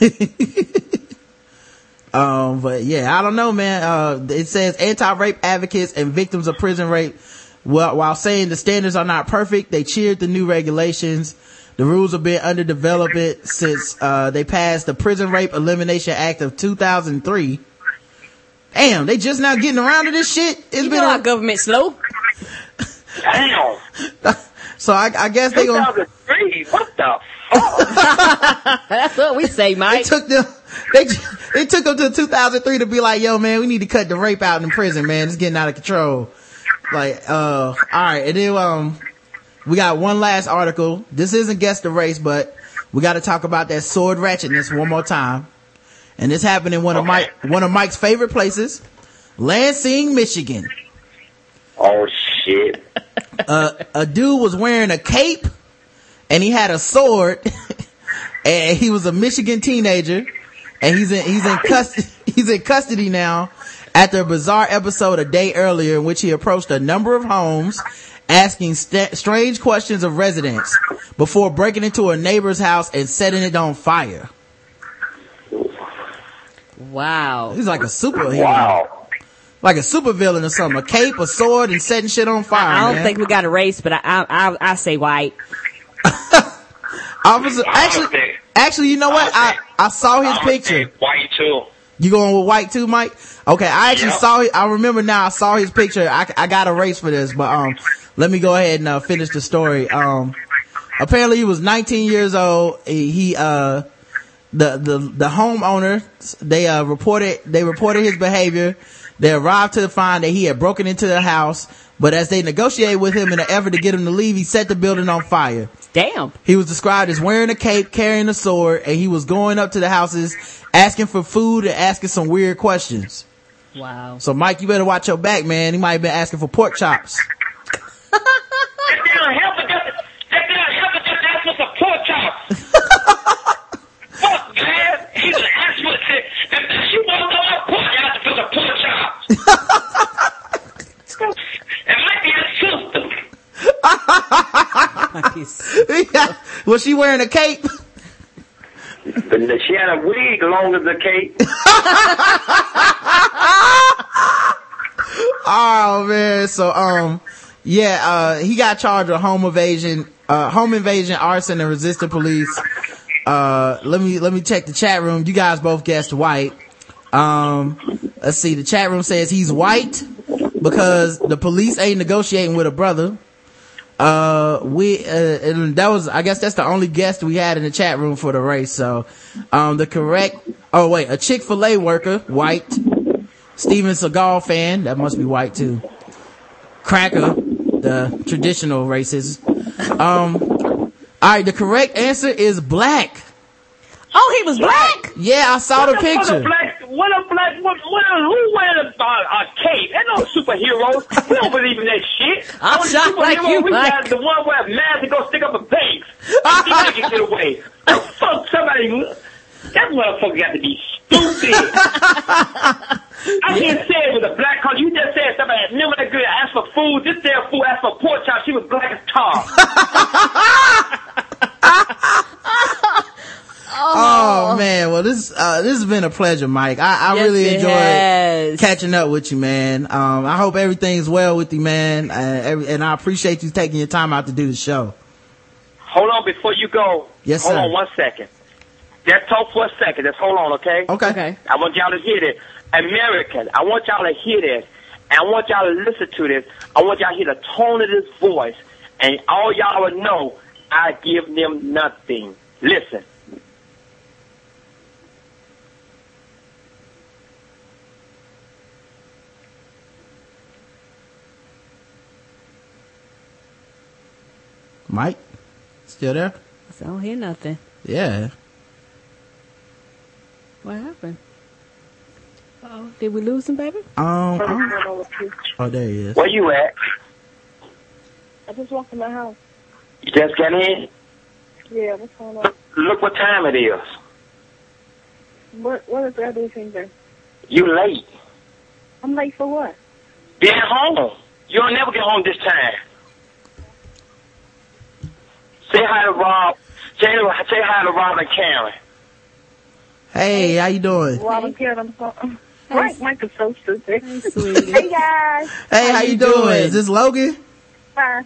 um, but yeah, I don't know, man. Uh, it says anti-rape advocates and victims of prison rape, well, while saying the standards are not perfect, they cheered the new regulations. The rules have been under development since, uh, they passed the Prison Rape Elimination Act of 2003. Damn, they just now getting around to this shit. It's
You
been
know
a-
our government slow.
Damn. [laughs]
so I, I guess they gonna
2003. What the? [laughs]
That's what we say, Mike.
They took them. They they took them to 2003 to be like, yo, man, we need to cut the rape out in prison, man. It's getting out of control. Like, uh, all right, and then um, we got one last article. This isn't guess the race, but we got to talk about that sword ratchetness one more time. And this happened in one of Mike one of Mike's favorite places, Lansing, Michigan.
Oh shit. [laughs]
uh, a dude was wearing a cape and he had a sword [laughs] and he was a Michigan teenager and he's in, he's in custody, [laughs] he's in custody now after a bizarre episode a day earlier in which he approached a number of homes asking st- strange questions of residents before breaking into a neighbor's house and setting it on fire.
Wow.
He's like a superhero.
Wow.
Like a supervillain or something. A cape, a sword, and setting shit on fire.
I don't
man.
think we got a race, but I I I, I say white. [laughs]
Officer, actually, actually, you know what? I, I saw his picture.
White too.
You going with white too, Mike? Okay, I actually
Yep.
saw. I remember now. I saw his picture. I, I got a race for this, but um, let me go ahead and uh, finish the story. Um, apparently he was 19 years old. He, he uh, the the the homeowner they uh reported they reported his behavior. They arrived to find that he had broken into the house, but as they negotiated with him in an effort to get him to leave, he set the building on fire.
Damn.
He was described as wearing a cape, carrying a sword, and he was going up to the houses, asking for food and asking some weird questions.
Wow.
So Mike, you better watch your back, man. He might have been asking for pork chops.
That damn helper just, that damn helper just asked for some pork chops. Fuck, man. He was asking for, if she walked on my porch, asked for some pork chops. it might be a sister. [laughs]
Yeah. Was she wearing a cape?
But she had a wig long as a cape. [laughs]
oh man so um yeah uh he got charged with home invasion uh home invasion arson and resisting police. Uh let me let me check the chat room. You guys both guessed white. Um let's see. The chat room says he's white because the police ain't negotiating with a brother. Uh we uh, and that was i guess that's the only guest we had in the chat room for the race. So um the correct oh wait a chick-fil-a worker white. Steven Seagal fan, that must be white too. Cracker, the traditional races. Um, alright, the correct answer is black.
Oh, he was black?
Yeah, I saw the
What
picture.
a black, what a black, what, what a, who wears a, a, a cape? They're no superheroes. We don't believe in that shit. [laughs]
I'm
Only
shocked like
superhero
you,
we
Mike.
got the one where a mask and go stick up a face. And see if can get away. Fuck somebody, that motherfucker got to be stupid. [laughs] I can't say it with a black color. You just said somebody, remember that girl asked for food, this damn fool asked for pork chop, she was black as tar. [laughs]
Oh, man, well this, uh, this has been a pleasure, Mike. I, I
Yes,
really
it
enjoyed
has.
catching up with you, man. Um, I hope everything's well with you, man. Uh, every, and I appreciate you taking your time out to do the show.
Hold on before you go.
Yes,
hold
sir.
on one second. Just talk for a second. Just hold on, okay?
Okay.
Okay.
I want y'all to hear this. American, I want y'all to hear this. And I want y'all to listen to this. I want y'all to hear the tone of this voice. And all y'all will know, I give them nothing. Listen.
Mike? Still there?
I don't hear nothing.
Yeah.
What happened? Oh, did we lose him, baby?
Um, oh, there he is.
Where you at?
I just walked in my house.
You just got in?
Yeah, what's going on?
Look what time it is.
What What is that anything there?
You late.
I'm late for what?
Being home. You'll never get home this time. Say hi to Rob. Say, say hi to Rob and Karen.
Hey, how you doing?
Robin Karen on the phone. Right, Mike is so stupid. Hey,
sweetie.
guys.
Hey, how, you doing? Is this Logan?
Hi.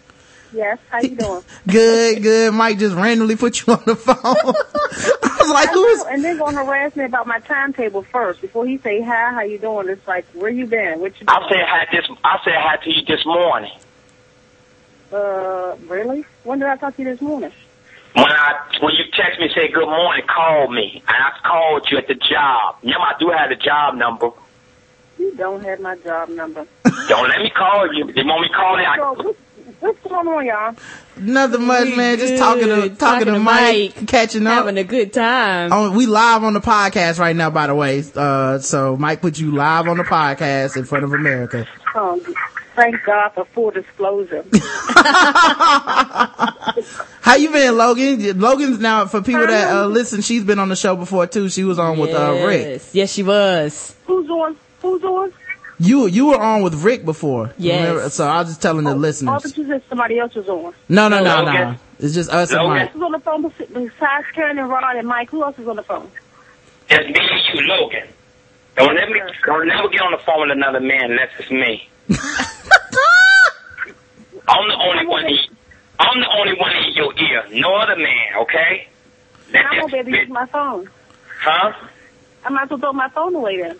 Yes, how you doing? [laughs]
Good, good. Mike just randomly put you on the phone. [laughs] I was like, who is?
And then gonna harass me about my timetable first before he say hi. How you doing? It's like, where you been? What you
I
doing?
said hi this. I said hi to you this morning.
Uh, really? When did I talk to you this morning?
When I when you text me, say good morning, call me. And I called you at the job. Remember, I do have the job number.
You don't have my job number.
Don't let me call you. You want me to call you? I,
what's, what's going on, y'all?
Nothing much,
We
man. Just talking to
good.
talking, to Mike, catching up.
Having a good time.
Oh, we live on the podcast right now, by the way. Uh, so Mike put you live on the podcast in front of America.
Um, thank God for full disclosure. [laughs]
How you been, Logan? Logan's now for people that uh, listen. She's been on the show before too. She was on with uh, Rick.
Yes. Yes, she was.
Who's on? Who's on?
You you were on with Rick before.
Yes.
So I was just telling the
Oh,
listeners.
but you said somebody else was on.
No, no, no,
Logan.
no. It's just us and
Logan.
Mike.
Who's on the phone besides Karen and Rod and Mike? Who else is on the phone?
it's me and you, Logan. Don't let me. Don't never get on the phone with another man unless it's me. [laughs] I'm the only one. In, I'm the only one in your ear. No other man. Okay? Let
I'm gonna be able to use my phone.
Huh?
I might as well throw my phone away then.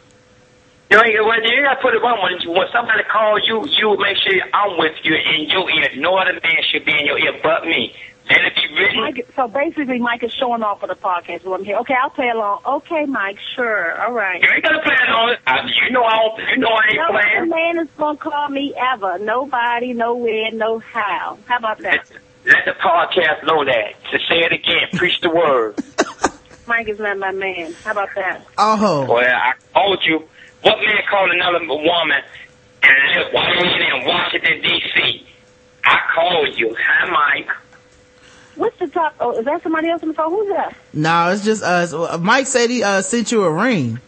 You know, when you gotta put it on when, when somebody calls you, you make sure I'm with you in your ear. No other man should be in your ear but me. Let it be written.
Mike, so basically, Mike is showing off for the podcast. is What I'm here. Okay, I'll play along. Okay, Mike, sure, all right.
You ain't gonna play it on it. I, you know I don't. You know I ain't
No other
playing.
man is gonna call me ever. Nobody, nowhere, no how. How about that?
Let the podcast know that. To say it again, preach the word. [laughs]
Mike is not my man. How about that?
Oh,
Well, I told you. What man called another woman and live while you in Washington D.C.? I called you. Hi, Mike.
What's the top? Oh, is that somebody else on the phone? Who's that?
no, it's just us. Mike said he uh, sent you a ring.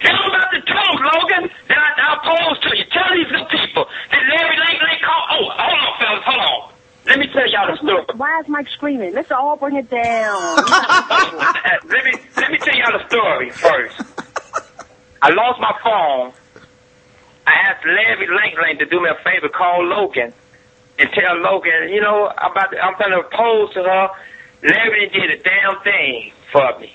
Tell him about the toes, Logan. That I, I posed to you. Tell these little people that Larry Lake Lake called. Oh, hold on, fellas, hold on. let me tell y'all the story.
Why is Mike screaming? Let's all bring it down. [laughs]
let me let me tell y'all the story first. I lost my phone. I asked Larry Langland to do me a favor, call Logan, and tell Logan, you know, I'm about to, I'm gonna propose to her. Larry did a damn thing for me.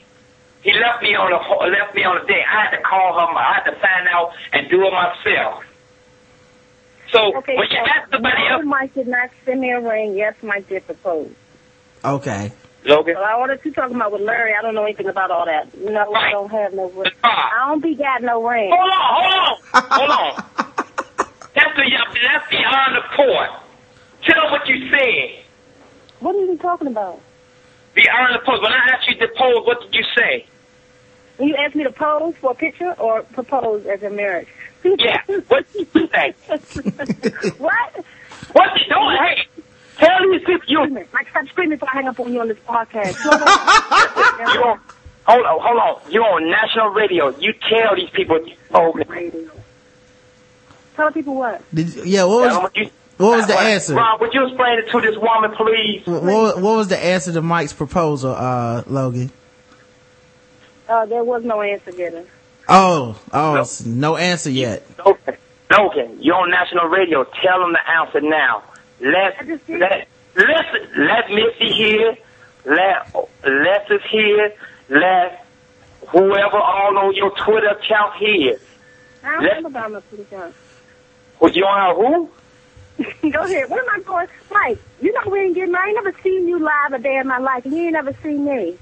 He left me on a ho- left me on the day. I had to call him. I had to find out and do it myself. So
Okay,
when you
so
ask somebody
no,
else,
Mike did not send me a ring. Yes, Mike did propose.
Okay.
Logan.
So all that you talking about with Larry, I don't know anything about all that. No, I don't have no ring. I don't be got no ring.
Hold on, hold on, hold on. [laughs] That's the that's beyond the court. Tell what you said.
What are you talking about?
Beyond the pose. When I asked you to pose, what did you say?
When you asked me to pose for a picture or propose as a marriage?
Yeah. What did you say? [laughs]
what?
What did you Hey, tell these people you.
Mike, stop screaming before I hang up on you on this podcast. [laughs]
You on, hold on, hold on. You're on national radio. You tell these people. Oh,
Tell people what?
Did yeah, what was what was the answer?
Ron, would you explain it to this woman, please?
What, what, what was the answer to Mike's proposal, uh, Logan?
Uh, there was no answer given.
Oh, oh, s- no answer yet.
Logan, Logan, you're on national radio. Tell them the answer now. Let let let let Missy hear. Let Les is here. Let whoever all on your Twitter account hear.
I don't
Let-
know about my pretty gun.
Would you on who? [laughs]
Go ahead. What am I going? Mike, you know we ain't getting married. I ain't never seen you live a day in my life, and you ain't never seen me.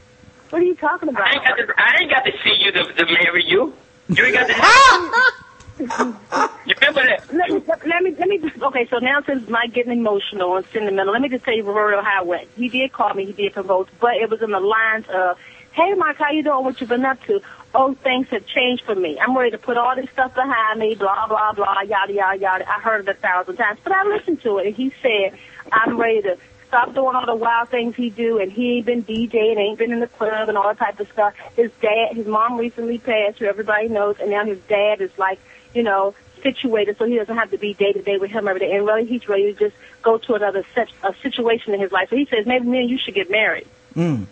What are you talking about?
I ain't got to, I ain't got to see you to, to marry you. You ain't got to. Ah! you remember that? [laughs]
Let me, let, let me, let me just, okay, so now since Mike getting emotional and sentimental, let me just tell you for real how it went. He did call me, he did propose, but it was in the lines of, hey Mike, how you doing? What you been up to? Oh, things have changed for me. I'm ready to put all this stuff behind me, blah, blah, blah, yada, yada, yada. I heard it a thousand times, but I listened to it and he said, I'm ready to stop doing all the wild things he do and he ain't been DJing, ain't been in the club and all that type of stuff. His dad, his mom recently passed, who everybody knows, and now his dad is like, you know, situated so he doesn't have to be day to day with him every day. And really, he's ready to just go to another set, a situation in his life. So he says, maybe me and you should get married.
Mm.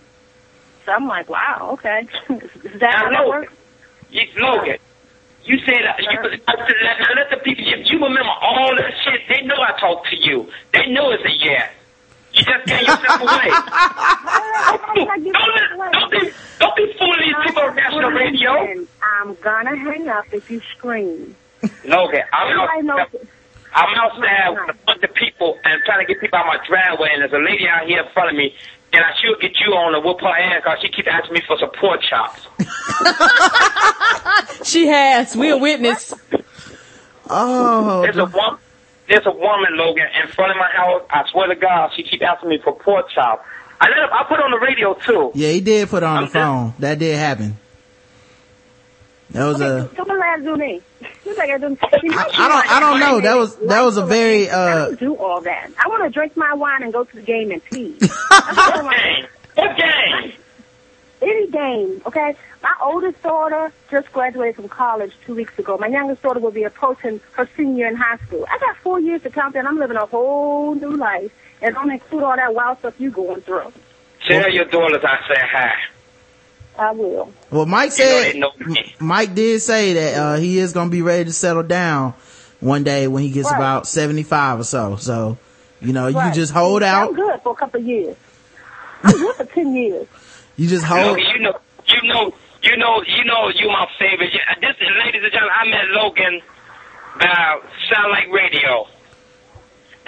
So I'm like, wow, okay. [laughs] is that
Now, Logan, you, Logan, you said uh, you, I let, the people. You, you remember all that shit. They know I talked to you. They know it's a yes. You just gave yourself away. don't, be, don't, be, don't be fooling these people on national radio.
I'm gonna hang up if you scream.
Logan, I'm
Everybody knows
outside, I'm outside with a bunch of people and trying to get people out my driveway, and there's a lady out here in front of me. And I should get you on and whoop her ass because she keeps asking me for some pork chops. [laughs]
She has. We're witness.
Oh.
There's a oh. woman. There's a woman, Logan, in front of my house. I swear to God, she keep asking me for pork chop. I let her, I put on the radio too.
Yeah, he did put on the phone. That did happen. That was a.
Come on, last do me. You think I do? You know,
I don't. I don't know. That was that was a very.
I
uh
don't do all that. I want to drink my wine and go to the game in peace. [laughs]
What game?
Any game, okay? My oldest daughter just graduated from college two weeks ago. My youngest daughter will be approaching her senior in high school. I got four years to count down. I'm living a whole new life, and don't include all that wild stuff you're going through.
Tell your daughters I say hi.
I will.
Well, Mike said.
they know me.
Mike did say that uh he is gonna be ready to settle down one day when he gets
Right.
about seventy five or so. So, you know, you just hold
I'm
out.
good for a couple of years. [laughs] I'm good for ten years.
You just hold.
You know, you know, you know, you know, you my favorite. Yeah, This, ladies and gentlemen, I met Logan by Sound Like Radio,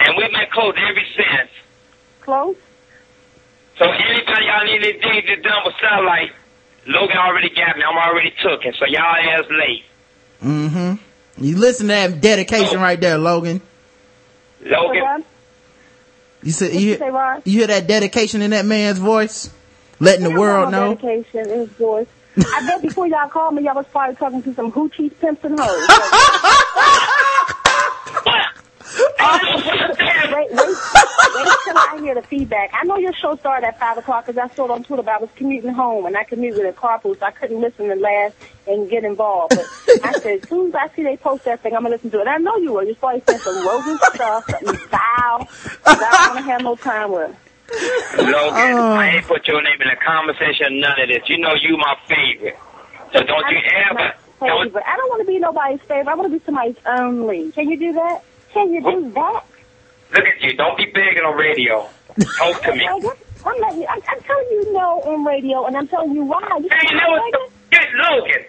and we've been close ever since.
Close.
So anybody y'all need anything to done with Sound Like, Logan already got me. I'm already took it. So y'all ass late.
Mm-hmm. You listen to that dedication right there, Logan.
Logan,
You said you,
you say,
you hear that dedication in that man's voice, letting the world know.
Dedication in his voice. [laughs] I bet before y'all called me, y'all was probably talking to some hoochies, pimps, and hoes. [laughs] [laughs] wait, wait. Wait until I hear the feedback. I know your show started at 5 o'clock because I saw it on Twitter, but I was commuting home and I commute with a carpool, so I couldn't listen to last and get involved. But I said, as soon as I see they post that thing, I'm going to listen to it. And I know you will. You're probably saying some Rogan stuff, something foul. 'cause I don't want to have no time with.
Logan,
Oh.
I ain't put your name in the conversation, none of this. You know you my favorite. So don't you ever, don't,
I don't want to be nobody's favorite. I want to be somebody's only. Can you do that? Can you do that?
look at you, don't be begging on radio. Talk to me. [laughs]
I'm you, I'm, I'm telling you no on radio, and I'm telling you why. You
Hey, you know what? Get Logan.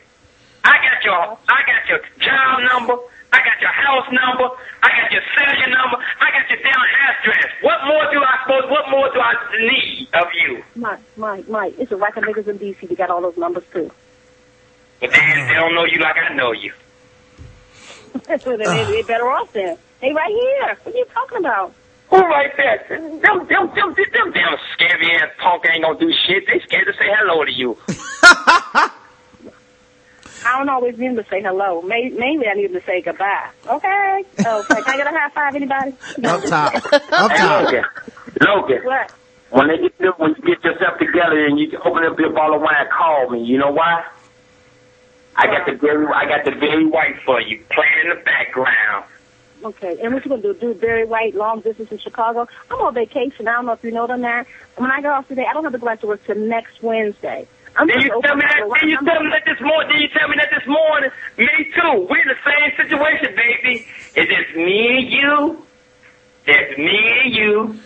I got your, I got your job number. I got your house number. I got your cellular number. I got your damn address. What more do I suppose? What more do I need of you?
Mike, Mike, Mike. It's a rack of niggas in D.C. that got all those numbers too.
But they, they don't know you like I know you.
That's [laughs] so they, they better off then. They right here. What are you talking about?
Who right there? Them, them, them, them, them damn scabby ass punk ain't gonna do shit. They scared to say hello to you. [laughs]
I don't always need to say hello. Maybe, Mainly, I need to say goodbye. Okay. Okay. [laughs] Can I get a high five, anybody?
Up top. [laughs] Up
Hey,
top.
Logan. Logan.
What?
When they get you- when you get yourself together and you open up your bottle of wine, call me. You know why? I got the very I got the Barry White for you, playing in the background.
Okay. And what you gonna do? Do Barry White long distance in Chicago? I'm on vacation. I don't know if you know them that. When I get off today, I don't have to go back to work till next Wednesday. I'm
Did you tell me that?
open-
Did you tell me that this morning? Did you tell me that this morning? Me too. We're in the same situation, baby. It's just me and you. It's me and you.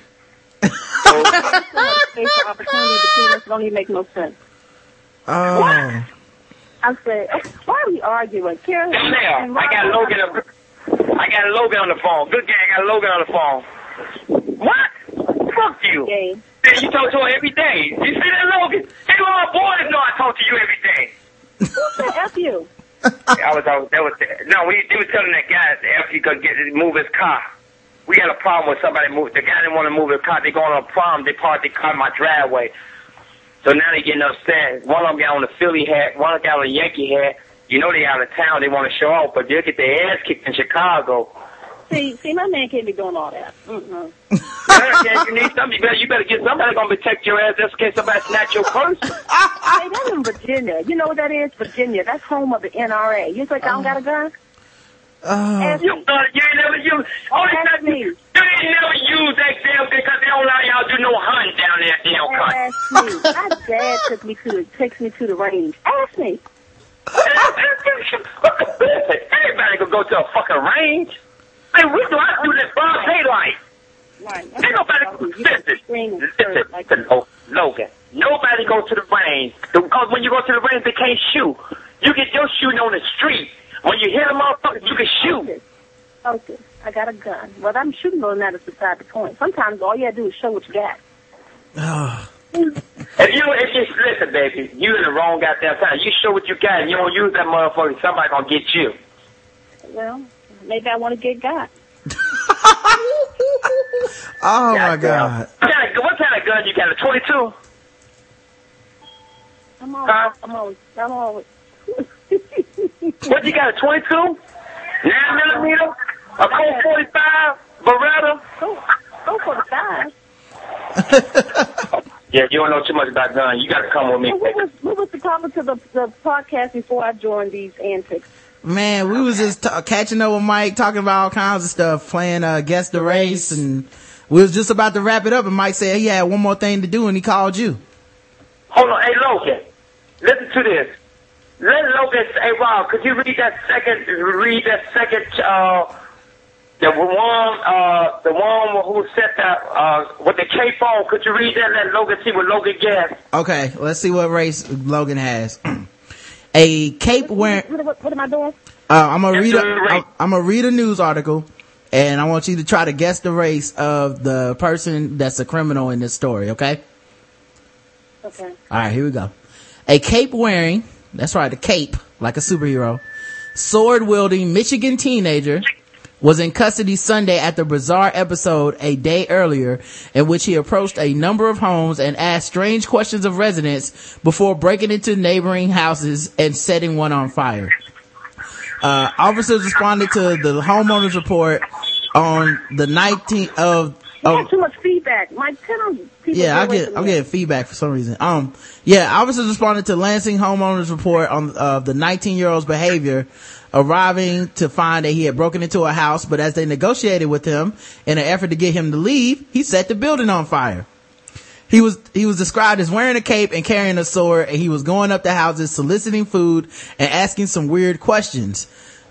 [laughs]
Space for opportunity between us don't even make no sense.
Oh.
I said, why are we arguing? Karen,
Now, I got Logan. On, I got Logan on the phone. Good gang. I got Logan on the phone. What? Fuck you. Then you talk to her every day. You see that, Logan? Hey, my boys know I talk to you every day.
Who said F you?
I was, I was, that was, no, we, he was telling that guy if he could get move his car. We had a problem with somebody move. The guy didn't want to move his car. They going on a prom. They parked their car in my driveway. So now they getting upset. One of them got on a Philly hat. One of them got on a Yankee hat. You know they out of town. They want to show off, but they'll get their ass kicked in Chicago.
See, see, my man can't be doing all that. Mm-mm. [laughs]
Yeah, you need something. You better, you better get somebody gonna protect your ass just in case somebody snatch your purse. [laughs]
hey, that's in Virginia. You know what that is? Virginia. That's home of the NRA. You think I don't got a gun?
Oh.
You, uh, you ain't never use. Only time you, you ain't never use that damn thing because they don't allow y'all to do no hunting down there, damn cut.
Ask me. My dad took me to takes me to the range. Ask me.
Everybody can go to a fucking range. Hey, we do I do this broad daylight.
Right.
Ain't nobody oh, listen, listen, listen, oh, Logan. Nobody go to the range because when you go to the range, they can't shoot. You get your shooting on the street. When you hit a motherfucker, you can shoot.
Okay. I got a gun. Well, I'm shooting on that is beside the point. Sometimes all you gotta do is show what you got. Ah.
If you if you listen, baby, you in the wrong goddamn time. You show what you got, and you don't use that motherfucker. Somebody gonna get you.
Well, maybe I want to get got. [laughs]
Oh my god.
What kind of, what kind of gun you got? A twenty-two?
I'm always, I'm always, I'm always. [laughs]
What you got? A twenty-two? Nine millimeter? A Colt forty-five? Beretta?
Go for the size.
Yeah, you don't know too much about guns. You got to come with me.
Well, what was, what was the topic to the, the podcast before I joined these antics?
Man, we was just t- catching up with Mike, talking about all kinds of stuff, playing uh, guess the race, and we was just about to wrap it up. And Mike said he had one more thing to do, and he called you.
Hold on, hey Logan, listen to this. Let Logan, hey Rob, could you read that second, read that second, uh, the one, uh, the one who set that, uh, with the cape on, could you read that? Let Logan see what Logan guessed.
Okay, let's see what race Logan has. [clears throat] a cape wearing.
What, what, what am I doing?
Uh, I'm gonna read. A,
Guess the race.
I'm, I'm gonna read a news article, and I want you to try to guess the race of the person that's a criminal in this story. Okay.
Okay.
All right, here we go. A cape wearing, that's right, a cape, like a superhero, sword wielding Michigan teenager was in custody Sunday after the bizarre episode a day earlier in which he approached a number of homes and asked strange questions of residents before breaking into neighboring houses and setting one on fire. Uh, officers responded to the homeowner's report on the 19th of,
got too much feedback. Tell people.
Yeah, I get, I'm getting feedback for some reason. Um, yeah, officers responded to Lansing homeowners report on, uh, the 19 year old's behavior, arriving to find that he had broken into a house, but as they negotiated with him in an effort to get him to leave, he set the building on fire. He was, he was described as wearing a cape and carrying a sword, and he was going up to houses, soliciting food, and asking some weird questions.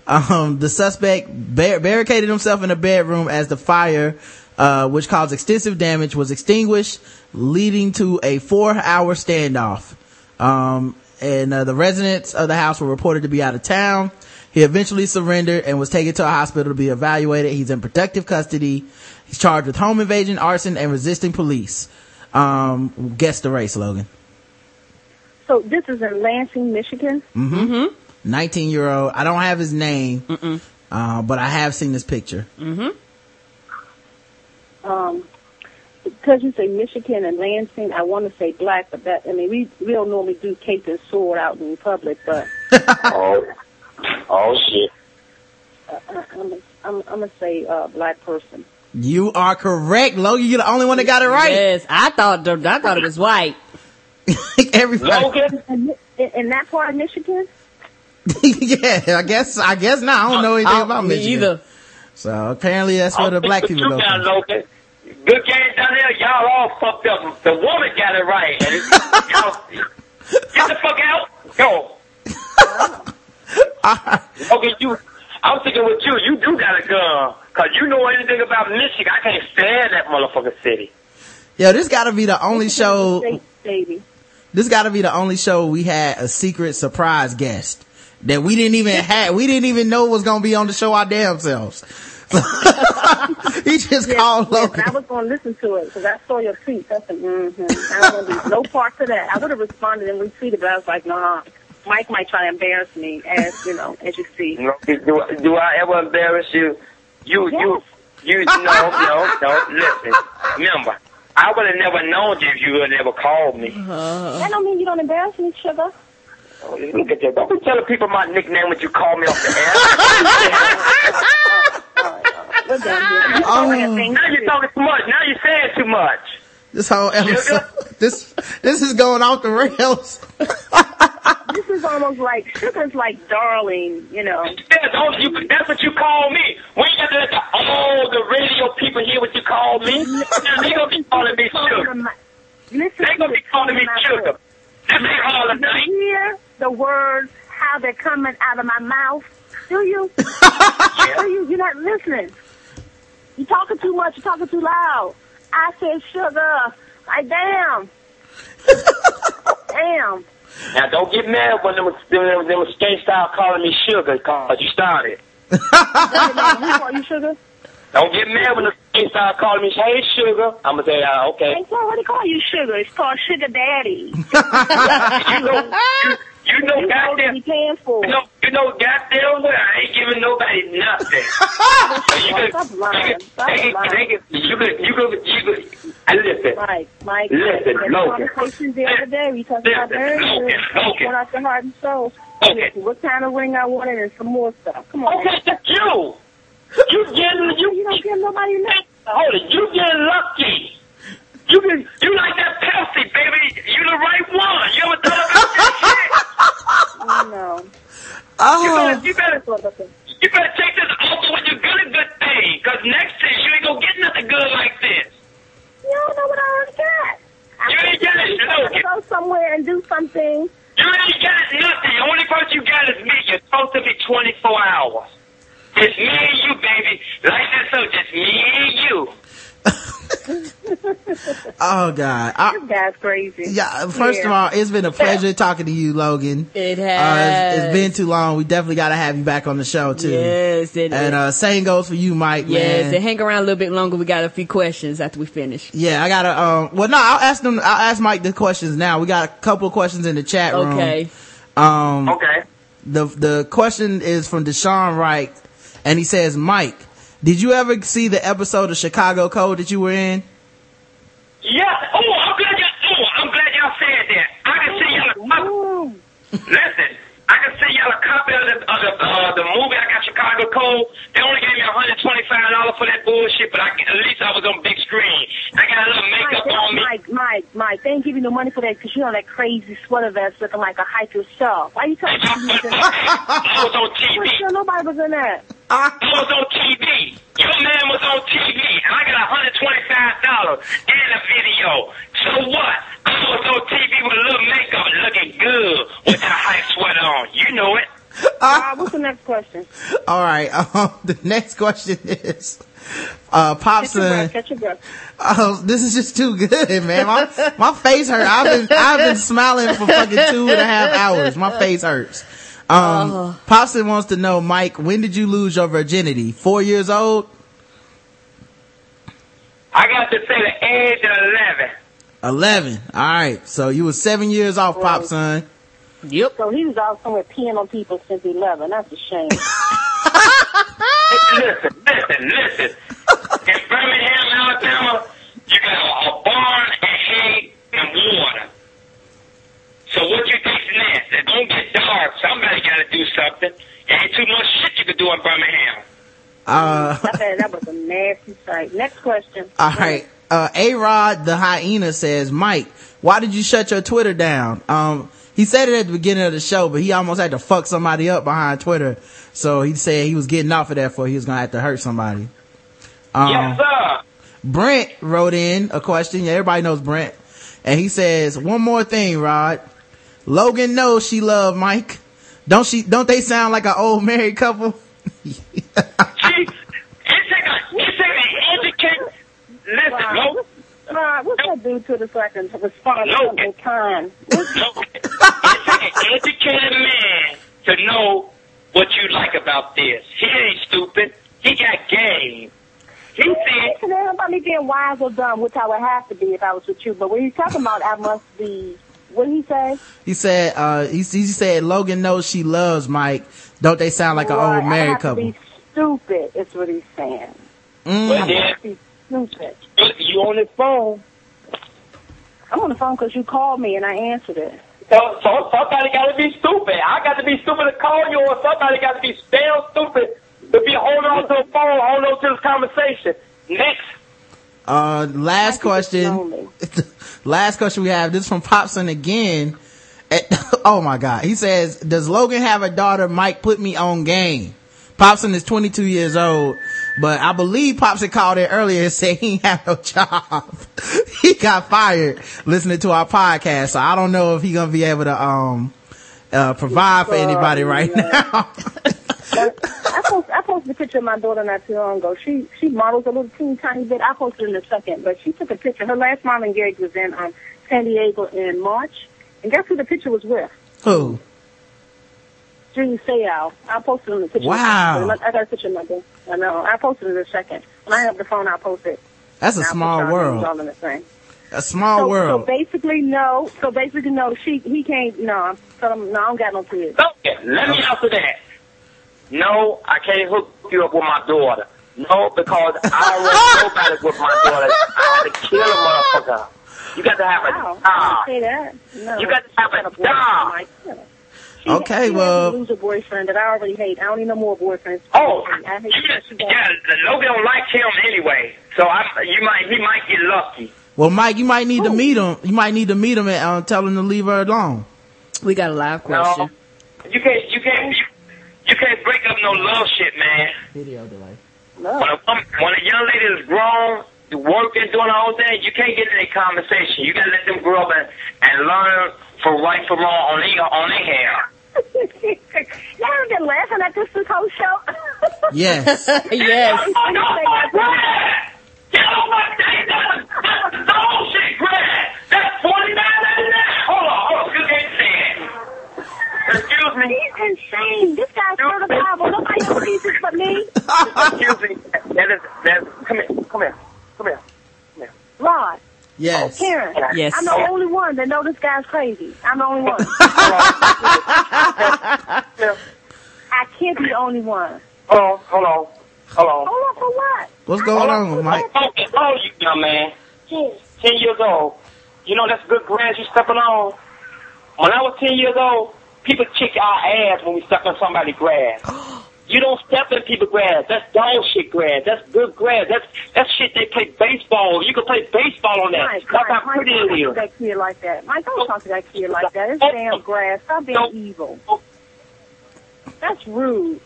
Um, the suspect bar- barricaded himself in a bedroom as the fire, uh, which caused extensive damage, was extinguished, leading to a four-hour standoff. Um, and uh, the residents of the house were reported to be out of town. He eventually surrendered and was taken to a hospital to be evaluated. He's in protective custody. He's charged with home invasion, arson, and resisting police. Um, guess the race, Logan.
So this is in Lansing, Michigan.
Mm-hmm. 19 year old. I don't have his name, uh, but I have seen this picture.
Mm-hmm.
Um, because you say Michigan and Lansing, I want to say black, but that I mean we we don't normally do cape and sword out in public, but [laughs]
Oh, oh shit.
uh, I- I'm I'm I'm gonna say uh, black person.
You are correct, Logan. You're the only one that got it right.
Yes, I thought I thought it was white. [laughs]
Everybody.
In, in, in that part of Michigan. [laughs]
yeah, I guess, I guess not. I don't know anything
Oh,
about
me
Michigan.
either.
So apparently that's where the black people go.
You Logan. Good game down there. Y'all all fucked up. The woman got it right. And [laughs] y'all, get the fuck out. Go. [laughs] okay, you. I'm thinking with you. You do got a gun. Cause you know anything about Michigan. I can't stand that motherfucking city.
Yo, this gotta be the only show,
States, baby.
this gotta be the only show we had a secret surprise guest that we didn't even have, we didn't even know was gonna be on the show our damn selves. [laughs] he just
Yes,
called
yes,
Logan.
I was going to listen to it because I saw your tweet. I said, mm-hmm. I don't want to be no part to that. I would have responded and retweeted, but I was like, nah. Mike might try to embarrass me, as you know, as you see.
No, do, do I ever embarrass you? You, you, you, no, no, no, listen. Remember, I would have never known you if you would have never called me. Uh-huh.
That don't mean you don't embarrass me, sugar.
Oh, Look at that. Don't be telling people my nickname when you call me off the air.
We're done here.
Oh.
Now you're talking too much. Now you're saying too much.
This whole episode, this, this is going off the rails. [laughs]
This is almost like sugar's like darling, you know.
That's, all oh, you, that's what you call me. We ain't got to let the, all the radio people hear what you call me. Now they gonna be calling me sugar.
Listen
They gonna be calling me sugar. This ain't all the
You
night.
hear the words how they're coming out of my mouth? Do you? [laughs] Do you? You're not listening. You're talking too much. You're talking too loud. I said sugar. Like damn. [laughs] damn.
Now don't get mad when them, them, them skate style calling me sugar cause you started.
Who call you sugar?
Don't get mad when the skate style calling me, hey sugar. I'm gonna say, uh, okay.
It's already call you sugar. It's called sugar daddy. [laughs] [laughs]
you know, you, you know,
You
goddamn,
be paying for.
you know, you know, goddamn well, I ain't giving nobody nothing. [laughs] so you could,
Stop lying.
you could,
Stop
they could,
lying.
they could, you could, you could, you could, I listen.
Mike, Mike,
Listen,
we had a
Logan.
conversation the other day. We talked about
Listen,
very
Logan,
good.
Logan.
Went out the heart and soul.
Okay.
What kind of ring I wanted and some more stuff. Come on.
Okay, that's you. You getting, you,
You don't give nobody nothing.
hold it, you getting lucky. You can, you like that Pepsi, baby. You the right one. You ever thought about that
No.
Oh.
You better, oh. you better, you better take this offer when you get a good thing. Cause next time you ain't gonna get nothing good like this.
You don't know what I already got.
You ain't got it,
You gotta go somewhere and do something.
You ain't got it nothing. The only person you got is me. You're supposed to be 24 hours. It's me and you, baby. Like that, so just me and you. [laughs]
oh God. I,
This guy's crazy.
yeah, first of all, it's been a pleasure talking to you, Logan.
It
Uh,
has.
it's, it's been too long. We definitely got to have you back on the show too.
Yes, it
And uh, same goes for you, Mike.
yes,
man.
and hang around a little bit longer. We got a few questions after we finish.
Yeah, I gotta. Um, well, no, I'll ask them. I'll ask Mike the questions now. We got a couple of questions in the chat room.
Okay.
Um,
Okay.
the the question is from Deshaun Wright, and he says, Mike, did you ever see the episode of Chicago Code that you were in?
Yeah. Oh, I'm glad y'all. Oh, I'm glad y'all said that. I can see y'all.
Ooh.
Listen, I can see y'all a copy of the of the, uh, the movie. I got Chicago Code. They only gave me 125 dollars for that bullshit, but I, at least I was on big screen. I got a little makeup
Mike,
on me.
Mike, Mike, Mike, they ain't give you no money for that because you on that crazy sweater vest looking like a hiker shelf. Why you talking about you was in
I was on TV.
Sure, nobody was in that.
I was on TV. Your man was on TV, and I got $125 and a video. So what? I was on TV with a little makeup looking good with a high sweater on. You know it.
Uh, what's the next question?
All right. [laughs] Um, the next question is, uh,
Catch your
Popson.
breath. Catch your breath.
Oh, this is just too good, man. My, my face hurt. I've been, I've been smiling for fucking two and a half hours. My face hurts. Um,
Oh.
Popson wants to know, Mike, when did you lose your virginity? Four years old?
I got to say the age of 11.
Eleven. All right. So you were seven years off, Popson.
Yep.
So he was out somewhere peeing on people since 11. That's a shame. [laughs]
listen, listen, listen. In Birmingham, Alabama, you got a, a barn and hay and water. So what you think's next? It don't get dark. Somebody got to do something. There ain't too much shit you can do in Birmingham.
Uh,
I that was a nasty sight. Next question. [laughs]
all right. Uh, A-Rod the hyena says, Mike, why did you shut your Twitter down? Um, he said it at the beginning of the show, but he almost had to fuck somebody up behind Twitter. So he said he was getting off of that for he was gonna have to hurt somebody. Um,
yes, sir.
Brent wrote in a question. Yeah, everybody knows Brent. And he says, one more thing, Rod. Logan knows she love Mike. Don't she, don't they sound like an old married couple? [laughs]
See, it's like a, it's like an educated. Listen, no,
Rod, what's that do to the second to respond
No.
in time?
no. It's like an educated man to know what you like about this. He ain't stupid. He got game. He said,
Listen, it about me being wise or dumb, which I would have to be if I was with you. But when he's talking about, I must be. What did he say?
He said, uh, he, he said Logan knows she loves Mike. Don't they sound like an
Right,
old
I
married
have to
couple?
be stupid. Is what he's saying.
Mm.
Well, then,
have to be stupid.
you on his phone.
I'm on the phone because you called me and I answered it.
So, so somebody got to be stupid. I got to be stupid to call you, or somebody got to be damn stupid to be holding on to the phone, holding on to this conversation. Next.
Uh, last question. [laughs] last question we have. This is from Popson again. Eh, [laughs] oh my God. He says, does Logan have a daughter? Mike put me on game. Popson is 22 years old, but I believe Popson called in earlier and [laughs] said he ain't have no job. he got fired listening to our podcast. So I don't know if he's gonna be able to, um, uh, provide for anybody right now.
I post, I posted a picture of my daughter not too long ago. She she models a little teeny tiny bit. I posted it in a second, but she took a picture. Her last modeling gig was in um, San Diego in March, and guess who the picture was with?
Who?
Junior Seau. I posted in the picture.
Wow.
I got a picture of my daughter. I know. I posted it in a second. When I have the phone, I'll post it.
That's a
And I'll
small
put our names
world.
All in the same.
A small
so,
world.
So basically, no. So basically, no. She he can't. No. I'm telling him, no. I don't got no kids.
Okay, let me answer that. No, I can't hook you up with my daughter. No, because I don't want [laughs] nobody with my daughter. I had to kill a motherfucker. You got to have a
Wow. I
job.
didn't say that. No.
You got to have a job.
She,
Okay,
she
well-
Has a loser boyfriend that I already hate. I don't need no more boyfriends.
Oh,
I hate
you just, yeah, Logan don't like him anyway. So I, you might, he might get lucky.
Well, Mike, you might need to meet him. You might need to meet him and uh, tell him to leave her alone.
We got a live question.
No, You can't, you can't, you, you can't break up no love shit, man.
Video delay.
When a, when a young lady is grown, working, doing her own thing, you can't get in a conversation. You gotta let them grow up and, and learn for right from wrong on their on their hair. [laughs]
Y'all been laughing at this this whole show. [laughs]
Yes. [laughs]
yes.
Oh no, my Brad! Get on my thing! That's, that's the bullshit, Brad! That's forty nine ninety nine. Hold on, hold on, Excuse me.
He's insane. This guy's certified. Well, nobody else sees this but me.
Excuse me. That is that. Come here, come here, come here. Come here.
Rod.
Yes.
Oh, Karen.
Yes.
I'm the only one that know this guy's crazy. I'm the only one. [laughs] I can't be the only one.
Hold on, hold on, hold on.
Hold on for what?
What's going on, Mike?
Oh, oh, you young man. Yes. Ten years old. You know that's good grass you stepping on. When I was ten years old, people kick our ass when we step on somebody's grass. [gasps] You don't step in people's grass. That's dog shit grass. That's good grass. That's that's shit they play baseball. You can play baseball on that.
Mike,
That's how
Mike,
pretty
Mike, don't talk to that kid like that. Mike, don't talk to that kid like that. It's damn grass. Stop being evil. That's rude.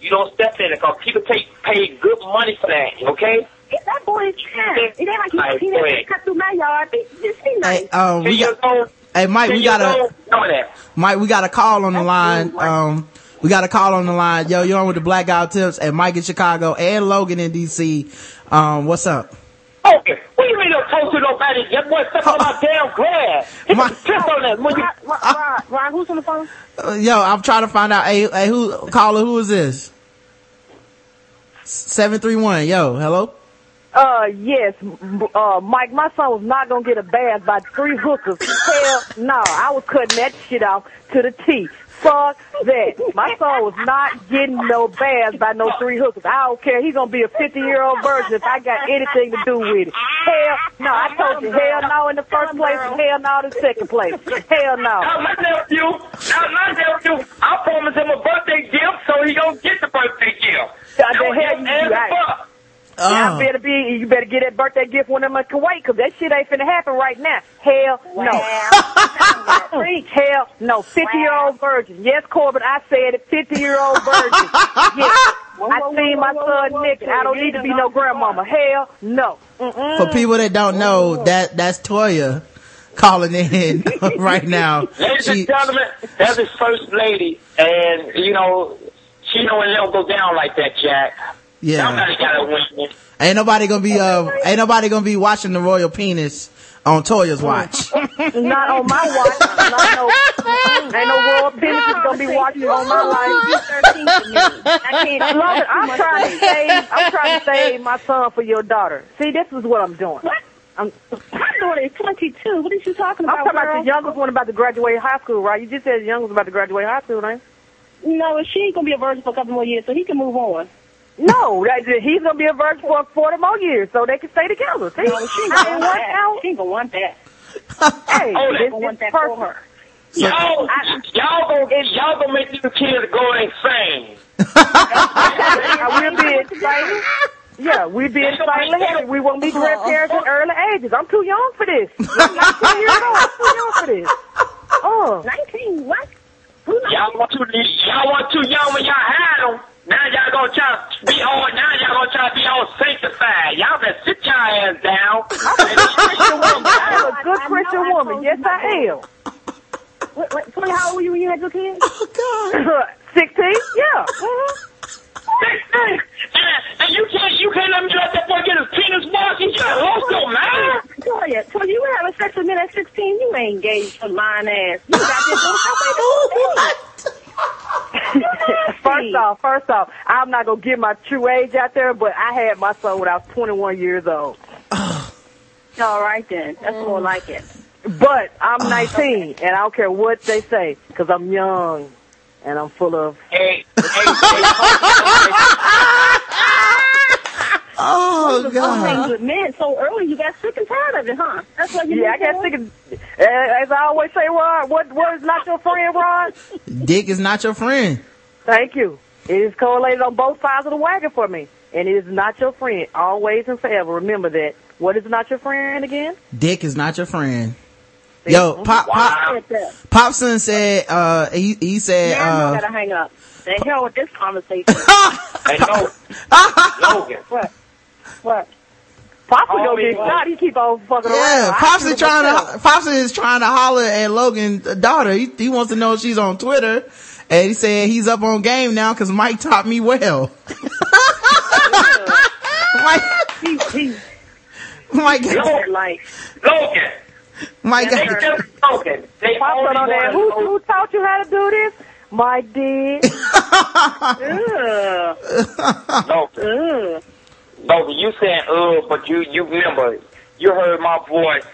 You don't step in it because people take pay good money for that. Okay.
If that boy a chance. It ain't like he,
Alright,
he
go
didn't cut through my yard. Be- Just be nice.
Hey, um, we got, hey, Mike, we got a, Mike, we got a call on the line. Um, we got a call on the line. Yo, you're on with the Black Guy Who Tips and Mike in Chicago and Logan in DC. Um, what's up?
Okay. What do you mean don't talk to nobody? That boy step on my damn grass. He can piss on that. When you,
Ron, Ron, who's on the phone?
Uh, yo, I'm trying to find out. Hey, hey, who, caller, who is this? 731. Yo, hello?
Uh, yes, uh, Mike, my son was not gonna get a bath by three hookers. Hell no, I was cutting that shit off to the T. Fuck that. My son was not getting no baths by no three hookers. I don't care. He's gonna be a 50 year old virgin if I got anything to do with it. Hell no, I told you hell no in the first place hell no in the second place. Hell no.
Now my nephew, now my nephew, I promised him a birthday gift, so he gonna get the birthday gift.
Uh, the hell you right.
As fuck.
Yeah,
Oh.
I better be. You better get that birthday gift when I'm in Kuwait, cause that shit ain't finna happen right now. Hell no. [laughs] Hell no. Fifty year old virgin. Yes, Corbin, I said it. Fifty year old virgin. [laughs] yes. I seen my son naked. I don't need to be no grandmama. Hell no. Mm-mm.
For people that don't know, that, that's Toya calling in [laughs] right now.
Ladies and gentlemen, that's his first lady, and you know, she know it don't go down like that, Jack.
Yeah.
Somebody gotta win.
Ain't nobody gonna be, uh, ain't nobody gonna be watching the royal penis on Toya's watch. [laughs]
Not on my watch. Not no. Ain't no royal penis is gonna be watching on my life. I can't. Love it. I'm trying to save. I'm trying to save my son for your daughter. See, this is what I'm doing. I'm,
My daughter is 22. What are you talking about,
I'm talking about the youngest one about to graduate high school, right? You just said the youngest about to graduate high school, right?
No, she ain't gonna be a virgin for a couple more years, so he can move on.
No, that, he's gonna be a virgin for 40 more years, so they can stay together. See?
No, she ain't gonna
it
want
works
that. She ain't gonna want that.
Hey,
Oh,
this,
they
gonna want that
person-
for her.
Y'all, y'all gonna, y'all gonna make these kids go insane.
I will be excited. Yeah, we be excited ahead. We won't be uh-huh, uh-huh. grandparents at early ages. I'm too young for this. I'm 19 years old. I'm too young for this. Oh.
19, what?
Y'all want too, y'all want too young when y'all had them. Now y'all gonna try to be all, now y'all gonna try to be all sanctified. Y'all better sit your ass down. [laughs]
I'm a Christian woman. I am a good Christian woman. Yes, I am.
Wait, wait, Tony, how old were you when you had your kids?
Oh, God. [laughs]
16? Yeah. Mhm.
and, and you can't, you can't let me let that boy get his penis washed. You just lost your mind.
Toya, Toya, you were having sex with men at 16. You ain't engaged to lying ass. You got this [laughs] little
first off, first off, I'm not gonna give my true age out there, but I had my son when I was 21 years old.
All right then. That's more like it.
But I'm 19, and I don't care what they say, because I'm young, and I'm full of.
Hey,
Oh,
Things
God.
with men so early, you got sick and tired of it, huh? That's why you
Yeah, I got sick of. uh, As I always say, Rod, what what is not your friend, Rod?
Dick is not your friend.
Thank you. It is correlated on both sides of the wagon for me, and it is not your friend, always and forever. Remember that. What is not your friend again?
Dick is not your friend. Yo, Pop, Pop, Popson said, uh, he, he said,
Now I
uh,
gotta hang up. The hell with this conversation. [laughs]
Hey, no. [laughs] Logan.
What? What?
Papa
Oh,
gonna get shot. He keep on fucking
yeah,
around. I
Popson
shoot
trying
myself.
to, Popson is trying to holler at Logan's daughter. He, he wants to know if she's on Twitter. And he said he's up on game now cause Mike taught me well. [laughs] Mike,
He, he,
Mike,
Logan, [laughs] like,
Logan.
Mike,
They just Logan. They
Papa on there. Who, who taught you how to do this? Mike did. [laughs]
ugh,
Logan.
ugh.
Logan, you saying uh, but you you remember you heard my voice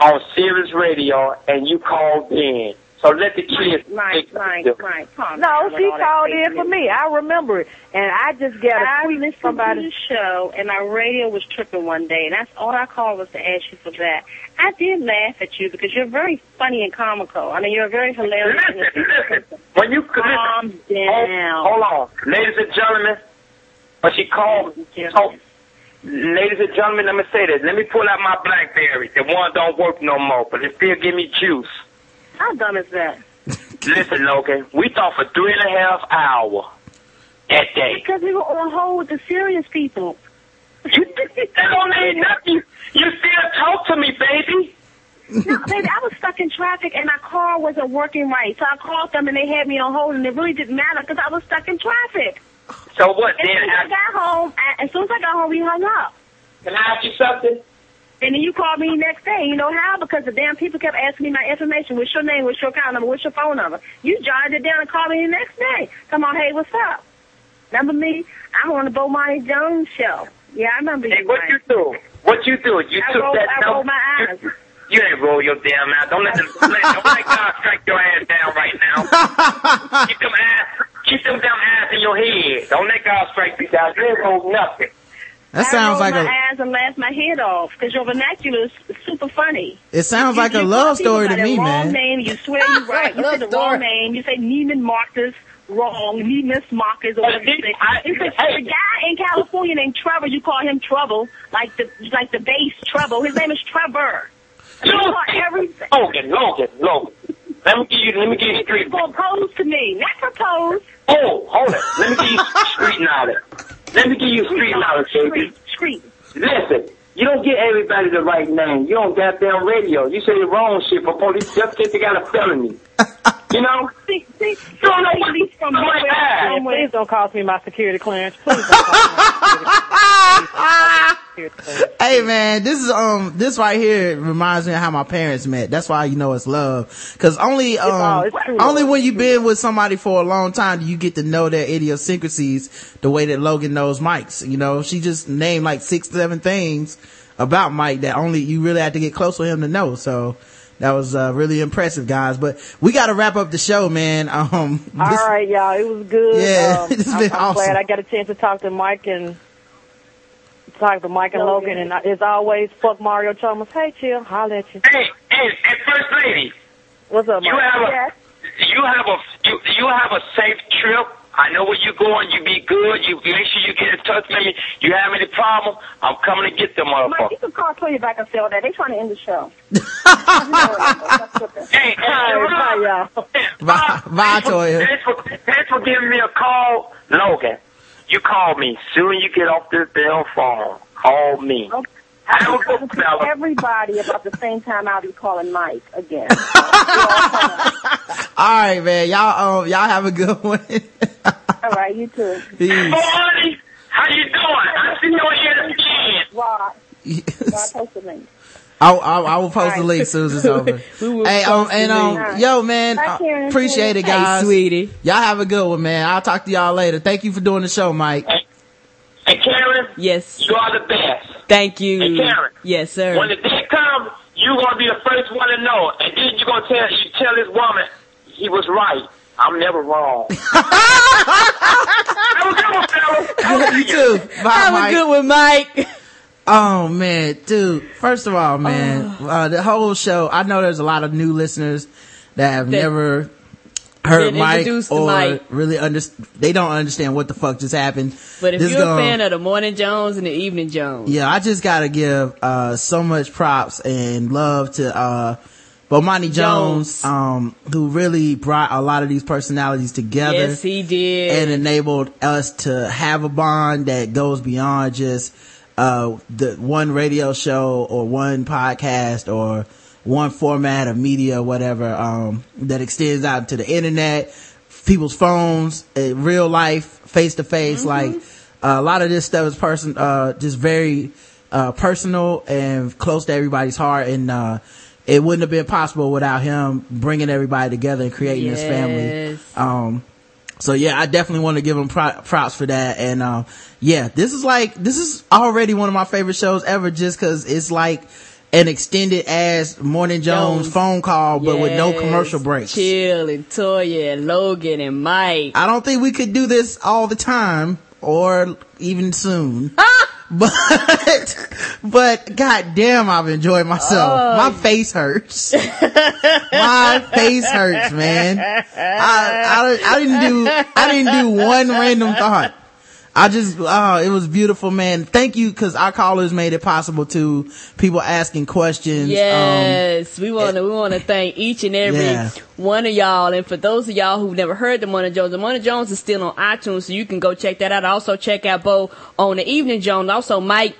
on Sirius Radio and you called in. So let the kids.
Mike, Mike, Mike,
No, she called in for me. I remember it, and I just got a
I
tweet
listened
somebody.
to the show, and my radio was tripping one day, and that's all I called was to ask you for that. I did laugh at you because you're very funny and comical. I mean, you're very hilarious.
Listen, listen. When you
calm down.
Hold, hold on, ladies and gentlemen. When she called, oh, ladies and gentlemen, let me say this. Let me pull out my BlackBerry. The one don't work no more, but it still give me juice.
How dumb is that? [laughs]
Listen, Logan, we talked for three and a half hour that day.
Because we were on hold with the Sirius people.
You, that don't mean nothing. You still talk to me, baby.
No, baby, I was stuck in traffic and my car wasn't working right. So I called them and they had me on hold and it really didn't matter because I was stuck in traffic.
So what?
As
Then
soon as I got home, I, as soon as I got home, we hung up.
Can I ask you something?
And then you called me next day. You know how? Because the damn people kept asking me my information. What's your name? What's your account number? What's your phone number? You jotted it down and called me the next day. Come on, hey, what's up? Remember me? I'm on the Bomani Jones show. Yeah, I remember
Hey,
you.
what
Mike.
you do? What you do? You
I
took
rolled,
that
I rolled my eyes.
You ain't roll your damn ass. Don't let them, don't let, don't let God strike your ass down right now. keep them ass, keep them damn ass in your head. Don't let God strike you down. You ain't roll nothing.
That
I
sounds
rolled
like
my
a,
eyes and laughed my head off because your vernacular is super funny.
it sounds
You-
like a love
call people
story
by
to
their
me,
wrong
man.
name. You swear you're [laughs] right. You say the wrong name. You say Neiman Marcus wrong. Neiman Marcus or whatever you say. You say the guy in California named Trevor. You call him Trouble, like the like the bass Trouble. His name is Trevor. You call everything.
Logan, Logan, Logan. Let me give you, let me give you street.
Propose to me, not propose.
Oh, hold it. Let me give you street knowledge. Let me give you street knowledge, baby.
Street.
Listen, you don't get everybody the right name. You don't got that on goddamn radio. You say the wrong shit for police just because they got a felony. [laughs] You know?
See, see,
You don't know
from
you ass.
somewhere.
Please don't cost me my security clearance. Please don't cost me my security clearance. [laughs]
hey man, this is um this right here reminds me of how my parents met. That's why you know it's love. Cause only um
all- it's
only when you've been with somebody for a long time do you get to know their idiosyncrasies the way that Logan knows Mike's. You know, she just named like six, seven things about Mike that only you really had to get close with him to know. So that was uh, really impressive, guys. But we got to wrap up the show, man. [laughs] Um, this-
right, y'all. It was good.
Yeah, [laughs]
um,
it's
I'm,
been
I'm
awesome.
glad I got a chance to talk to Mike and talk to Mike and Logan. And as always, fuck Mario Chalmers. Hey, chill. Holla at you.
Hey, hey, hey, first lady.
What's up,
You
Mike?
have a, you have a, you, you have a safe trip. I know where you're going. You be good. You make sure you get in touch with me. You have any problem? I'm coming to get them
Mike,
motherfuckers.
you can call Toya back and say all that. They trying to end the show. [laughs]
Hey, hey,
Bye, y'all. [laughs]
Bye, bye, Toya.
Thanks for, thanks for giving me a call, Logan. You call me soon. You get off this damn phone. Call me. Have a good
to
fella.
everybody about the same time I'll be calling Mike again. [laughs]
All right, man. Y'all, um, y'all have a good one.
All right, you too.
Peace.
Honey, how you doing? I see your head again.
Rod. Rod posted me.
I'll, I'll, I will post the link as soon as it's over. [laughs] Hey, um, and um,
link.
yo, man,
Bye,
uh, appreciate it,
Hey,
guys.
sweetie.
Y'all have a good one, man. I'll talk to y'all later. Thank you for doing the show, Mike.
Hey, Karen,
Yes.
you are the best.
Thank you.
Hey, Karen.
Yes, sir.
When the day comes, you're gonna be the first one to know, and then you're gonna tell you tell this woman he was right. I'm never wrong. [laughs] Have a good one, fellas. [laughs]
you too. Bye,
Have
Mike.
a good one, Mike.
Oh man, dude. First of all, man, [sighs] uh, the whole show. I know there's a lot of new listeners that have
That-
never heard
Been
Mike or
Mike.
really under. They don't understand what the fuck just happened.
But if
This
you're
gonna-
a fan of the Morning Jones and the Evening Jones,
Yeah, I just gotta give, uh, so much props and love to, uh, Bomani Jones,
Jones.
um, who really brought a lot of these personalities together
yes, he did.
and enabled us to have a bond that goes beyond just, uh, the one radio show or one podcast or one format of media, whatever, um, that extends out to the internet, people's phones, uh, real life, face to face, like, uh, a lot of this stuff is person, uh, just very, uh, personal and close to everybody's heart. And, uh, it wouldn't have been possible without him bringing everybody together and creating this family. Um, so yeah, I definitely want to give him pro- props for that. And, um, yeah, this is like, this is already one of my favorite shows ever just cause it's like an extended ass Morning Jones,
Jones.
phone call, but with no commercial breaks.
Chill and Toya and Logan and Mike.
I don't think we could do this all the time or even soon. [laughs] but, but god damn, I've enjoyed myself.
Oh.
My face hurts. [laughs] My face hurts, man. I, I, I didn't do, I didn't do one random thought. I just, oh, it was beautiful, man. Thank you, cause our callers made it possible to people asking questions. Um,
Yes, we want to we want to thank each and every
Yeah.
one of y'all, and for those of y'all who've never heard the Money Jones, the Money Jones is still on iTunes, so you can go check that out. Also check out Bo on the Evening Jones. Also, Mike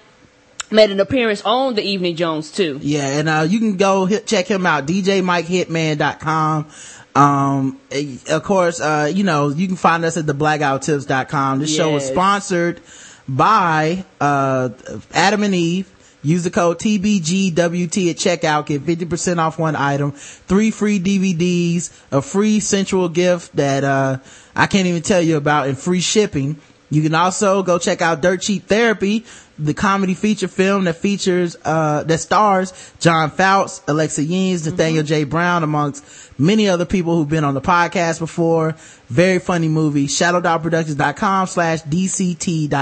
made an appearance on the Evening Jones too.
Yeah, and uh, you can go hit, check him out, djmikehitman.com. Um, eh, of course, uh, you know, you can find us at theblackguywhotips.com. This show is sponsored by, uh, Adam and Eve. Use the code TBGWT at checkout. Get 50% off one item, three free DVDs, a free sensual gift that, uh, I can't even tell you about and free shipping. You can also go check out Dirt Cheap Therapy, the comedy feature film that features, uh, that stars John Fouts, Alexa Yeens, Nathaniel J. Brown, amongst many other people who've been on the podcast before. Very funny movie. ShadowDogProductions.com slash DCT.html.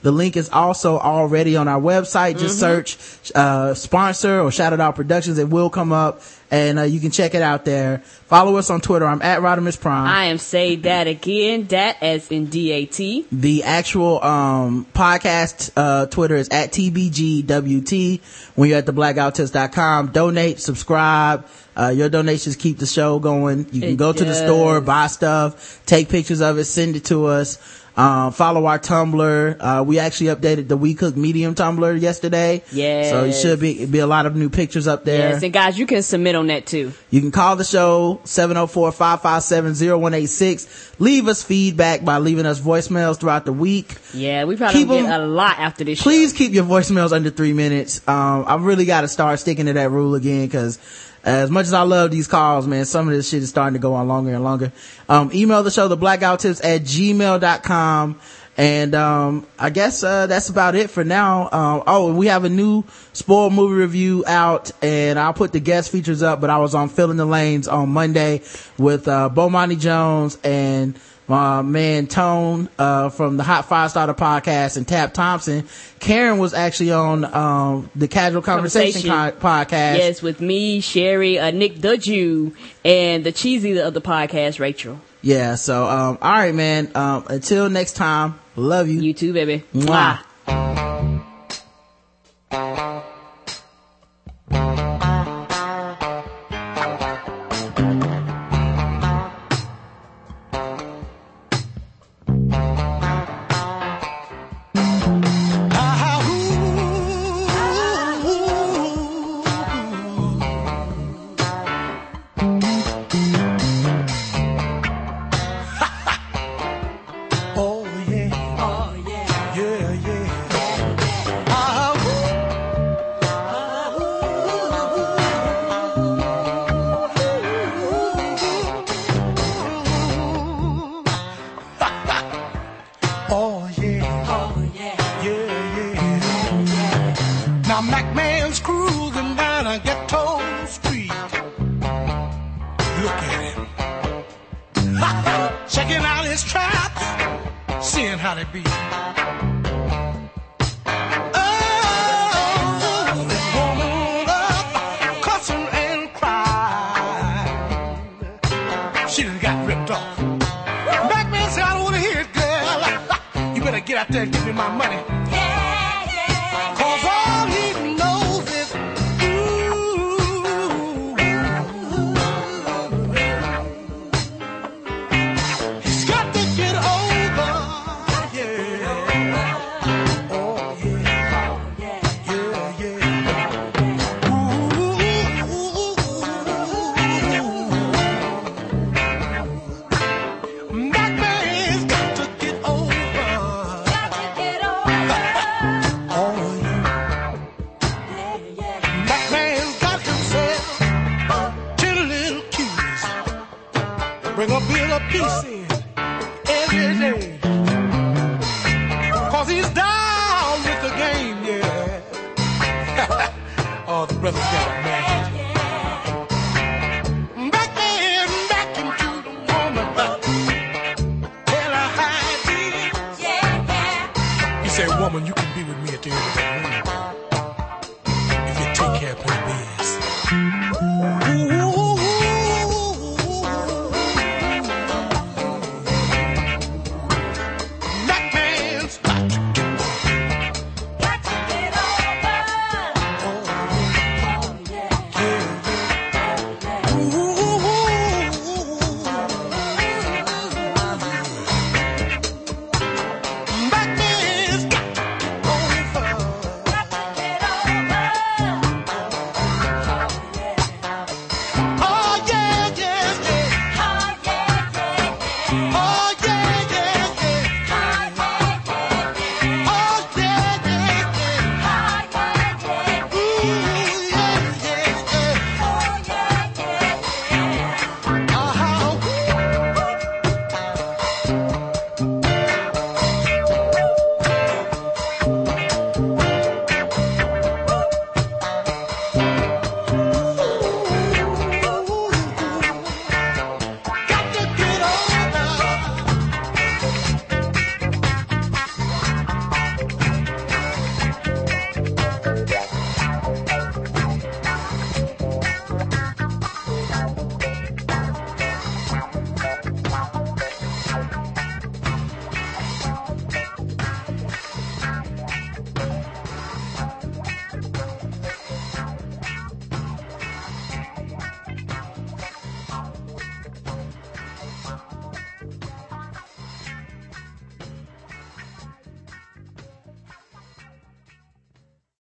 The link is also already on our website. Just search, uh, sponsor or Shadow Dog Productions. It will come up and, uh, you can check it out there. Follow us on Twitter. I'm at Rodimus Prime.
I am say that again, that as in D A T.
The actual um podcast uh Twitter is at TBGWT. When you're at the blackguywhotips.com, donate, subscribe. Uh, your donations keep the show going. You can
It
go to the store, buy stuff, take pictures of it, send it to us. Um, follow our Tumblr. Uh, we actually updated the We Cook Medium Tumblr yesterday.
Yes.
So it should be, be a lot of new pictures up there.
Yes, and guys, you can submit on that too.
You can call the show 704-557-0186. Leave us feedback by leaving us voicemails throughout the week.
Yeah, we probably
Keep
get a lot after this. Show.
Please keep your voicemails under three minutes. Um, I really got to start sticking to that rule again because as much as I love these calls, man, some of this shit is starting to go on longer and longer. Um, email the show, theblackguywhotips at gmail.com. And, um, I guess, uh, that's about it for now. Um, oh, we have a new spoiled movie review out and I'll put the guest features up, but I was on Filling the Lanes on Monday with, uh, Bomani Jones and, my man Tone, uh, from the Hot Five Starter podcast and Tap Thompson. Karen was actually on, um, the Casual Conversation,
Conversation.
co- podcast.
Yes, with me, Sherry, uh, Nick the Jew, and the cheesy of the podcast, Rachel.
Yeah. So, um, all right, man. Um, until next time, love you.
You too, baby.
Mwah.
Oh